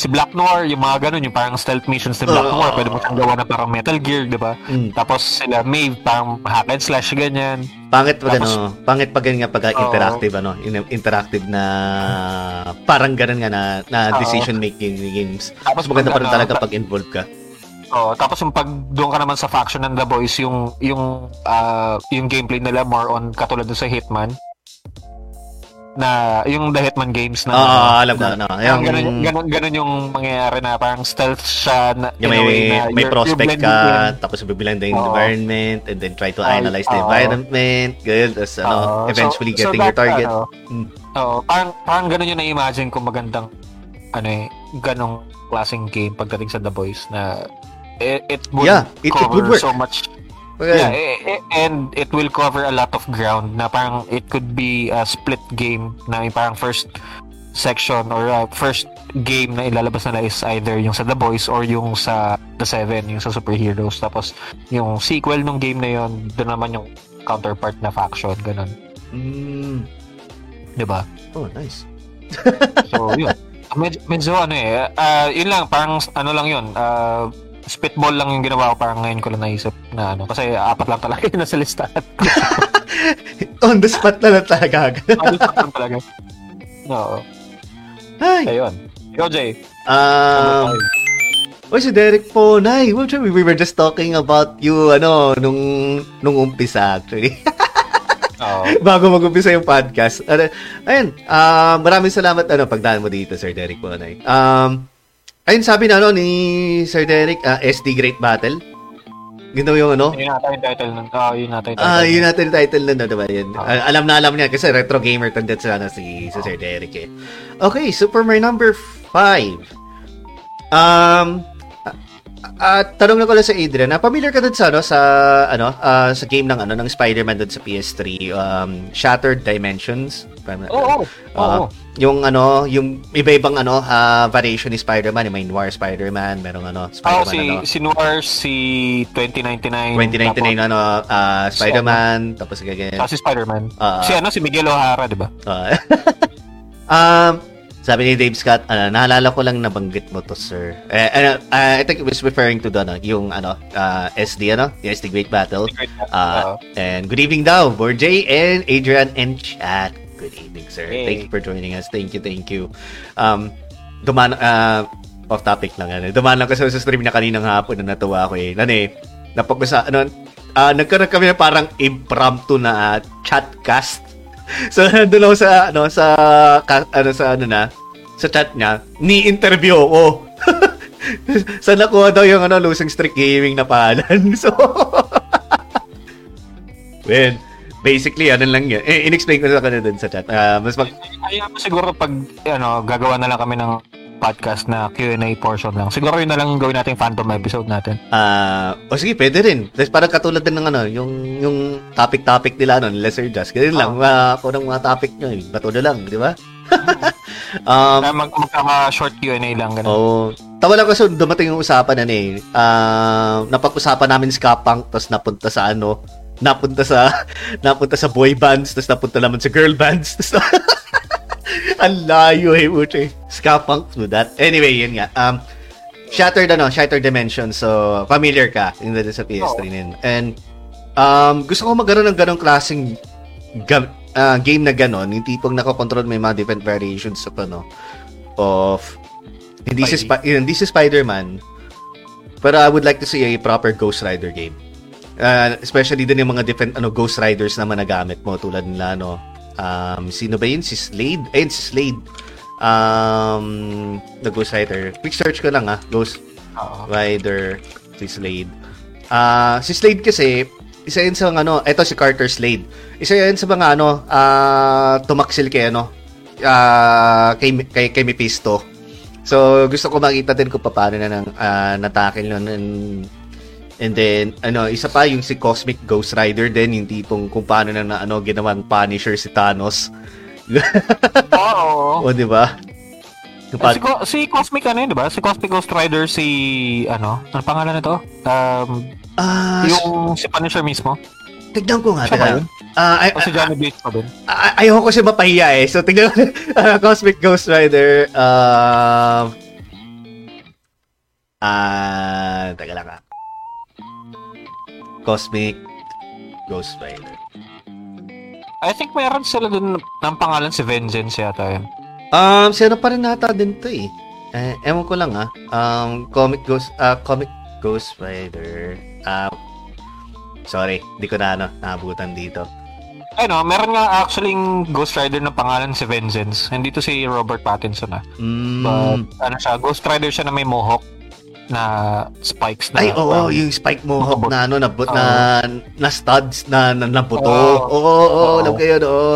Si Black Noir, yung mga ganun, yung parang stealth missions ni Black Oo. Noir, pwede mo siyang gawa na parang Metal Gear, di ba? Mm. Tapos sila Maeve, parang hack and slash, ganyan. Pangit pag Tapos- ano, pangit pag ganyan pag Oo. interactive ano, in- interactive na parang ganun nga na, na decision making games. Tapos maganda pa rin ano, talaga pag involved ka. Oh, tapos yung pag doon ka naman sa faction ng The Boys, yung yung ah, yung gameplay nila more on katulad sa Hitman na yung The Hitman games na Oo, ano, alam ko, na- ano, parang yung- ganun, ganun, ganun yung mangyayari na parang stealth siya na, Yung a way may, na may you're- prospect ka, in. tapos bibilang yung Oo. environment, and then try to analyze the oo. environment, good, tapos ano, Oo, so- eventually so getting your that, target. ano, Hmm. oo, parang, parang ganun yung na-imagine ko magandang ano eh, ganong klaseng game pagdating sa The Boys na it, it would Yeah, it- it would work. so much Okay. Yeah, eh, eh, and it will cover a lot of ground na parang it could be a split game na parang first section or uh, first game na ilalabas nila is either yung sa The Boys or yung sa The Seven, yung sa superheroes. Tapos yung sequel ng game na yon doon naman yung counterpart na faction, ganun. Mm. 'Di ba? Oh, nice. So, yun. [laughs] Medyo, medyo ano eh, ah, yun lang, parang ano lang yun, ah, spitball lang yung ginawa ko, parang ngayon ko lang naisip na ano, kasi apat lang talaga yun nasa listahan. [laughs] On the spot na lang talaga. Ano [laughs] lang talaga. Oo. Ay, Ayun. Ikaw, Jay. um, Oy, si Derek po, Nay. We we were just talking about you, ano, nung, nung umpisa, actually. [laughs] Oo. Bago mag-umpisa yung podcast. Ano, ayun, ah, maraming salamat, ano, pagdaan mo dito, Sir Derek po, Nay. Um, ayun, sabi na, ano, ni Sir Derek, ah, SD Great Battle. Ginawa yung, ano, Yun nata yung title nun. Oo, yun nata yung title. Ah, yun natin yung title nun, diba? Yun. Ah. Al- alam na alam niya kasi retro gamer tanda sana si, si Sir Derek eh. Okay, Super Mario number 5. Um, at tanong ko lang sa Adrian, na familiar ka dun sa ano sa ano ah, sa game ng ano ng Spider-Man dun sa PS3, um, Shattered Dimensions. Oo, oo. Ah, Oo. yung ano, yung iba-ibang ano ah, variation ni Spider-Man, may Noir Spider-Man, merong ano, Spider-Man si, ano. si Noir, si 2099. 2099 ano ah, Spider-Man, tapos ganyan. Tapos, si Spider-Man. Ah. si ano, si Miguel O'Hara, di ba? Ah. [laughs] um, sabi ni Dave Scott, ano, naalala ko lang nabanggit mo to, sir. Eh, ano, ah, I think it was referring to the, ano, yung, ano, ah, SD, ano, yung SD Great Battle. Oo. and good evening daw, Borjay and Adrian and chat. Good evening, sir. Hey. Thank you for joining us. Thank you, thank you. Um, duman, ah, off topic lang, ano. Duman lang kasi sa stream na kaninang hapon na natuwa ako eh. Ano eh, napag-usa, ano, ah, nagkaroon kami ng parang impromptu na ah, chatcast [laughs] so nandun ako sa ano sa ano sa ano na sa chat niya ni interview ako. [laughs] Sa nakuha daw yung ano losing streak gaming na pangalan. [laughs] So well basically ano lang yun. Eh, inexplain ko sa kanila dun sa chat. Ah, mas mag Ayaw mo siguro pag ano, gagawa na lang kami ng podcast na Q&A portion lang. Siguro yun na lang yung gawin nating phantom episode natin. ah o sige pwede rin Tapos parang katulad din ng ano yung yung topic topic nila ano Sir Just ganun lang uh, kung anong mga topic nyo bato na lang di ba [laughs] um Kaya mag magkaka-short Q&A lang. Ganun. Oo. Tawa lang kasi dumating yung usapan na eh. Ah, napag-usapan namin ska punk tapos napunta sa ano, napunta sa [laughs] napunta sa boy bands tapos napunta naman sa girl bands tapos [laughs] [laughs] ang layo eh uche. Ska punk to that. Anyway, yun nga. Um Shattered ano, Shattered Dimension. So, familiar ka yung dito sa PS3 Oo. nin. And um gusto ko magkaroon ng ganong klaseng ga- ah, game na ganon, yung tipong nakakontrol may mga different variations of ano of hindi si. Spi- hindi si Spider-Man pero I would like to see a proper Ghost Rider game. Uh, especially din yung mga different ano Ghost Riders na managamit mo tulad nila ano um sino ba yun si Slade? Ayun si Slade. Um, the Ghost Rider. Quick search ko lang ah. Ghost Oo. Rider si Slade. Ah, si Slade kasi isa yun sa mga ano, eto si Carter Slade. Isa yun sa mga ano, ah tumaksil kay ano, ah kay kay, kay Mephisto. So gusto ko makita din kung paano na nang uh, natakil nun and, and then ano, isa pa yung si Cosmic Ghost Rider din yung tipong kung paano na, na ano ginawang Punisher si Thanos. [laughs] Oo. o di ba? Yung Eh, si, Co- si Cosmic ano yun, di ba? Si Cosmic Ghost Rider, si, ano, ano pangalan nito? Um, Ah, yung si Punisher mismo? tignan ko nga. Siya teka. yun? Ah, ay, O si Johnny Blaze pa din? ay, ayoko siya mapahiya eh. So, tignan ko. [laughs] ah, Cosmic Ghost Rider. Um, ah, taga lang ah. Cosmic Ghost Rider. I think mayroon sila dun ng pangalan si Vengeance yata yun. Um, si ano pa rin nata din to eh. Eh, ewan ko lang ah. Um, Comic Ghost, ah, Comic Ghost Rider. Ah, sorry, di ko na ano, naabutan dito. Ay no, meron nga actually yung Ghost Rider na pangalan si Vengeance. Hindi to si Robert Pattinson ah. Mm, But ano siya, Ghost Rider siya na may mohawk na spikes na. Ay, oo, um, yung spike mohawk na ano, na, na, na studs na, na nabuto. Oo. Oo, oo, oo, Oo. alam ko yun, oo.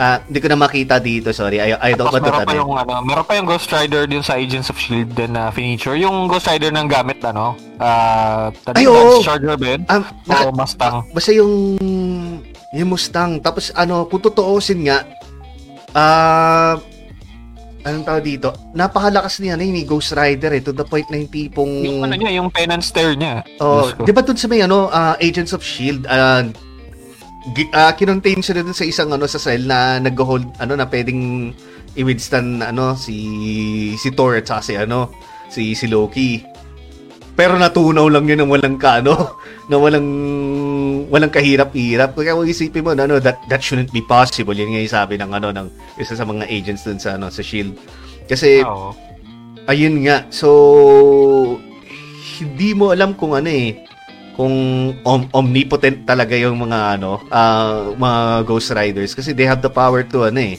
Ah, hindi ko na makita dito, sorry. I, I don't Tapos want to tanong. yung ano, meron pa yung Ghost Rider din sa Agents of Shield din na feature. Yung Ghost Rider ng gamit ano, ah, Ay, uh, oo. Charger ba yun? Um, naka- O Mustang. basta yung yung Mustang. Tapos ano, kung tutuusin nga, ah, anong tawag dito? Napakalakas niya na ni Ghost Rider eh, to the point na yung tipong... Yung ano niya, yung penance stare niya. Oh, di ba dun sa may ano, ah, Agents of Shield, ah gi- ah, kinontain siya dun sa isang ano sa cell na nag-hold ano na pwedeng i-withstand ano si si Thor at si ano si si Loki. Pero natunaw lang yun ng walang kaano, [laughs] na walang walang kahirap-hirap. Kaya kung isipin mo ano, that that shouldn't be possible. Yun nga yung sabi ng ano ng isa sa mga agents dun sa ano sa Shield. Kasi Oo. Ayun nga. So, hindi mo alam kung ano eh, kung om- omnipotent talaga yung mga ano, ah, mga Ghost Riders kasi they have the power to ano eh.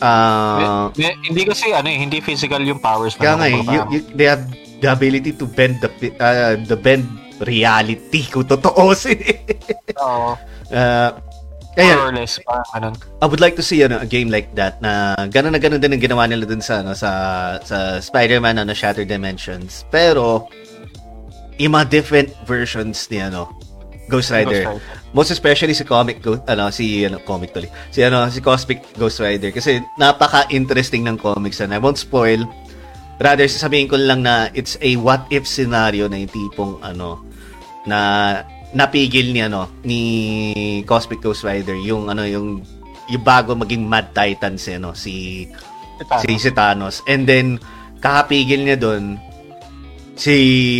Ah, Hindi- hindi kasi ano eh, hindi physical yung powers kaya nga eh, you- you- they have the ability to bend the ah, the bend reality [laughs] kung totoo si. Oo. Ah, kaya More or less, parang ganun. I would like to see ano, a game like that na gano'n na gano'n din ang ginawa nila dun sa ano sa sa Spider-Man ano Shattered Dimensions. Pero mga different versions ni ano Ghost Rider. Ghost Rider. Most especially si comic Go- ano si ano comic tuloy. Si ano si Cosmic Ghost Rider kasi napaka-interesting ng comics and I won't spoil. Rather sasabihin ko lang na it's a what if scenario na yung tipong ano na napigil ni ano ni Cosmic Ghost Rider yung ano yung yung bago maging Mad Titan si ano si Thanos. si, si Thanos and then kakapigil niya doon si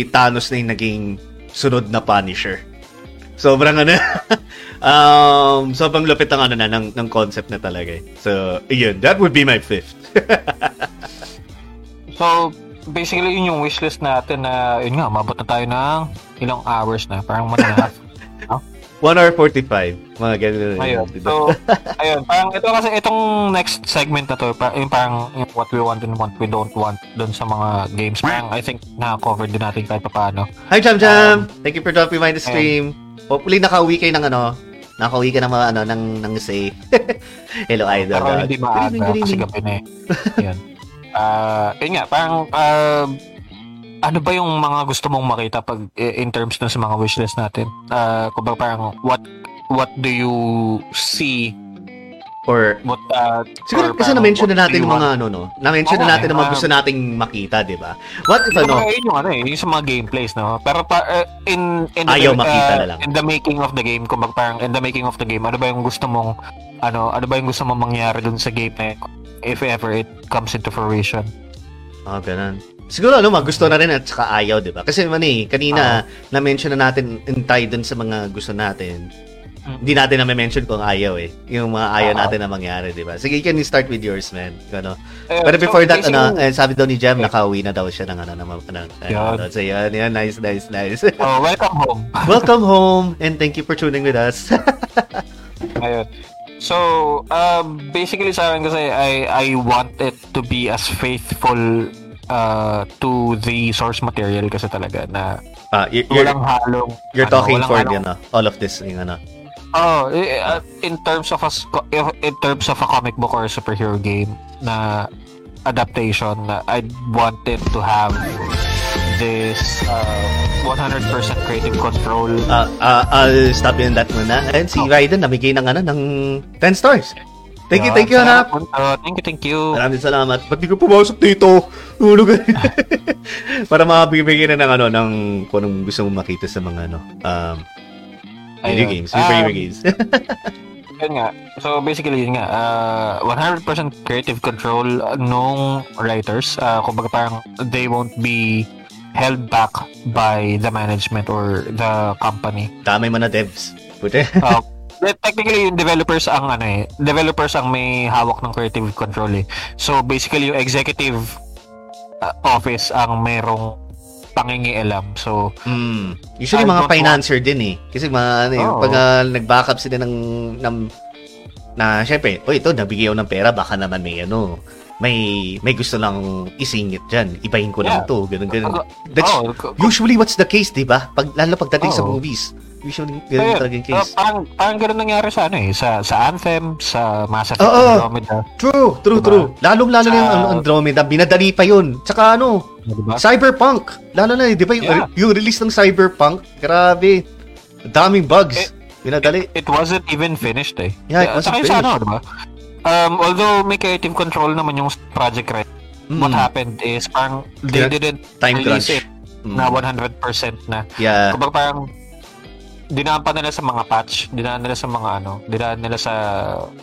Thanos na yung naging sunod na Punisher. Sobrang ano [laughs] um sobrang lupit ang ano na ng, ng concept na talaga. eh. So, yun, that would be my fifth. [laughs] So, basically yun yung wishlist natin na yun nga, mabot na tayo ng ilang hours na, parang one and a half. [laughs] 1 hour 45. Mga ganun. Ayun. So, [laughs] ayun. Parang ito kasi itong next segment na to, yung parang yung what we want and what we don't want doon sa mga games. Parang I think na-cover din natin kahit paano. Hi, Jam Jam! Thank you for dropping by the stream. Hopefully, nakauwi kayo ng ano, nakauwi ka ng mga ano, ng, ng say. [laughs] Hello, idol. Pero hindi maaga kasi gabi na eh. Yan. Ah, yun nga, parang ah, ano ba yung mga gusto mong makita pag eh, in terms dun sa mga wishlist natin? Ah, kumbaga parang what what do you see Or, what uh, siguro or kasi na-mention what na natin mga ano, no? Na-mention Oo na nga natin eh, ang mga gusto nating makita, di ba? What if ano? Yun yung ano eh, yung sa mga gameplays, no? Pero pa, uh, in, in the, Ayaw uh, makita na lang. in the making of the game, kumbaga parang in the making of the game, ano ba yung gusto mong, ano, ano ba yung gusto mong mangyari dun sa game na yun, if ever it comes into fruition? Ah, ganun. Siguro ano, mga gusto na rin at saka ayaw, di ba? Kasi man eh, kanina, na-mention na natin in tie dun sa mga gusto natin. Mm. Hindi natin na-mention kung ayaw eh. Yung mga ayaw Ah. natin na mangyari, di ba? Sige, can you start with yours, man? Ano? Ayun, Pero so, before that, basically, ano, eh, sabi daw ni Jam, nakauwi na daw siya ng ano, ng, ng, ano, so yan, yan, nice, nice, nice. oh, welcome home. [laughs] Welcome home, and thank you for tuning with us. [laughs] Ayun. So, uh, basically sa akin kasi I I want it to be as faithful uh, to the source material kasi talaga na y- you're, walang halong you're ano, talking for halong- the, ano, all of this, yung ano. Oh, uh, in terms of a in terms of a comic book or a superhero game na adaptation I'd want it to have this uh, 100% creative control. Ah, ah, I'll stop you on that muna. And si Oh. Raiden, namigay ng, ano, ng 10 stars. Thank you, Yeah, thank you, hanap. Uh, thank you, thank you. Maraming salamat. Ba't di ko pumasok dito? Hulog. [laughs] Para makabigay na ng ano, ng kung anong gusto mong makita sa mga ano, um, video Ayun. games, Um, games. [laughs] Yun nga. So basically yun nga, uh, 100% creative control nung writers. Uh, kumbaga parang they won't be held back by the management or the company. Damay mo na devs. Puti. Uh, [laughs] [laughs] eh, technically yung developers ang ano eh, developers ang may hawak ng creative control eh. So basically yung executive uh, office ang merong pangingialam. So Mm. Usually I mga financer din eh. Kasi mga ano, Oo. pag ah, nag-backup sila ng, ng na syempre, oh ito nabigay ng pera baka naman may ano, may may gusto lang isingit diyan. Ibahin ko lang Yeah. to, ganun ganun. Ako- That's oh, usually what's the case, 'di ba? Pag lalo pagdating sa Oo. movies. Usually ganun yun. talaga yung Uh, case. parang, parang ganun nangyari sa ano eh, sa, sa Anthem, sa Mass Effect Oo. Andromeda. True, true, Diba? true. Lalong-lalo na yung Sa- ano, Andromeda, binadali pa yun. Tsaka ano, Diba? Cyberpunk. Lalo na, eh, di ba yung, Yeah. yung release ng Cyberpunk, grabe. Daming bugs. Eh, binadali. It wasn't even finished eh. Yeah, it wasn't saka yung sa finished. ano, diba? Um, although may creative control naman yung project right, what Mm, happened is parang they Yeah. didn't Time release crunch. it Mm. na 100% na. Yeah. Kumbaga parang dinaan pa nila sa mga patch, dinaan nila sa mga ano, dinaan nila sa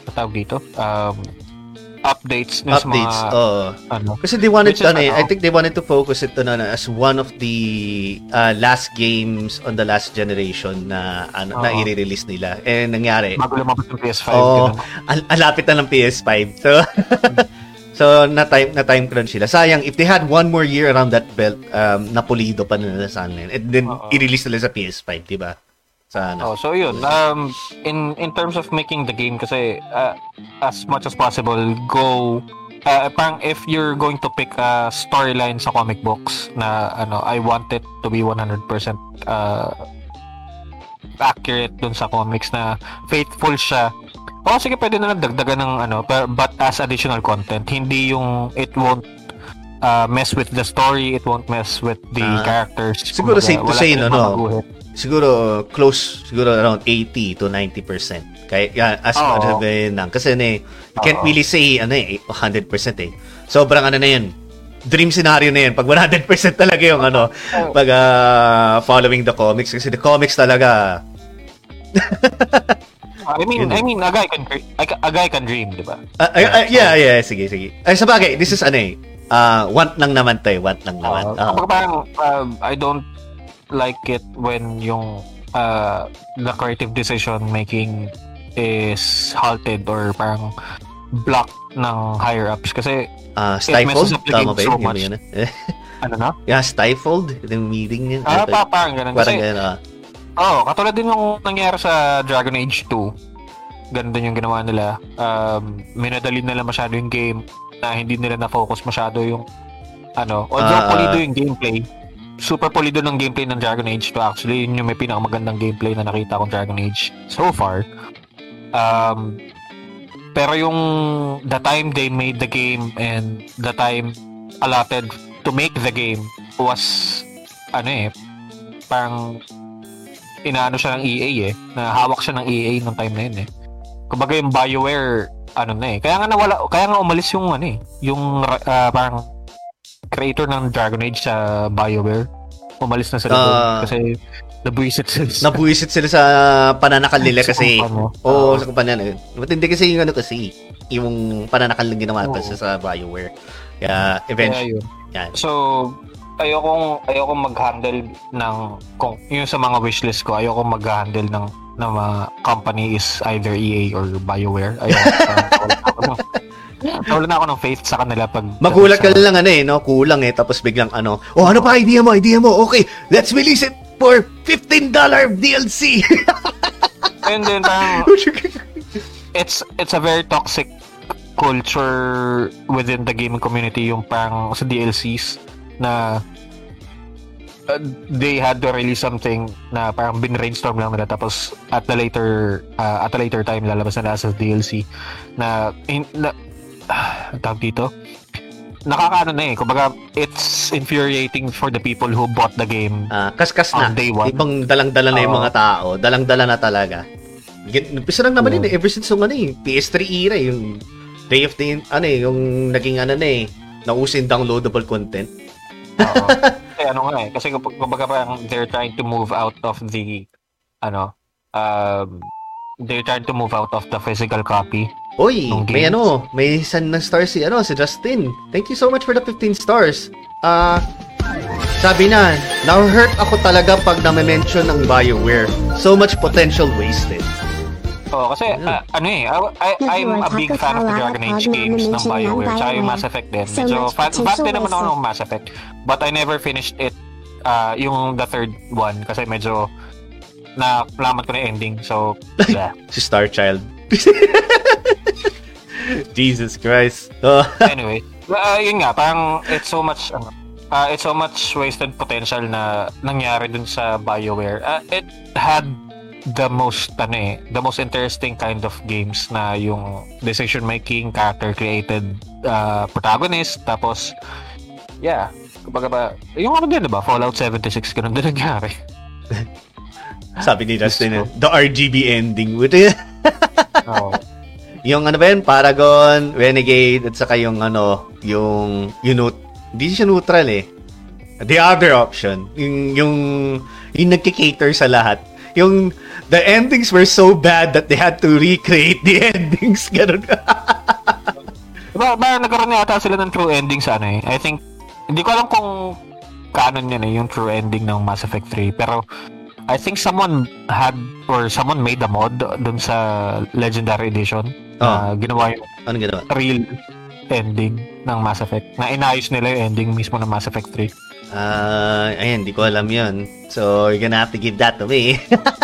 tawag dito, um, updates sa Updates. mga Oo. ano. Kasi they wanted is ano, eh, ano? I think they wanted to focus it on ano, as one of the uh, last games on the last generation na ano, na Oo. i-release nila. Eh nangyari, Bago lumabas yung PS5. Oo. ganun. al- alapit na ng PS5. So [laughs] So na time na time crunch sila. Sayang if they had one more year around that belt, um napulido pa nila sana yun. And then i-release nila sa PS5, 'di ba? Sana. Oh, so yun. Um, in in terms of making the game, kasi uh, as much as possible, go. Uh, parang if you're going to pick a storyline sa comic books na ano, I want it to be 100% uh, accurate dun sa comics na faithful siya. O sige, pwede na lang dagdagan ng ano, but as additional content, hindi yung it won't uh, mess with the story, it won't mess with the Ah. characters. Siguro Kumbaga, safe to say, no, no? Siguro close siguro around 80 to 90%. Kaya yeah, as much as lang kasi ne, you can't really say ano eh 100% eh. Sobrang ano na 'yun. Dream scenario na 'yan pag 100% talaga yung ano pag ah, following the comics kasi the comics talaga I mean, Yun eh. I mean, a guy can a, guy can dream, di ba? Ah, ah, ah, yeah, yeah, sige, sige. Ay, sa bagay, this is ano eh, ah, want lang naman eh, want lang naman. Uh, Ah. parang um, I don't like it when yung uh, the creative decision making is halted or parang blocked ng higher ups kasi Ah, stifled, the tama ba yun? so Yun much. yun? Eh, [laughs] ano na? yeah, stifled, yung meeting niya. Ah, pa, parang ganun. Parang Kasi, ganun, ah. oh, katulad din yung nangyari sa Dragon Age 2. Ganun din yung ginawa nila. Um, minadali nila masyado yung game na hindi nila na-focus masyado yung ano, although Ah. polido yung gameplay, super polido ng gameplay ng Dragon Age 2 actually, yun yung may pinakamagandang gameplay na nakita kong Dragon Age so far. Um, pero yung the time they made the game and the time allotted to make the game was ano eh, parang inaano siya ng EA eh, na hawak siya ng EA nung time na yun eh. Kumbaga yung BioWare ano na eh. Kaya nga nawala, kaya nga umalis yung ano eh, yung ah, parang creator ng Dragon Age sa BioWare. Umalis na sila doon Ah. kasi nabuisit sila. sa- Nabuisit sila sa pananakal nila kasi. Oo, Oo. sa kumpanya na yun. Matindi kasi yung ano kasi, yung pananakal lang ginawa pa sa, sa BioWare. Kaya, eventually, yun. yan. So, ayokong ayokong mag-handle ng kung yung sa mga wishlist ko, ayokong mag-handle ng ng mga company is either EA or BioWare. Ayoko. [laughs] Parang wala ako ng- wala na ako ng faith sa kanila pag Magulat ka lang ano eh, no? Kulang eh. Tapos biglang ano, oh ano pa idea mo, idea mo? Okay, let's release it for $15 DLC. And then parang [laughs] it's it's a very toxic culture within the gaming community yung parang sa DLCs na uh, they had to release something na parang bin-brainstorm lang nila tapos at the later uh, at a later time lalabas na as DLC na, in, na uh, [sighs] tawag dito nakakaano na eh kumbaga it's infuriating for the people who bought the game Ah, kaskas na. On day one. Ibang dalang-dala na yung mga tao. Dalang-dala na talaga. Umpisa lang naman Oo. yun eh. Ever since yung ano eh, PS3 era, yung Day of the, ano eh, yung naging ano na eh, nausin downloadable content. Oo. Kasi [laughs] ano nga eh. Kasi kumbaga parang they're trying to move out of the ano um they're trying to move out of the physical copy. Oy, Nung may ano, may san ng stars si ano, si Justin. Thank you so much for the 15 stars. Ah, sabi na, na-hurt ako talaga pag na-mention ng BioWare. So much potential wasted. Oo, kasi ah, ano eh, I, I, I'm a big fan of the Dragon Age games ng BioWare, tsaka yung Mass Effect din. So fan, fan din naman ako ng Mass Effect, but I never finished it, ah yung the third one, kasi medyo na laman ko na yung ending, so, [laughs] yeah. Si Star Child. [laughs] Jesus Christ. Oh. [laughs] anyway, uh, yun nga, parang it's so much, ano, uh, it's so much wasted potential na nangyari dun sa BioWare. Uh, it had the most, ano eh, the most interesting kind of games na yung decision making, character created uh, protagonist, tapos, yeah, kumbaga ba, yung ano din, diba? Fallout 76, ganun din nangyari. Sabi ni Justin, the RGB ending. Buti [laughs] Oo. Yung ano ba yun, Paragon, Renegade, at saka yung ano, yung, yung, hindi siya neutral eh. The other option, yung, yung, yung nagkikater sa lahat. Yung, the endings were so bad that they had to recreate the [laughs] endings. Ganun. [laughs] Diba, ba, nagkaroon yata sila ng true ending sa ano eh. I think, hindi ko alam kung canon yan eh, yung true ending ng Mass Effect 3. Pero, I think someone had, or someone made a mod dun sa Legendary Edition. na ginawa yung Anong ginawa? real ending ng Mass Effect. Na inayos nila yung ending mismo ng Mass Effect 3. Ah, ayan, di ko alam yun. So, you're gonna have to give that to me.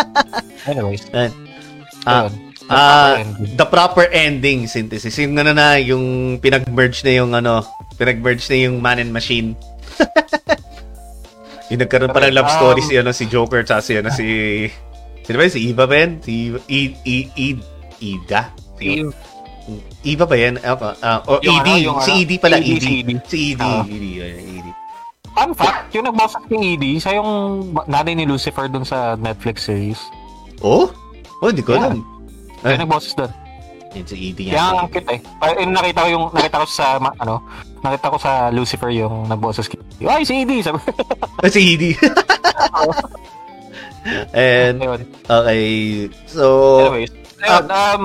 [laughs] Anyways. Ah, ayun. The ah, proper the proper ending synthesis. Yung ano na, yung pinag-merge na yung ano, pinag-merge na yung man and machine. [laughs] yung nagkaroon pa ng love Um, story si ano si Joker tsaka si ano si Sino ba yun? Si Eva ba yun? Si I, I, I, Ida? Si, Yung- Eva ba yan? Ah, ah, o ED. ano, si ano, ED pala. ED, ED. si ED. Si ED. Ah. ED. yun, ED. Fun fact, yung nagbasa ng ED, siya yung nanay ni Lucifer dun sa Netflix series. Oh? Oh, hindi ko Yeah. alam. Siya Eh. nagboses dun. Yan si ED Kaya yan. ang cute eh. Ay, yung nakita ko yung nakita ko sa ano, nakita ko sa Lucifer yung nagboses kay. Ay, si ED sabi. Ah, [laughs] si ED. [laughs] And, okay. So, Anyways, ayun, um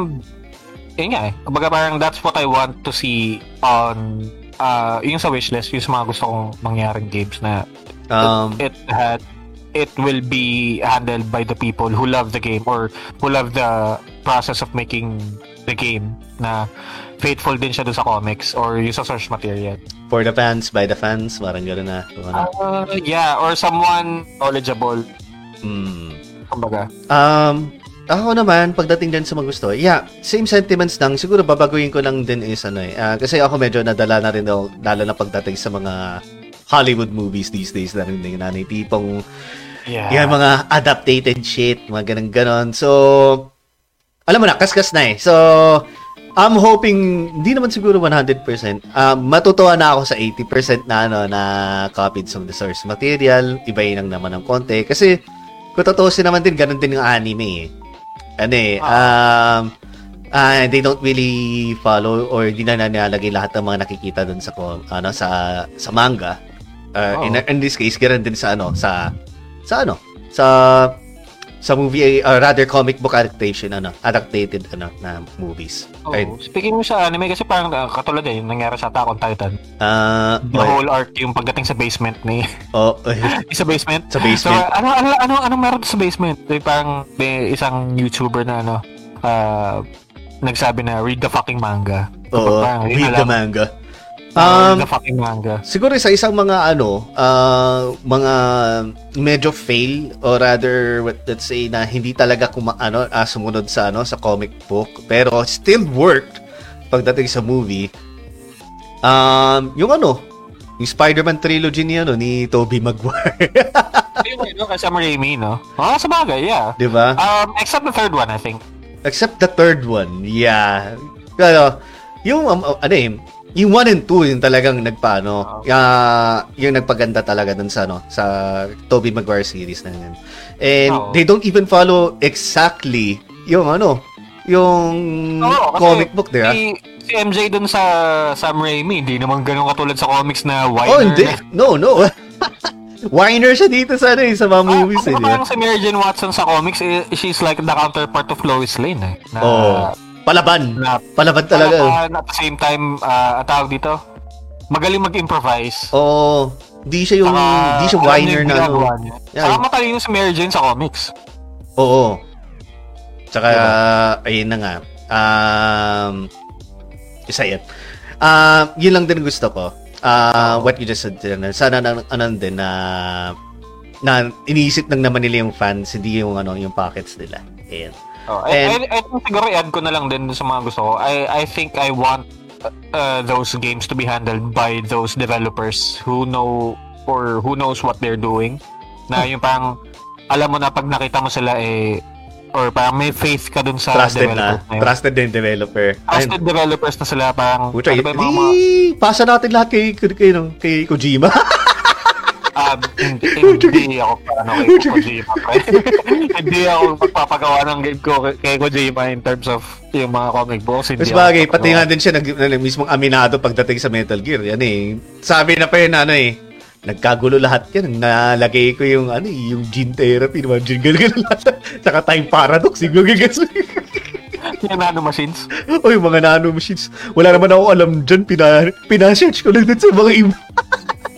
yun nga eh. Kumbaga parang that's what I want to see on uh, yung sa wishlist, yung sa mga gusto kong mangyaring games na um, it had it will be handled by the people who love the game or who love the process of making the game na faithful din siya dun sa comics or yung sa source material. for the fans, by the fans, parang gano'n na. Uh, yeah, or someone knowledgeable, Hmm. kumbaga. Um, ako naman, pagdating din sa mga gusto, yeah, same sentiments lang. Siguro babaguhin ko lang din is ano eh. ah, kasi ako medyo nadala na rin ako, lalo na pagdating sa mga Hollywood movies these days na rin nanay tipong Yeah. yung mga adapted shit, mga ganun ganon. So, alam mo na, kaskas na eh. So, I'm hoping, hindi naman siguro 100%, um, matutuwa na ako sa 80% na ano, na copied from the source material, ibayin lang naman ng konti. Kasi, kung tutuusin naman din, ganun din yung anime eh. Ano eh, um, ah, they don't really follow or hindi na nilalagay lahat ng mga nakikita dun sa ano sa sa manga. Uh, in, in this case, ganun din sa ano sa sa ano sa sa movie uh, rather comic book adaptation ano adapted ano na movies. Oh, Right. Speaking mo sa anime, kasi parang uh, katulad eh, yung nangyari sa Attack on Titan. Uh, The whole arc, yung pagdating sa basement ni... [laughs] oh, [laughs] sa basement? sa So, basement. ano, ano, ano, anong meron sa basement? Yung parang may isang YouTuber na ano, ah, nagsabi na read the fucking manga. Oo, Parang, yun read the manga. Um, the fucking manga. Siguro sa isang mga ano, uh, mga medyo fail or rather what- let's say na hindi talaga kuma ano ah, sumunod sa ano sa comic book pero still worked pagdating sa movie. Um, yung ano, yung Spider-Man trilogy ni ano ni Tobey Maguire, [laughs] Yung ano, kasi Sam Raimi, no? Oh, sa bagay, yeah. 'di ba? Um, except the third one, I think. Except the third one. Yeah. Pero, yung, um, ano eh, yung 1 and 2 yung talagang nagpaano, ah, yung nagpaganda talaga dun sa, ano, sa Tobey Maguire series na yun. And Oo. they don't even follow exactly yung ano, yung kasi comic book, di ba? Si, si MJ dun sa Sam Raimi, hindi naman ganun katulad sa comics na whiner. Oh, hindi. No, no. [laughs] Whiner siya dito sa ano eh, sa mga movies eh, Ah, ba? parang si Mary Jane Watson sa comics, eh, she's like the counterpart of Lois Lane eh. Na, Oh, palaban. na Palaban talaga. Palaban, at the same time, uh, tawag dito, magaling mag-improvise. Oo. Di siya yung, Saka, di siya whiner na ano. Yeah. Saka matalino si Mary Jane sa comics. Oo. Tsaka, Diba? ayun na nga. Um, isa yan. Um, yun lang din gusto ko. Uh, what you just said, sana na, ano din na na iniisip lang naman nila yung fans, hindi yung ano yung pockets nila. Ayan. Oh, I, And- I, I think siguro i-add ko na lang din sa mga gusto ko. I, I think I want uh, those games to be handled by those developers who know or who knows what they're doing. Na yung parang alam mo na pag nakita mo sila eh or parang may faith ka dun sa Trusted developer na. na. Trusted din developer. Ayun. Trusted developers na sila parang Pucha, ano ba yung mga, mga pasa natin lahat kay, kay, kay, kay Kojima. [laughs] ah, [laughs] hindi, [laughs] hindi ako parang kay Kojima. [laughs] hindi ako magpapagawa ng game ko kay- Kojima in terms of yung mga comic books. Hindi Mas ako bagay, pati nga din siya nag, na, mismong aminado pagdating sa Metal Gear. Yan eh. Sabi na pa yun ano eh. Nagkagulo lahat yan. Nalagay ko yung ano eh, yung gene therapy. Diba? Gene ganun lahat. Saka time paradox. Yung gagas. Yung nano machines. o yung mga nano machines. Wala naman ako alam dyan. Pina, pina-search ko lang dun sa mga iba.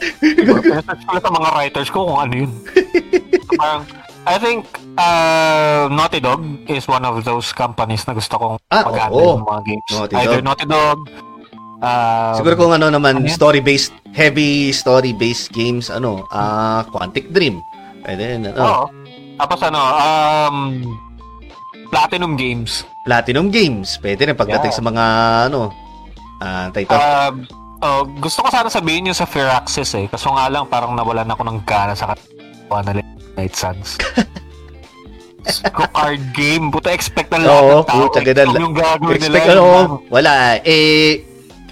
Pinasearch ko sa mga writers ko kung ano yun. So, [laughs] parang, I think uh, Naughty Dog is one of those companies na gusto kong Ah, mag-handle oo. ng mga games. Naughty Either Dog. Naughty Dog, uh, Siguro kung ano naman, ano story-based, heavy story-based games, ano, ah Quantic Dream. Pwede yun, ano, Oo. Tapos ano, um, Platinum Games. Platinum Games. Pwede rin pagdating Yeah. sa mga, ano, ah title. Um, oh, gusto ko sana sabihin yung sa Firaxis eh. Kaso nga lang, parang nawalan ako ng gana sa katawa na Night Suns. [laughs] Ko card game. Buta expect ng lahat ng tao. puta, ganun. Yung gagawin nila. Expect, ano, lang. wala. Eh,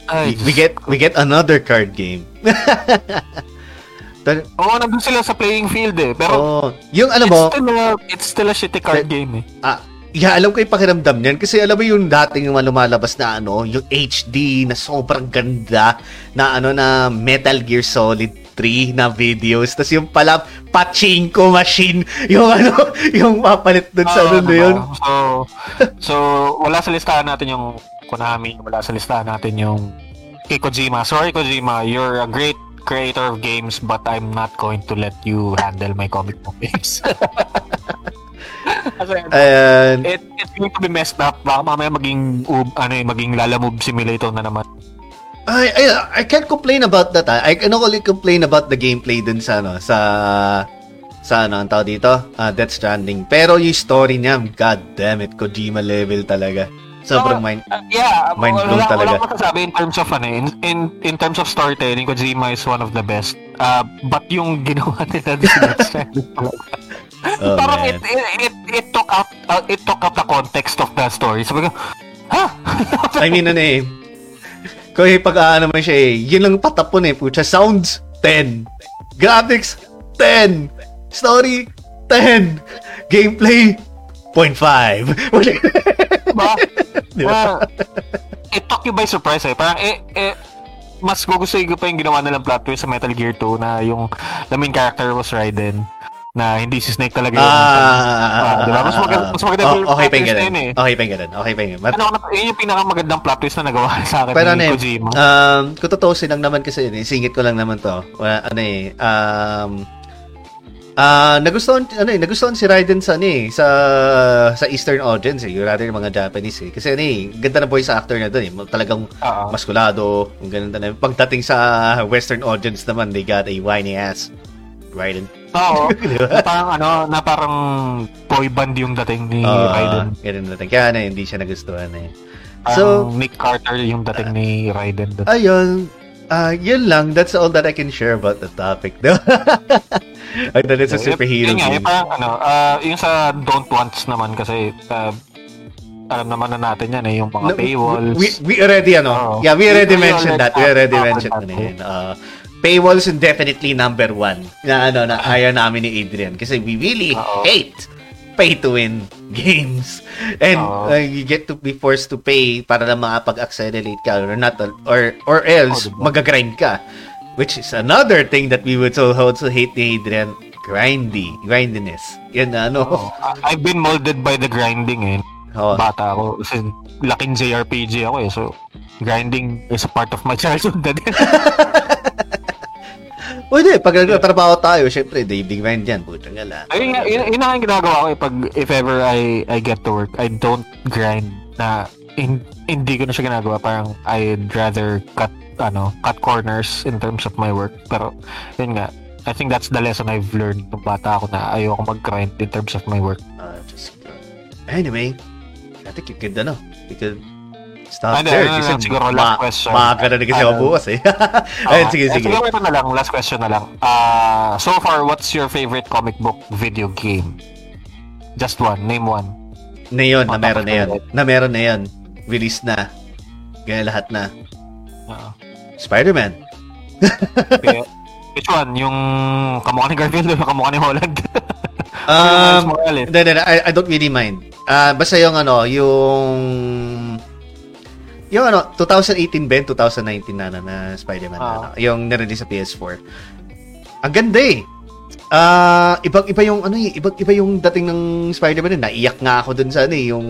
Ay, we get we get another card game. [laughs] Pero, Oo, nandun sila sa playing field eh. Pero, oh, yung ano it's, mo, still a, it's still a shitty card But- game eh. ah, yeah, alam ko yung pakiramdam niyan kasi alam mo yung dating mga lumalabas na ano, yung HD na sobrang ganda na ano na Metal Gear Solid 3 na videos. Tapos yung pala pachinko machine, [laughs] yung ano, yung papalit dun sa ano Ah, na yun. [laughs] So, so, wala sa listahan natin yung Konami, wala sa listahan natin yung kay Kojima. Sorry Kojima, you're a great creator of games but I'm not going to let you handle my comic book games. [laughs] Ayan. it, it's going to be messed up. Baka mamaya maging, ub, ano eh, maging lalamove simulator na naman. I, I, I can't complain about that. ah. I can only complain about the gameplay dun sa ano, sa sa ano, ang tawag dito, ah, Death Stranding. Pero yung story niya, god damn it, Kojima level talaga. Sobrang Ah, mind. Uh, yeah, Mind wala, blown talaga. Wala masasabi in terms of ano, eh, in, in, in terms of storytelling, Kojima is one of the best. Uh, but yung ginawa nila sa Death Stranding talaga. [laughs] Oh, Parang man. it, it, it, took out uh, it took out the context of the story. Sabi ko, ha? I mean, ano eh. Kung pag ah, naman siya eh, yun lang patapon eh. Pucha, sounds, 10. Graphics, 10. Story, 10. Gameplay, 0.5. [laughs] diba? Di ba? Ah, it took you by surprise eh. Parang eh, eh mas gugustuhin ko pa yung ginawa nilang plot twist sa Metal Gear 2 na yung the main character was Raiden na hindi si Snake talaga yung Ah, Ah, diba? Mas maganda- mas maganda oh, yung okay plot yung twist na yun eh. Okay pa yung ganun. Okay pa yung ganun. But, ano, ano, yun yung pinakamagandang plot twist na nagawa [laughs] sa akin pero ano ni eh, Kojima. um, kung tutusin lang naman kasi yun, eh, singit ko lang naman to. Wala, ano eh, um, Ah, nagustuhan ano eh, nagustuhan si Raiden sa ano eh, sa sa Eastern audience eh, rather yung mga Japanese eh. Kasi ano eh, ganda na voice actor na doon eh. Talagang Oo. maskulado, yung ganun na. Pagdating sa Western audience naman, they got a whiny ass. Raiden. Oo. [laughs] Na parang ano, na parang boy band yung dating ni Ah, Raiden. ganun natin. Kaya na hindi siya nagustuhan eh. So, So, Nick Carter yung dating ni Raiden doon. ayun. Ah, yun lang. That's all that I can share about the topic. No? I thought it's a superhero Yun nga, game. yung parang ano, ah, yung sa Don't Wants naman kasi ah, alam naman na natin yan eh, yung mga No, paywalls. We, we already, ano, Oo. yeah, we already We mentioned that. We already covered mentioned that, yun. Uh, paywalls is definitely number one. Na, ano, na ayaw namin ni Adrian. Kasi we really Oo. hate pay to win [laughs] games. And uh, you get to be forced to pay para lang makapag-accelerate ka or not, or, or else, Oo, diba? magagrind ka. Which is another thing that we would so also hate ni Adrian. Grindy. Grindiness. Yan ano. I- I've been molded by the grinding eh. Oo. Bata ako. Kasi laking JRPG ako eh. So, grinding is a part of my [laughs] childhood na [laughs] din. Pwede, pag nagtatrabaho tayo, syempre, daily grind yan. Puta nga lang. Ayun nga, yun, yun ang ginagawa ko eh. Pag, if ever I, I get to work, I don't grind na in, hindi ko na siya ginagawa. Parang I'd rather cut, ano, cut corners in terms of my work. Pero, yun nga, I think that's the lesson I've learned nung bata ako na ayoko mag-grind in terms of my work. Uh, just, anyway, I think you could, ano, you could stop Ano, there. Kasi ano, siguro last question. Maaga na kasi ako bukas eh. [laughs] Ayun, sige, eh, sige. Siguro ito na lang, last question na lang. Ah, so far, what's your favorite comic book video game? Just one, name one. Na yun, na meron na yun. Na meron na yun. Release na. Gaya lahat na. Oo. Spider-Man. Kaya, [laughs] which one? Yung kamukha ni Garfield o yung kamukha ni Holland? [laughs] Um. Hindi, hindi, I, I don't really mind. Ah, basta yung ano, yung yung ano, 2018 Ben, 2019 na na, na Spider-Man na, Ah. ano, yung nirelease sa PS4. Ang ganda eh. Ah, ibang iba yung ano eh, ibang iba yung dating ng Spider-Man. eh. Naiyak nga ako dun sa ano eh, yung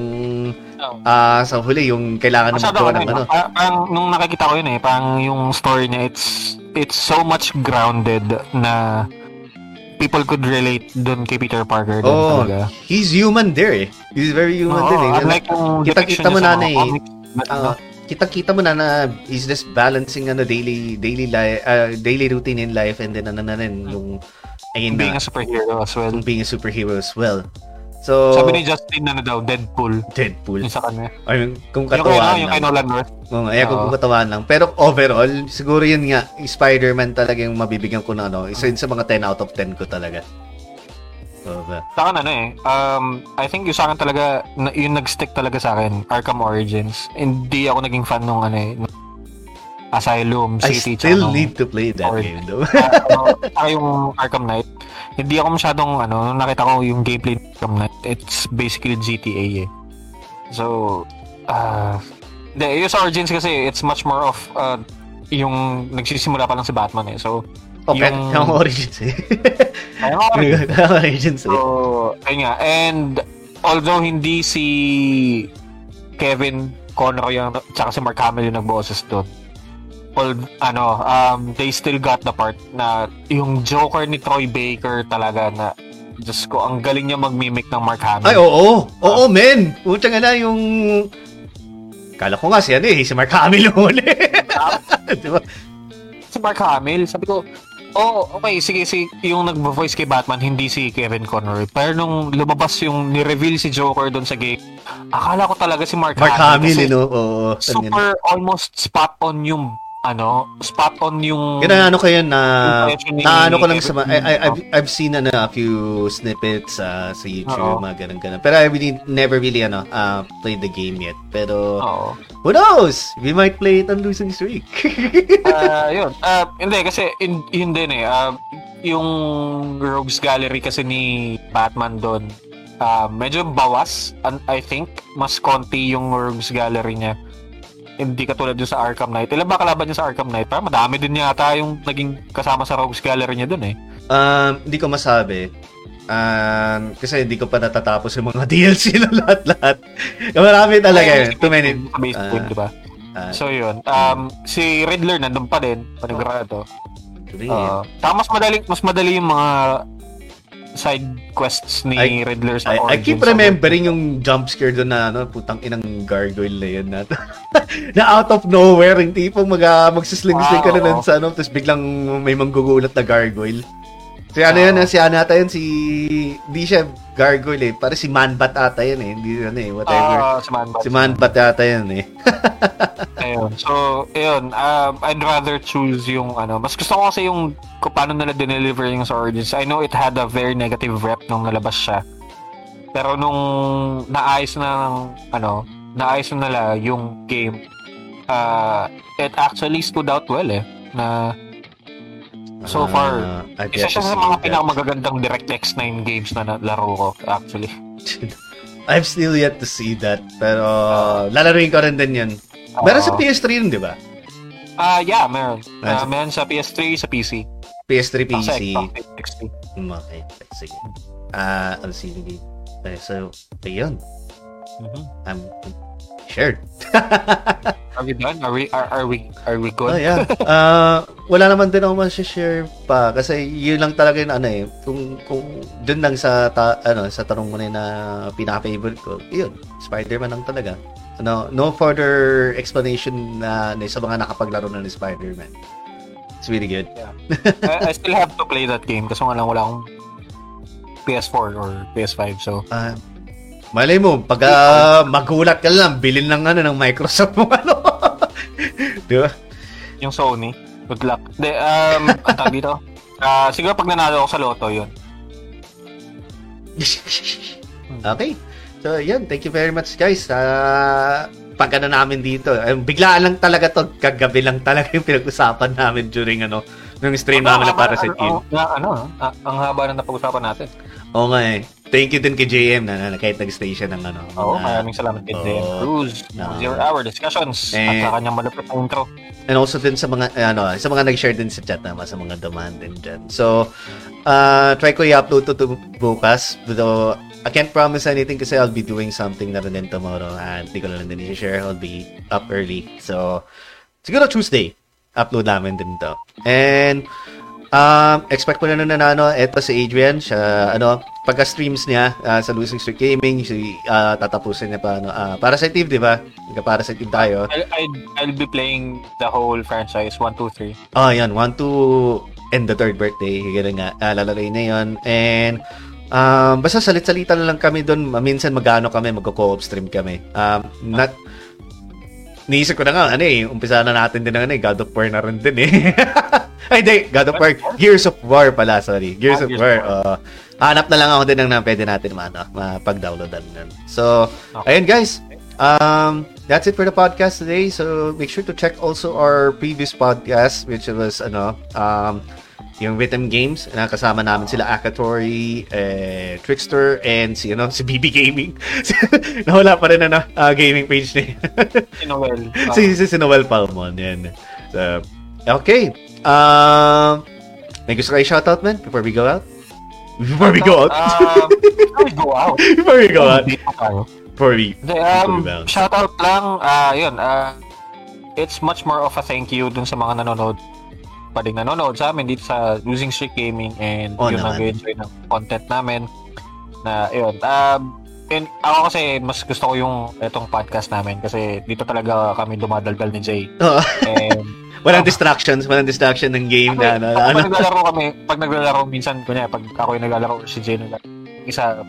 Oo. ah sa huli yung kailangan na Masyado ano, ng ano. ano. Parang, parang nung nakikita ko yun eh, parang yung story niya, it's it's so much grounded na people could relate dun kay Peter Parker din Oh, talaga. he's human there eh. He's very human Oo, din eh. unlike yung Kita-kita mo na na eh. comics, Ah, kita-kita mo na na he's just balancing ano daily daily life daily routine in life and then ano na rin yung ayun being na a superhero as well. yung being a superhero as well. So Sabi ni Justin na ano daw, Deadpool. Deadpool. Yung sa kanya. I mean, kung Yung katawan ano, yung kay lang. Nolan North. Oo eh, kung Oo. katawan lang. Pero overall, siguro yun nga, yung Spider-Man talaga yung mabibigyan ko ng ano, isa yun sa mga 10 out of 10 ko talaga. So, ba? Sa akin ano eh, um, I think yung sa akin talaga, na, yung nag-stick talaga sa akin, Arkham Origins. Hindi ako naging fan nung ano eh, Asylum I City. still tsaka nung- need to play that Or- game though. Ano, saka yung Arkham Knight. Hindi ako masyadong ano, nung nakita ko yung gameplay ng Arkham Knight, it's basically GTA eh. So, ah, hindi, yung sa Origins kasi, it's much more of, uh, yung nagsisimula pa lang si Batman eh. So, okay, yung- [laughs] yung Origins eh. [laughs] rin. [laughs] Origins eh. So, ayun nga. And, although hindi si Kevin Conroy yung, tsaka si Mark Hamill yung nagboses doon, all, ano, um, they still got the part na yung Joker ni Troy Baker talaga na Diyos ko, ang galing niya mag-mimic ng Mark Hamill. Ay, oo. Oo, men. Puta nga na yung... Kala ko nga si ano eh, si Mark Hamill yung huli. Di ba? Si Mark Hamill, sabi ko, oh, okay, sige, si, yung nag-voice kay Batman, hindi si Kevin Conroy. Pero nung lumabas yung ni-reveal si Joker doon sa game, akala ko talaga si Mark, Mark Hamill, kasi you know? Oo. super almost spot on yung ano, spot on yung Yun ang ano ko yun na Impression ni- na ano ko lang sa I, I, I've, I've seen ano, a few snippets uh, sa YouTube, Oo. mga ganun ganun. Pero I really never really ano uh, played the game yet. Pero Oo. who knows? We might play it on losing streak. [laughs] Ah, yun. Ah, hindi kasi in, yun din eh. Ah, yung Rogues Gallery kasi ni Batman doon, ah, medyo bawas. And I think mas konti yung Rogues Gallery niya. Hindi katulad yung sa Arkham Knight. Ilan ba kalaban niya sa Arkham Knight? Parang madami din yata yung naging kasama sa Rogues Gallery niya doon eh. um, hindi ko masabi. Um, kasi hindi ko pa natatapos yung mga [laughs] DLC na lahat-lahat. Marami talaga eh. Too many. Sa base Ah, game, di ba? ah, So yun. Um, si Riddler nandun pa din. Panigurado. Uh, tapos mas madali, mas madali yung mga side quests ni I- Riddler sa I, I Origins. keep remembering yung jump scare doon na ano, putang inang gargoyle na yun na, [laughs] na out of nowhere, yung tipong mag, uh, magsisling-sling ka na nun sa ano, tapos biglang may manggugulat na gargoyle. Si ano yun, Oo. si ano ata yun, si, di siya gargoyle eh, para si Manbat ata yun eh, hindi ano eh, whatever. Ah, si Manbat. si Manbat ata yun eh. [laughs] Ayun. So, ayun. Um, I'd rather choose yung ano. Mas gusto ko kasi yung kung paano nila dineliver yung sa Origins. I know it had a very negative rep nung nalabas siya. Pero nung naayos na ng, ano, naayos na nila yung game, uh, it actually stood out well eh. Na so far, Ah, I've isa yet siya sa mga pinakamagagandang DirectX 9 games na laro ko actually. [laughs] I've still yet to see that, pero lalaruin ko rin din yun. Meron sa Oo. PS3 yun, di ba? Ah, yeah, meron. Ah, sa- meron sa PS3, sa PC. PS3, Sa PC. Xbox 360. Okay, sige. Ah, uh, LCD. Okay, so, ayun. Mhm. I'm shared. [laughs] Are we done? Are we are, are we are we good? Oh, yeah. Ah, wala naman din ako share pa kasi yun lang talaga yung ano eh. Kung kung dun lang sa ta, ano sa tanong mo na pinaka-favorite ko. Yun, Spider-Man lang talaga. Ano, no further explanation na, na sa mga nakapaglaro na ni Spider-Man. It's really good. I, I still have to play that game kasi lang wala akong PS4 or PS5 so Ah, malay mo, pag ah, magulat ka lang, bilhin ng ano ng Microsoft mo [laughs] ano. Di ba? yung Sony good luck. De, um, [laughs] ang tawag dito? Ah, siguro pag nanalo ako sa loto yun. [laughs] okay. So, yan. Thank you very much, guys. Uh, pag ano namin dito. Eh, biglaan lang talaga to. Kagabi lang talaga yung pinag-usapan namin during ano, nung stream namin na para sa team. Ang, ano, ang haba na napag-usapan natin. Oo nga eh. Thank you din kay JM na, na kahit nag-stay siya ng ano. Oo, na- maraming salamat kay Oo. Dan Cruz. Oo. Zero hour discussions at Eh. sa kanyang malupit na intro. and also din sa mga eh, ano sa mga nag-share din sa chat naman sa mga demand din dyan. So uh, try ko i-upload to, to bukas though I can't promise anything kasi I'll be doing something na rin din tomorrow and hindi ko na lang din i-share I'll be up early so siguro Tuesday upload namin din to and um, expect ko na nun na ano eto si Adrian siya ano pagka streams niya ah, sa Losing Streak Gaming si ah, tatapusin niya pa ano uh, Parasite Eve di ba? Parasite Eve tayo I'll, I'll, I'll be playing the whole franchise 1, 2, 3. Oh, yan. One, two, and the third birthday. Ganun nga. Uh, lalagay na yun. And, um, basta salit-salita na lang kami doon. Minsan magano kami, magko-co-op stream kami. Um, not, Niisip ko na nga, ano eh, umpisa na natin din ng ano eh, God of War na rin din eh. [laughs] Ay, hindi, God of War, Gears of War pala, sorry. Gears Ah, of Gears War, War. oo. hanap na lang ako din ng na pwede natin ano, mapag-downloadan nun. So, ayun guys, um, that's it for the podcast today. So, make sure to check also our previous podcast, which was, ano, um, yung Rhythm Games, na kasama namin sila Akatori, eh, Trickster, and si, ano, [laughs] si BB Gaming. [laughs] Nawala pa rin, ano, ah, gaming page niya. [laughs] Si Noel. si, si, si Noel Palmon, yan. So, okay. Um, may gusto kayo shoutout, man, before we go out? Before we go out? Um, before we go out. before we go out? Before we... Um, Before we shout out lang, ah, yun, ah, it's much more of a thank you dun sa mga nanonood pa rin nanonood sa amin dito sa Losing Streak Gaming and yung naman. nag-enjoy ng content namin na yun. Um, and ako kasi mas gusto ko yung itong podcast namin kasi dito talaga kami dumadaldal ni Jay. Oo. And [laughs] walang distractions, walang distraction ng game na, ano, pag, ano. pag naglalaro kami, pag naglalaro minsan, kunya, pag ako yung naglalaro si Jay naglalaro, isa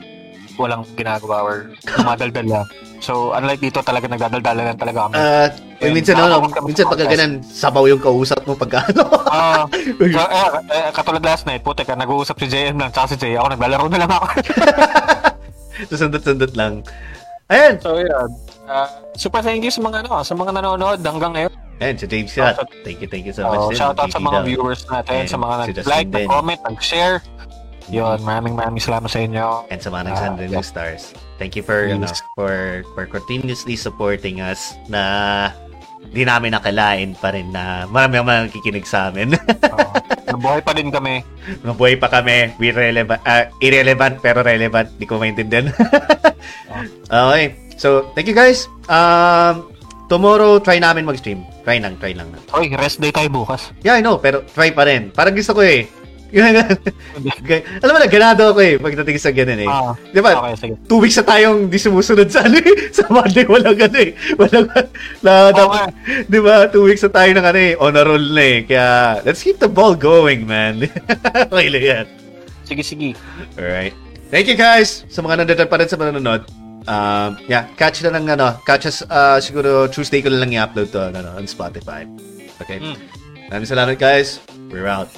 walang ginagawa or dumadaldal lang. So, unlike dito talaga nagdadaldalan lang talaga kami. Uh, eh, And minsan, ano, kami minsan sa pagka ganun, sabaw yung kausap mo pagka, ano. Ah, [laughs] so, eh, eh, katulad last night, puti ka, nag-uusap si JM lang, tsaka si Jay, ako naglalaro na lang ako. [laughs] Sundot-sundot lang. Ayan. so, yun. Ah, super thank you sa mga, ano, sa mga nanonood hanggang ngayon. Ayan, si James Scott. Thank you, thank you so much. Oh, shout out sa mga viewers natin, sa mga nag-like, nag-comment, nag-share. Yun, maraming maraming salamat sa inyo. and sa mga nagsend Ah, rin yeah. stars. Thank you for, Yes. ano, for, for continuously supporting us na di namin nakalain pa rin na marami ang makikinig sa amin. [laughs] Oh, nabuhay pa din kami. Mabuhay pa kami. We relevant, ah, irrelevant pero relevant. Di ko maintindihan. [laughs] okay. So, thank you guys. Um, tomorrow, try namin mag-stream. Try lang, try lang. Oy, rest day tayo bukas. Yeah, I know, pero try pa rin. Parang gusto ko eh. [laughs] Alam mo na, ganado ako eh, pagdating sa ganun eh. Ah, Di ba? okay, sige. Two weeks na tayong di sumusunod sa ano eh. [laughs] Sa Monday, walang ano eh. Walang, [laughs] na, dapat, di ba? Two weeks na tayo ng ano eh, on a roll na eh. Kaya, let's keep the ball going, man. okay lang yan. Sige, sige. Alright. Thank you guys sa mga nandito pa rin sa manonood. Um, yeah, catch na lang ano, catch us uh, siguro Tuesday ko na lang i-upload to ano, on Spotify. Okay. Mm. Maraming salamat guys. We're out.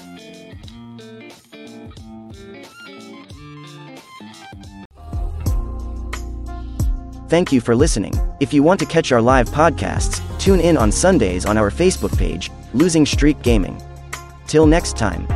Thank you for listening. If you want to catch our live podcasts, tune in on Sundays on our Facebook page, Losing Streak Gaming. Till next time.